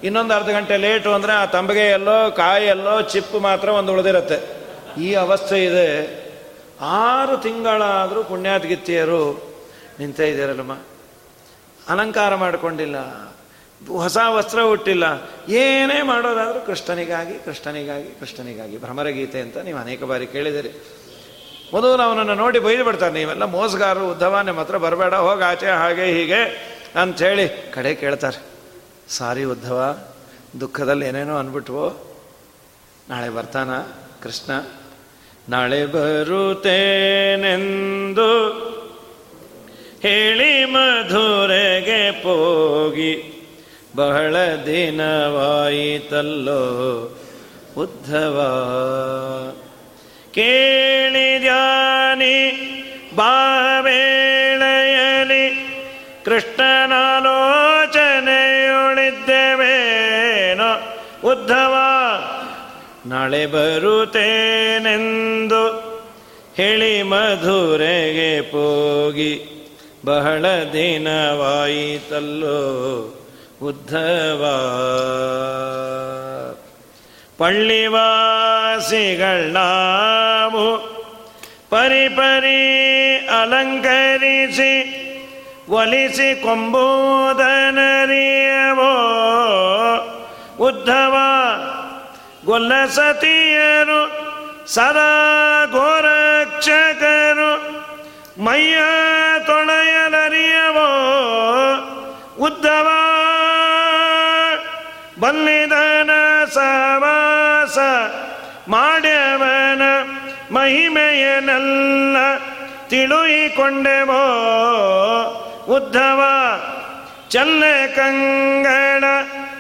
ಇನ್ನೊಂದು ಅರ್ಧ ಗಂಟೆ ಲೇಟು ಅಂದರೆ ಆ ತಂಬಿಗೆ ಎಲ್ಲೋ ಕಾಯಿ ಎಲ್ಲೋ ಚಿಪ್ಪು ಮಾತ್ರ ಒಂದು ಉಳಿದಿರುತ್ತೆ. ಈ ಅವಸ್ಥೆ ಇದೆ. ಆರು ತಿಂಗಳಾದರೂ ಪುಣ್ಯಾದ್ಗಿತ್ತಿಯರು ನಿಂತೇ ಇದ್ದೀರಲ್ಲಮ್ಮ. ಅಲಂಕಾರ ಮಾಡಿಕೊಂಡಿಲ್ಲ. ಹೊಸ ವಸ್ತ್ರ ಹುಟ್ಟಿಲ್ಲ. ಏನೇ ಮಾಡೋದಾದರೂ ಕೃಷ್ಣನಿಗಾಗಿ ಕೃಷ್ಣನಿಗಾಗಿ ಕೃಷ್ಣನಿಗಾಗಿ. ಭ್ರಮರಗೀತೆ ಅಂತ ನೀವು ಅನೇಕ ಬಾರಿ ಕೇಳಿದಿರಿ. ಮೊದಲು ಅವನನ್ನು ನೋಡಿ ಬೈದು ಬಿಡ್ತಾರೆ, ನೀವೆಲ್ಲ ಮೋಸಗಾರರು ಉದ್ದವ ನಿಮ್ಮ ಹತ್ರ ಬರಬೇಡ, ಹೋಗಿ ಆಚೆ, ಹಾಗೆ, ಹೀಗೆ ಅಂಥೇಳಿ ಕಡೆ ಕೇಳ್ತಾರೆ. ಸಾರಿ ಉದ್ಧವ ದುಃಖದಲ್ಲಿ ಏನೇನೋ ಅಂದ್ಬಿಟ್ವು, ನಾಳೆ ಬರ್ತಾನ ಕೃಷ್ಣ? ನಾಳೆ ಬರುತ್ತೇನೆಂದು ಹೇಳಿ ಮಧುರೆಗೆ ಪೋಗಿ ಬಹಳ ದಿನವಾಯಿತಲ್ಲೋ ಉದ್ಧವ. ಕೇಳಿದ್ಯಾನಿ ಬಾವೇಳೆಯಲಿ ಕೃಷ್ಣನಾಲೋಚನೆಯುಳಿದ್ದೇವೇನೋ ಉದ್ಧವ. ನಾಳೆ ಬರುತ್ತೇನೆಂದು ಹೇಳಿ ಮಧುರೆಗೆ ಪೋಗಿ ಬಹಳ ದಿನವಾಯಿತಲ್ಲೋ ಉದ್ಧವ ಪಳ್ಳಿವಾಸಿಗಳಾವು ಪರಿಪರಿ ಅಲಂಕರಿಸಿ ಒಲಿಸಿ ಕೊಂಬೋದನರಿಯವೋ. ಉದ್ಧವ ಗೊಲ್ಲಸತಿಯರು ಸದಾ ಗೋರಕ್ಷಕರು ಮೈಯ ತೊಳೆಯಲರಿಯವೋ. ಉದ್ಧವ ಬಲ್ಲಿದನ ಸವಾಸ ಮಾಡ್ಯವನ ಮಹಿಮೆಯನ್ನೆಲ್ಲ ತಿಳುಯಿಕೊಂಡೆವೋ ಉದ್ಧವ. ಚಲ್ಲೆ ಕಂಗಣ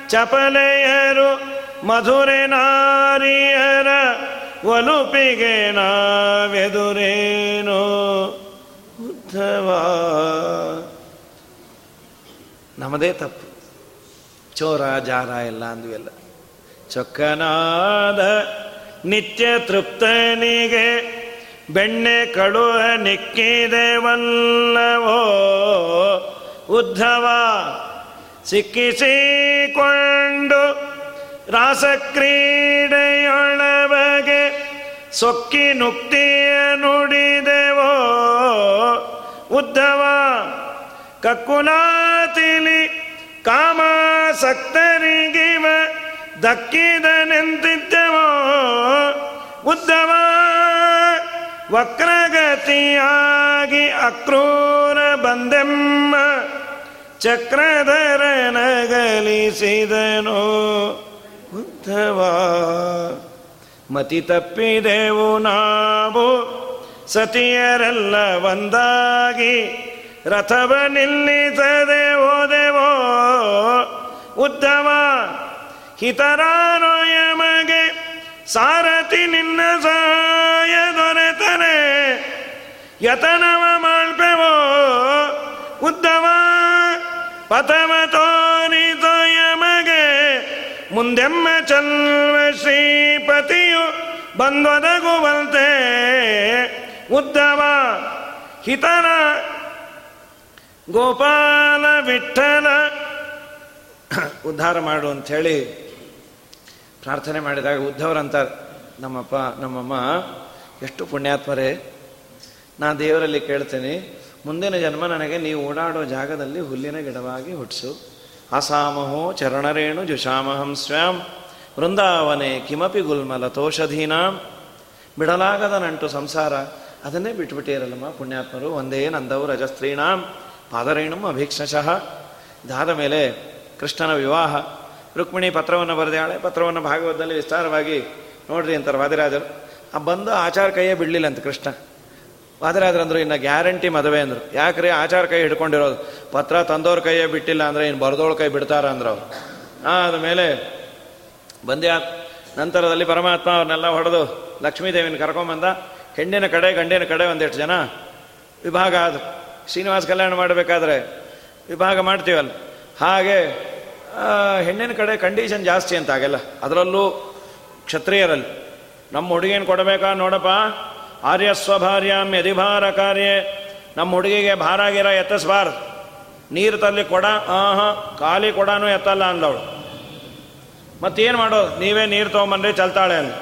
ಚಪಲೆಯರು ಮಧುರೆ ನಾರಿಯರ ಒಲುಪಿಗೆ ನಾವೆದುರೇನು? ಉದ್ಧವ. ನಮ್ಮದೇ ತಪ್ಪು. ಚೋರ ಜಾರ ಎಲ್ಲ ಅಂದ್ವೆಲ್ಲ ಚೊಕ್ಕನಾದ ನಿತ್ಯ ತೃಪ್ತನಿಗೆ ಬೆಣ್ಣೆ ಕಳುವ ನಿಕ್ಕಿದೆವಲ್ಲವೋ ಉದ್ಧವ ಸಿಕ್ಕಿಸಿಕೊಂಡು ರಾಸಕ್ರೀಡೆಯೊಳಬಗೆ ಸೊಕ್ಕಿ ನುಕ್ತಿಯ ನುಡಿದೆವೋ. ಉದ್ಧವ ಕಕ್ಕುಲಾತಿಲಿ ಕಾಮಾಸಕ್ತರಿಗಿವ ದಕ್ಕಿದನೆಂದಿದ್ದವೋ ಉದ್ದವ ವಕ್ರಗತಿಯಾಗಿ ಅಕ್ರೂರ ಬಂದೆಮ್ಮ ಚಕ್ರಧರ ನಗಲಿಸಿದನು ಉದ್ಧವ ಮತಿ ತಪ್ಪಿದೆವು ನಾವು ಸತಿಯರೆಲ್ಲ ಒಂದಾಗಿ ರಥವ ನಿಲ್ಲಿಸದೆ ಹೋದೆವೋ? ಉದ್ಧವ ಹಿತರಾನೋ ಯಮಗೆ ಸಾರಥಿ ನಿನ್ನ ಸಾಯ ದೊರೆತನೆ ಯತನವ ಮಾಡ್ಪೆವೋ? ಉದ್ದವ, ಪಥವ ತೋರಿ ಯಮಗೆ ಮುಂದೆಮ್ಮ ಚಲ್ವ ಶ್ರೀಪತಿಯು ಬಂದೊದಗುವಂತೆ. ಉದ್ದವ ಹಿತನ ಗೋಪಾಲ ವಿಠಲ. ಉದ್ಧಾರ ಮಾಡು ಅಂಥೇಳಿ ಪ್ರಾರ್ಥನೆ ಮಾಡಿದಾಗ ಉದ್ಧವರಂತಾರೆ ನಮ್ಮಪ್ಪ, ನಮ್ಮಮ್ಮ, ಎಷ್ಟು ಪುಣ್ಯಾತ್ಮರೇ. ನಾ ದೇವರಲ್ಲಿ ಕೇಳ್ತೇನೆ, ಮುಂದಿನ ಜನ್ಮ ನನಗೆ ನೀವು ಓಡಾಡೋ ಜಾಗದಲ್ಲಿ ಹುಲ್ಲಿನ ಗಿಡವಾಗಿ ಹುಟ್ಟಿಸು. ಅಸಾಮಹೋ ಚರಣರೇಣು ಜುಷಾಮಹಂ ಸ್ವಾಂ. ವೃಂದಾವನೆ ಕಿಮಪಿ ಗುಲ್ಮಲತೋಷಧೀನಾಂ ಬಿಡಲಾಗದ ನಂಟು ಸಂಸಾರ, ಅದನ್ನೇ ಬಿಟ್ಬಿಟ್ಟಿರಲ್ಲಮ್ಮ ಪುಣ್ಯಾತ್ಮರು, ಒಂದೇ ನಂದವು ರಜಸ್ತ್ರೀಣಾಂ. ಪಾದರೇಣು ಅಭೀಕ್ಷಶಃ ಇದಾದ ಮೇಲೆ ಕೃಷ್ಣನ ವಿವಾಹ. ರುಕ್ಮಿಣಿ ಪತ್ರವನ್ನು ಬರೆದಾಳೆ. ಪತ್ರವನ್ನು ಭಾಗವತದಲ್ಲಿ ವಿಸ್ತಾರವಾಗಿ ನೋಡ್ರಿ ಅಂತಾರೆ ವಾದಿರಾಜರು. ಆ ಬಂದು ಆಚಾರ ಕೈಯೇ ಬಿಡಲಿಲ್ಲ ಅಂತ ಕೃಷ್ಣ. ವಾದಿರಾಜರು ಅಂದರು ಇನ್ನು ಗ್ಯಾರಂಟಿ ಮದುವೆ ಅಂದರು. ಯಾಕ್ರಿ ಆಚಾರ ಕೈ ಹಿಡ್ಕೊಂಡಿರೋದು? ಪತ್ರ ತಂದವ್ರ ಕೈಯೇ ಬಿಟ್ಟಿಲ್ಲ ಅಂದರೆ ಇನ್ನು ಬರೆದೋಳ ಕೈ ಬಿಡ್ತಾರ ಅಂದರು ಹಾಂ ಆದ ಮೇಲೆ ಬಂದೆ ನಂತರದಲ್ಲಿ ಪರಮಾತ್ಮ ಅವ್ರನ್ನೆಲ್ಲ ಹೊಡೆದು ಲಕ್ಷ್ಮೀದೇವಿನ ಕರ್ಕೊಂಬಂದ, ಹೆಣ್ಣಿನ ಕಡೆ ಗಂಡಿನ ಕಡೆ ಒಂದೆಷ್ಟು ಜನ ವಿಭಾಗ ಆದರು. ಶ್ರೀನಿವಾಸ ಕಲ್ಯಾಣ ಮಾಡಬೇಕಾದ್ರೆ ವಿಭಾಗ ಮಾಡ್ತೀವಲ್ಲ? ಹಾಗೆ ಹೆಣ್ಣಿನ ಕಡೆ ಕಂಡೀಷನ್ ಜಾಸ್ತಿ ಅಂತ ಆಗಲ್ಲ ಅದರಲ್ಲೂ ಕ್ಷತ್ರಿಯರಲ್ಲಿ ನಮ್ಮ ಹುಡುಗಿನ ಕೊಡಬೇಕಾ ನೋಡಪ್ಪ? ಆರ್ಯ ಸ್ವಭಾರ್ಯ ಯದಿಭಾರ ಕಾರ್ಯ. ನಮ್ಮ ಹುಡುಗಿಗೆ ಭಾರ ಗಿರ ಎತ್ತಿಸ್ಬಾರ್ದು. ನೀರು ತಲ್ಲಿ ಕೊಡ, ಆಹ, ಖಾಲಿ ಕೊಡಾನು ಎತ್ತಲ್ಲ ಅಂದವಳು. ಮತ್ತೇನು ಮಾಡೋದು ನೀವೇ ನೀರು ತೊಗೊಂಬನ್ರಿ, ಚಲ್ತಾಳೆ ಅಂದ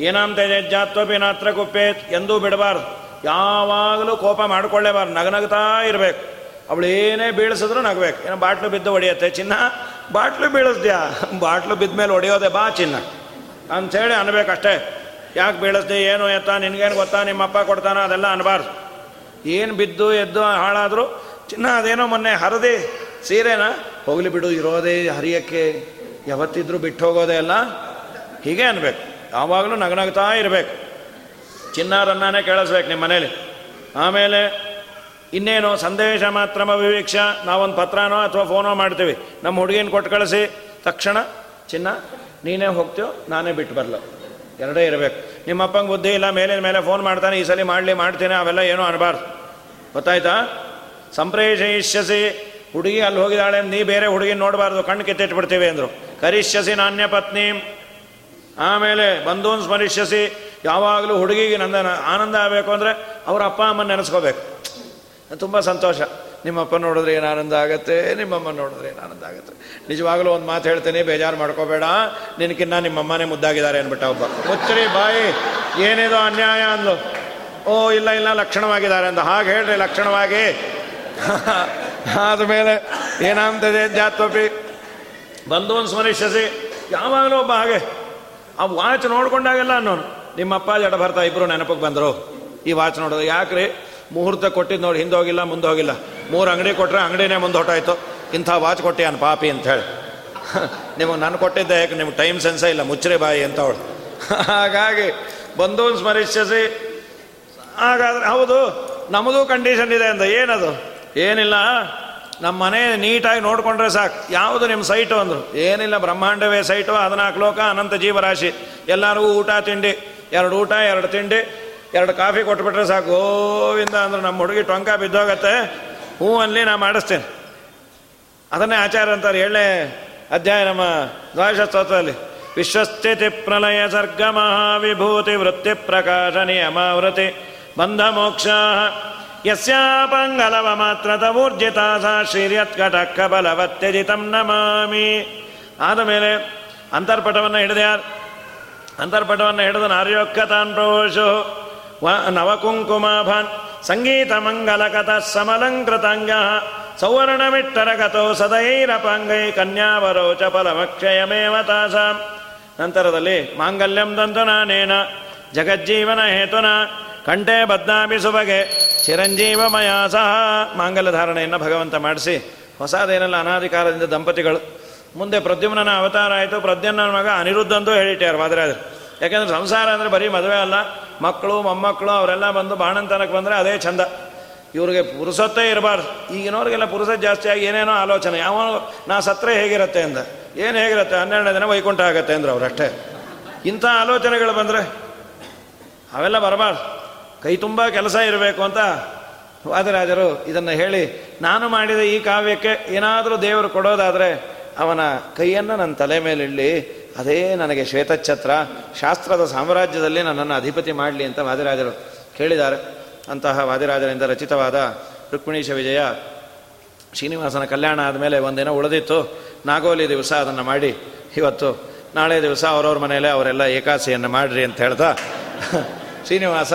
ಏನಂತ ತೆಜಜ್ಜಾತ್ವಪಿ ನಾತ್ರ ಕುಪ್ಪೆ ಎಂದೂ ಬಿಡಬಾರ್ದು. ಯಾವಾಗಲೂ ಕೋಪ ಮಾಡಿಕೊಳ್ಳೇಬಾರ್ದು. ನಗನಗ್ತಾ ಇರಬೇಕು. ಅವಳು ಏನೇ ಬೀಳಿಸಿದ್ರು ನಗಬೇಕು. ಏನೋ ಬಾಟ್ಲು ಬಿದ್ದು ಹೊಡೆಯತ್ತೆ. ಚಿನ್ನ, ಬಾಟ್ಲು ಬೀಳಿಸ್ದ್ಯಾ? ಬಾಟ್ಲು ಬಿದ್ದ ಮೇಲೆ ಹೊಡೆಯೋದೆ ಬಾ ಚಿನ್ನ. ಅಂಥೇಳಿ ಅನ್ಬೇಕಷ್ಟೇ. ಯಾಕೆ ಬೀಳಿಸ್ದೆ, ಏನು ಎತ್ತ, ನಿನ್ಗೇನು ಗೊತ್ತಾ? ನಿಮ್ಮಪ್ಪ ಕೊಡ್ತಾನ ಅದೆಲ್ಲ ಅನ್ಬಾರ್ದು. ಏನು ಬಿದ್ದು, ಎದ್ದು, ಹಾಳಾದರೂ ಚಿನ್ನ, ಅದೇನೋ ಮೊನ್ನೆ ಹರಿದಿ ಸೀರೆನಾ? ಹೋಗಲಿ ಬಿಡು, ಇರೋದೇ ಹರಿಯಕ್ಕೆ. ಯಾವತ್ತಿದ್ರೂ ಬಿಟ್ಟು ಹೋಗೋದೇ ಅಲ್ಲ. ಹೀಗೆ ಅನ್ಬೇಕು. ಯಾವಾಗಲೂ ನಗನಗ್ತಾ ಇರಬೇಕು. ಚಿನ್ನಾರನ್ನೇ ಕೇಳಿಸ್ಬೇಕು ನಿಮ್ಮ ಮನೇಲಿ. ಆಮೇಲೆ ಇನ್ನೇನು ಸಂದೇಶ ಮಾತ್ರ ವಿವೀಕ್ಷ, ನಾವೊಂದು ಪತ್ರನೋ ಅಥವಾ ಫೋನೋ ಮಾಡ್ತೀವಿ. ನಮ್ಮ ಹುಡುಗಿನ ಕೊಟ್ಟು ಕಳಿಸಿ. ತಕ್ಷಣ, ಚಿನ್ನ, ನೀನೇ ಹೋಗ್ತೀವೋ ನಾನೇ ಬಿಟ್ಟು ಬರಲ್ಲ ಎರಡೇ ಇರಬೇಕು. ನಿಮ್ಮಪ್ಪಂಗೆ ಬುದ್ಧಿ ಇಲ್ಲ, ಮೇಲಿನ ಮೇಲೆ ಫೋನ್ ಮಾಡ್ತಾನೆ, ಈ ಸಲ ಮಾಡಲಿ, ಮಾಡ್ತೀನಿ, ಅವೆಲ್ಲ ಏನೂ ಅನ್ಬಾರ್ದು. ಗೊತ್ತಾಯ್ತಾ? ಸಂಪ್ರೇಷಯಿಷ್ಯಸಿ, ಹುಡುಗಿ ಅಲ್ಲಿ ಹೋಗಿದ್ದಾಳೆ ನೀ ಬೇರೆ ಹುಡುಗಿ ನೋಡಬಾರ್ದು, ಕಣ್ಣು ಕಿತ್ತಿಟ್ಬಿಡ್ತೀವಿ ಅಂದರು. ಕರಿಷ್ಯಸಿ ನಾಣ್ಯ ಪತ್ನಿ. ಆಮೇಲೆ ಬಂಧೂನ್ ಸ್ಮರಿಷ್ಯಸಿ ಯಾವಾಗಲೂ ಹುಡುಗಿಗೆ ನಂದನ ಆನಂದ ಆಗಬೇಕು ಅಂದರೆ ಅವ್ರ ಅಪ್ಪ ಅಮ್ಮನ ನೆನೆಸ್ಕೋಬೇಕು. ತುಂಬ ಸಂತೋಷ. ನಿಮ್ಮಪ್ಪ ನೋಡಿದ್ರೆ ಏನು ಆನಂದ ಆಗುತ್ತೆ? ನಿಮ್ಮಮ್ಮ ನೋಡಿದ್ರೆ ಏನು ಆನಂದ ಆಗುತ್ತೆ? ನಿಜವಾಗ್ಲೂ ಒಂದು ಮಾತು ಹೇಳ್ತೀನಿ, ಬೇಜಾರು ಮಾಡ್ಕೋಬೇಡ. ನಿನಕಿನ್ನ ನಿಮ್ಮಮ್ಮನೇ ಮುದ್ದಾಗಿದ್ದಾರೆ ಅಂದ್ಬಿಟ್ಟ ಒಬ್ಬ. ಮುಚ್ಚರಿ ಬಾಯಿ, ಏನೇದೋ ಅನ್ಯಾಯ ಅಂದ್ಲು. ಓ, ಇಲ್ಲ ಇಲ್ಲ, ಲಕ್ಷಣವಾಗಿದ್ದಾರೆ ಅಂತ ಹಾಗೆ ಹೇಳ್ರಿ, ಲಕ್ಷಣವಾಗಿ. ಆದಮೇಲೆ ಏನಾಗ್ತದೆ ಜಾತ್ವಪಿ ಬಂದು ಒಂದು ಸ್ಮರಿಸಿ ಯಾವಾಗಲೂ ಒಬ್ಬ ಹಾಗೆ. ಆ ವಾಚ್ ನೋಡ್ಕೊಂಡಾಗೆಲ್ಲ ಅನ್ನೋನು. ನಿಮ್ಮಪ್ಪ ಜಡ ಬರ್ತಾ ಇಬ್ಬರು ನೆನಪಿಗೆ ಬಂದರು. ಈ ವಾಚ್ ನೋಡೋದು. ಯಾಕ್ರಿ? ಮುಹೂರ್ತ ಕೊಟ್ಟಿದ್ದು ನೋಡಿ, ಹಿಂದೆ ಹೋಗಿಲ್ಲ, ಮುಂದೆ ಹೋಗಿಲ್ಲ. ಮೂರು ಅಂಗಡಿ ಕೊಟ್ಟರೆ ಅಂಗಡಿನೇ ಮುಂದೆ ಹೊಟ್ಟಾಯ್ತು ಇಂಥ ವಾಚ್ ಕೊಟ್ಟೆ ಅನ್ ಪಾಪಿ ಅಂತ ಹೇಳಿ. ನಿಮಗೆ ನಾನು ಕೊಟ್ಟಿದ್ದೆ, ಯಾಕೆ ನಿಮ್ಗೆ ಟೈಮ್ ಸೆನ್ಸ ಇಲ್ಲ? ಮುಚ್ಚರೆ ಬಾಯಿ ಅಂತ ಅವಳು. ಹಾಗಾಗಿ ಬಂದು ಸ್ಮರಿಸಿ ಹಾಗಾದ್ರೆ ಹೌದು ನಮ್ಮದು ಕಂಡೀಷನ್ ಇದೆ ಅಂತ ಏನದು? ಏನಿಲ್ಲ. ನಮ್ಮ ಮನೆ ನೀಟಾಗಿ ನೋಡಿಕೊಂಡ್ರೆ ಸಾಕು. ಯಾವುದು ನಿಮ್ಮ ಸೈಟು ಅಂದರು. ಏನಿಲ್ಲ, ಬ್ರಹ್ಮಾಂಡವೇ ಸೈಟು. ಹದಿನಾಲ್ಕು ಲೋಕ, ಅನಂತ ಜೀವರಾಶಿ. ಎಲ್ಲರಿಗೂ ಊಟ, ತಿಂಡಿ. ಎರಡು ಊಟ, ಎರಡು ತಿಂಡಿ, ಎರಡು ಕಾಫಿ ಕೊಟ್ಬಿಟ್ರೆ ಸಾಕು. ಗೋವಿಂದ ಅಂದ್ರೆ ನಮ್ಮ ಹುಡುಗಿ ಟೊಂಕ ಬಿದ್ದೋಗತ್ತೆ. ಹ್ಞೂ ಅಲ್ಲಿ ನಾ ಮಾಡಿಸ್ತೇನೆ. ಅದನ್ನೇ ಆಚಾರ ಅಂತಾರೆ. ಏಳನೇ ಅಧ್ಯಾಯ ನಮ್ಮ ದ್ವಾದಶ ಸ್ತೋತ್ರದಲ್ಲಿ ವಿಶ್ವಸ್ಥಿತಿ ಪ್ರಲಯ ಸರ್ಗ ಮಹಾವಿಭೂತಿ ವೃತ್ತಿ ಪ್ರಕಾಶ ನಿಯಮಾವೃತಿ ಬಂಧ ಮೋಕ್ಷ ಯಸ್ಯಾಪಂಗಲವ ಮಾತ್ರ ತವೂರ್ಜಿತ ಸಾ ಶ್ರೀರ್ಯತ್ಕಟಕ್ಕ ಬಲವತ್ಯಜಿತಂ ನಮಾಮಿ. ಆದ ಮೇಲೆ ಅಂತರ್ಪಟವನ್ನು ಹಿಡಿದ ಯಾರು? ಅಂತರ್ಪಟವನ್ನು ಹಿಡಿದು ನಾರ್ಯೋಕ್ಕತಾನ್ ಪ್ರವೇಶು ವ ನವಕುಂಕುಮಾಭಾನ್. ಸಂಗೀತ ಮಂಗಲಕಥ ಸಮಲಂಕೃತಾಂಗ. ಸೌವರ್ಣಮಿಟ್ಟರಗತೋ ಸದೈರಪಾಂಗೈ ಕನ್ಯಾವರೋ ಚಪಲಮಕ್ಷಯಮೇವ ತಾಸಾಂ. ನಂತರದಲ್ಲಿ ಮಾಂಗಲ್ಯಂ ದಂತು ನಾನೇನ. ಜಗಜ್ಜೀವನ ಹೇತುನ. ಕಂಠೆ ಬದ್ನಾಭಿ ಸುಬಗೆ ಚಿರಂಜೀವಮಯ ಸಹ. ಮಾಂಗಲ್ಯ ಧಾರಣೆಯನ್ನು ಭಗವಂತ ಮಾಡಿಸಿ. ಹೊಸದೇನೆಲ್ಲ ಅನಾಧಿಕಾರದಿಂದ ದಂಪತಿಗಳು. ಮುಂದೆ ಪ್ರದ್ಯುಮ್ನ ಅವತಾರ ಆಯಿತು. ಪ್ರದ್ಯುಮ್ನ ಮಗ ಅನಿರುದ್ಧ ಅಂತೂ ಹೇಳಿಟ್ಟಾರು ಮಾದ್ರಾಜರು. ಯಾಕೆಂದ್ರೆ ಸಂಸಾರ ಅಂದರೆ ಬರೀ ಮದುವೆ ಅಲ್ಲ. ಮಕ್ಕಳು, ಮೊಮ್ಮಕ್ಕಳು, ಅವರೆಲ್ಲ ಬಂದು ಬಾಣಂತನಕ್ಕೆ ಬಂದರೆ ಅದೇ ಚಂದ ಇವ್ರಿಗೆ ಪುರುಸತ್ತೇ ಇರಬಾರ್ದು. ಈಗಿನವ್ರಿಗೆಲ್ಲ ಪುರುಸತ್ ಜಾಸ್ತಿ ಆಗಿ ಏನೇನೋ ಆಲೋಚನೆ. ಯಾವ ನಾ ಸತ್ರೆ ಹೇಗಿರುತ್ತೆ? ಅಂದ. ಏನು ಹೇಗಿರುತ್ತೆ? ಹನ್ನೆರಡನೇ ದಿನ ವೈಕುಂಠ ಆಗುತ್ತೆ, ಅಂದ್ರೆ ಅವರಷ್ಟೇ ಇಂಥ ಆಲೋಚನೆಗಳು ಬಂದರೆ ಅವೆಲ್ಲ ಬರಬಾರ್ದು. ಕೈ ತುಂಬ ಕೆಲಸ ಇರಬೇಕು ಅಂತ ವಾದರಾಜರು ಇದನ್ನು ಹೇಳಿ, ನಾನು ಮಾಡಿದ ಈ ಕಾವ್ಯಕ್ಕೆ ಏನಾದರೂ ದೇವರು ಕೊಡೋದಾದರೆ ಅವನ ಕೈಯನ್ನು ನನ್ನ ತಲೆ ಮೇಲಿಡಲಿ ಅದೇ ನನಗೆ ಶ್ವೇತಛತ್ರ, ಶಾಸ್ತ್ರದ ಸಾಮ್ರಾಜ್ಯದಲ್ಲಿ ನನ್ನನ್ನು ಅಧಿಪತಿ ಮಾಡಲಿ ಅಂತ ವಾದಿರಾಜರು ಕೇಳಿದ್ದಾರೆ. ಅಂತಹ ವಾದಿರಾಜರಿಂದ ರಚಿತವಾದ ರುಕ್ಮಿಣೀಶ ವಿಜಯ ಶ್ರೀನಿವಾಸನ ಕಲ್ಯಾಣ ಆದಮೇಲೆ ಒಂದಿನ ಉಳಿದಿತ್ತು. ನಾಗೋಲಿ ದಿವಸ ಅದನ್ನು ಮಾಡಿ, ಇವತ್ತು ನಾಳೆ ದಿವಸ ಅವರವ್ರ ಮನೆಯಲ್ಲೇ ಅವರೆಲ್ಲ ಏಕಾಸಿಯನ್ನು ಮಾಡಿರಿ ಅಂತ ಹೇಳ್ತಾ ಶ್ರೀನಿವಾಸ,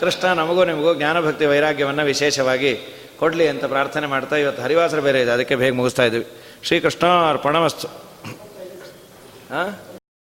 ಕೃಷ್ಣ, ನಮಗೂ ನಿಮಗೂ ಜ್ಞಾನಭಕ್ತಿ ವೈರಾಗ್ಯವನ್ನು ವಿಶೇಷವಾಗಿ ಕೊಡಲಿ ಅಂತ ಪ್ರಾರ್ಥನೆ ಮಾಡ್ತಾ, ಇವತ್ತು ಹರಿವಾಸರು ಬೇರೆ ಇದೆ, ಅದಕ್ಕೆ ಬೇಗ ಮುಗಿಸ್ತಾ ಶ್ರೀಕೃಷ್ಣ ಅರ್ಪಣಮಸ್ತು ಹಾಂ?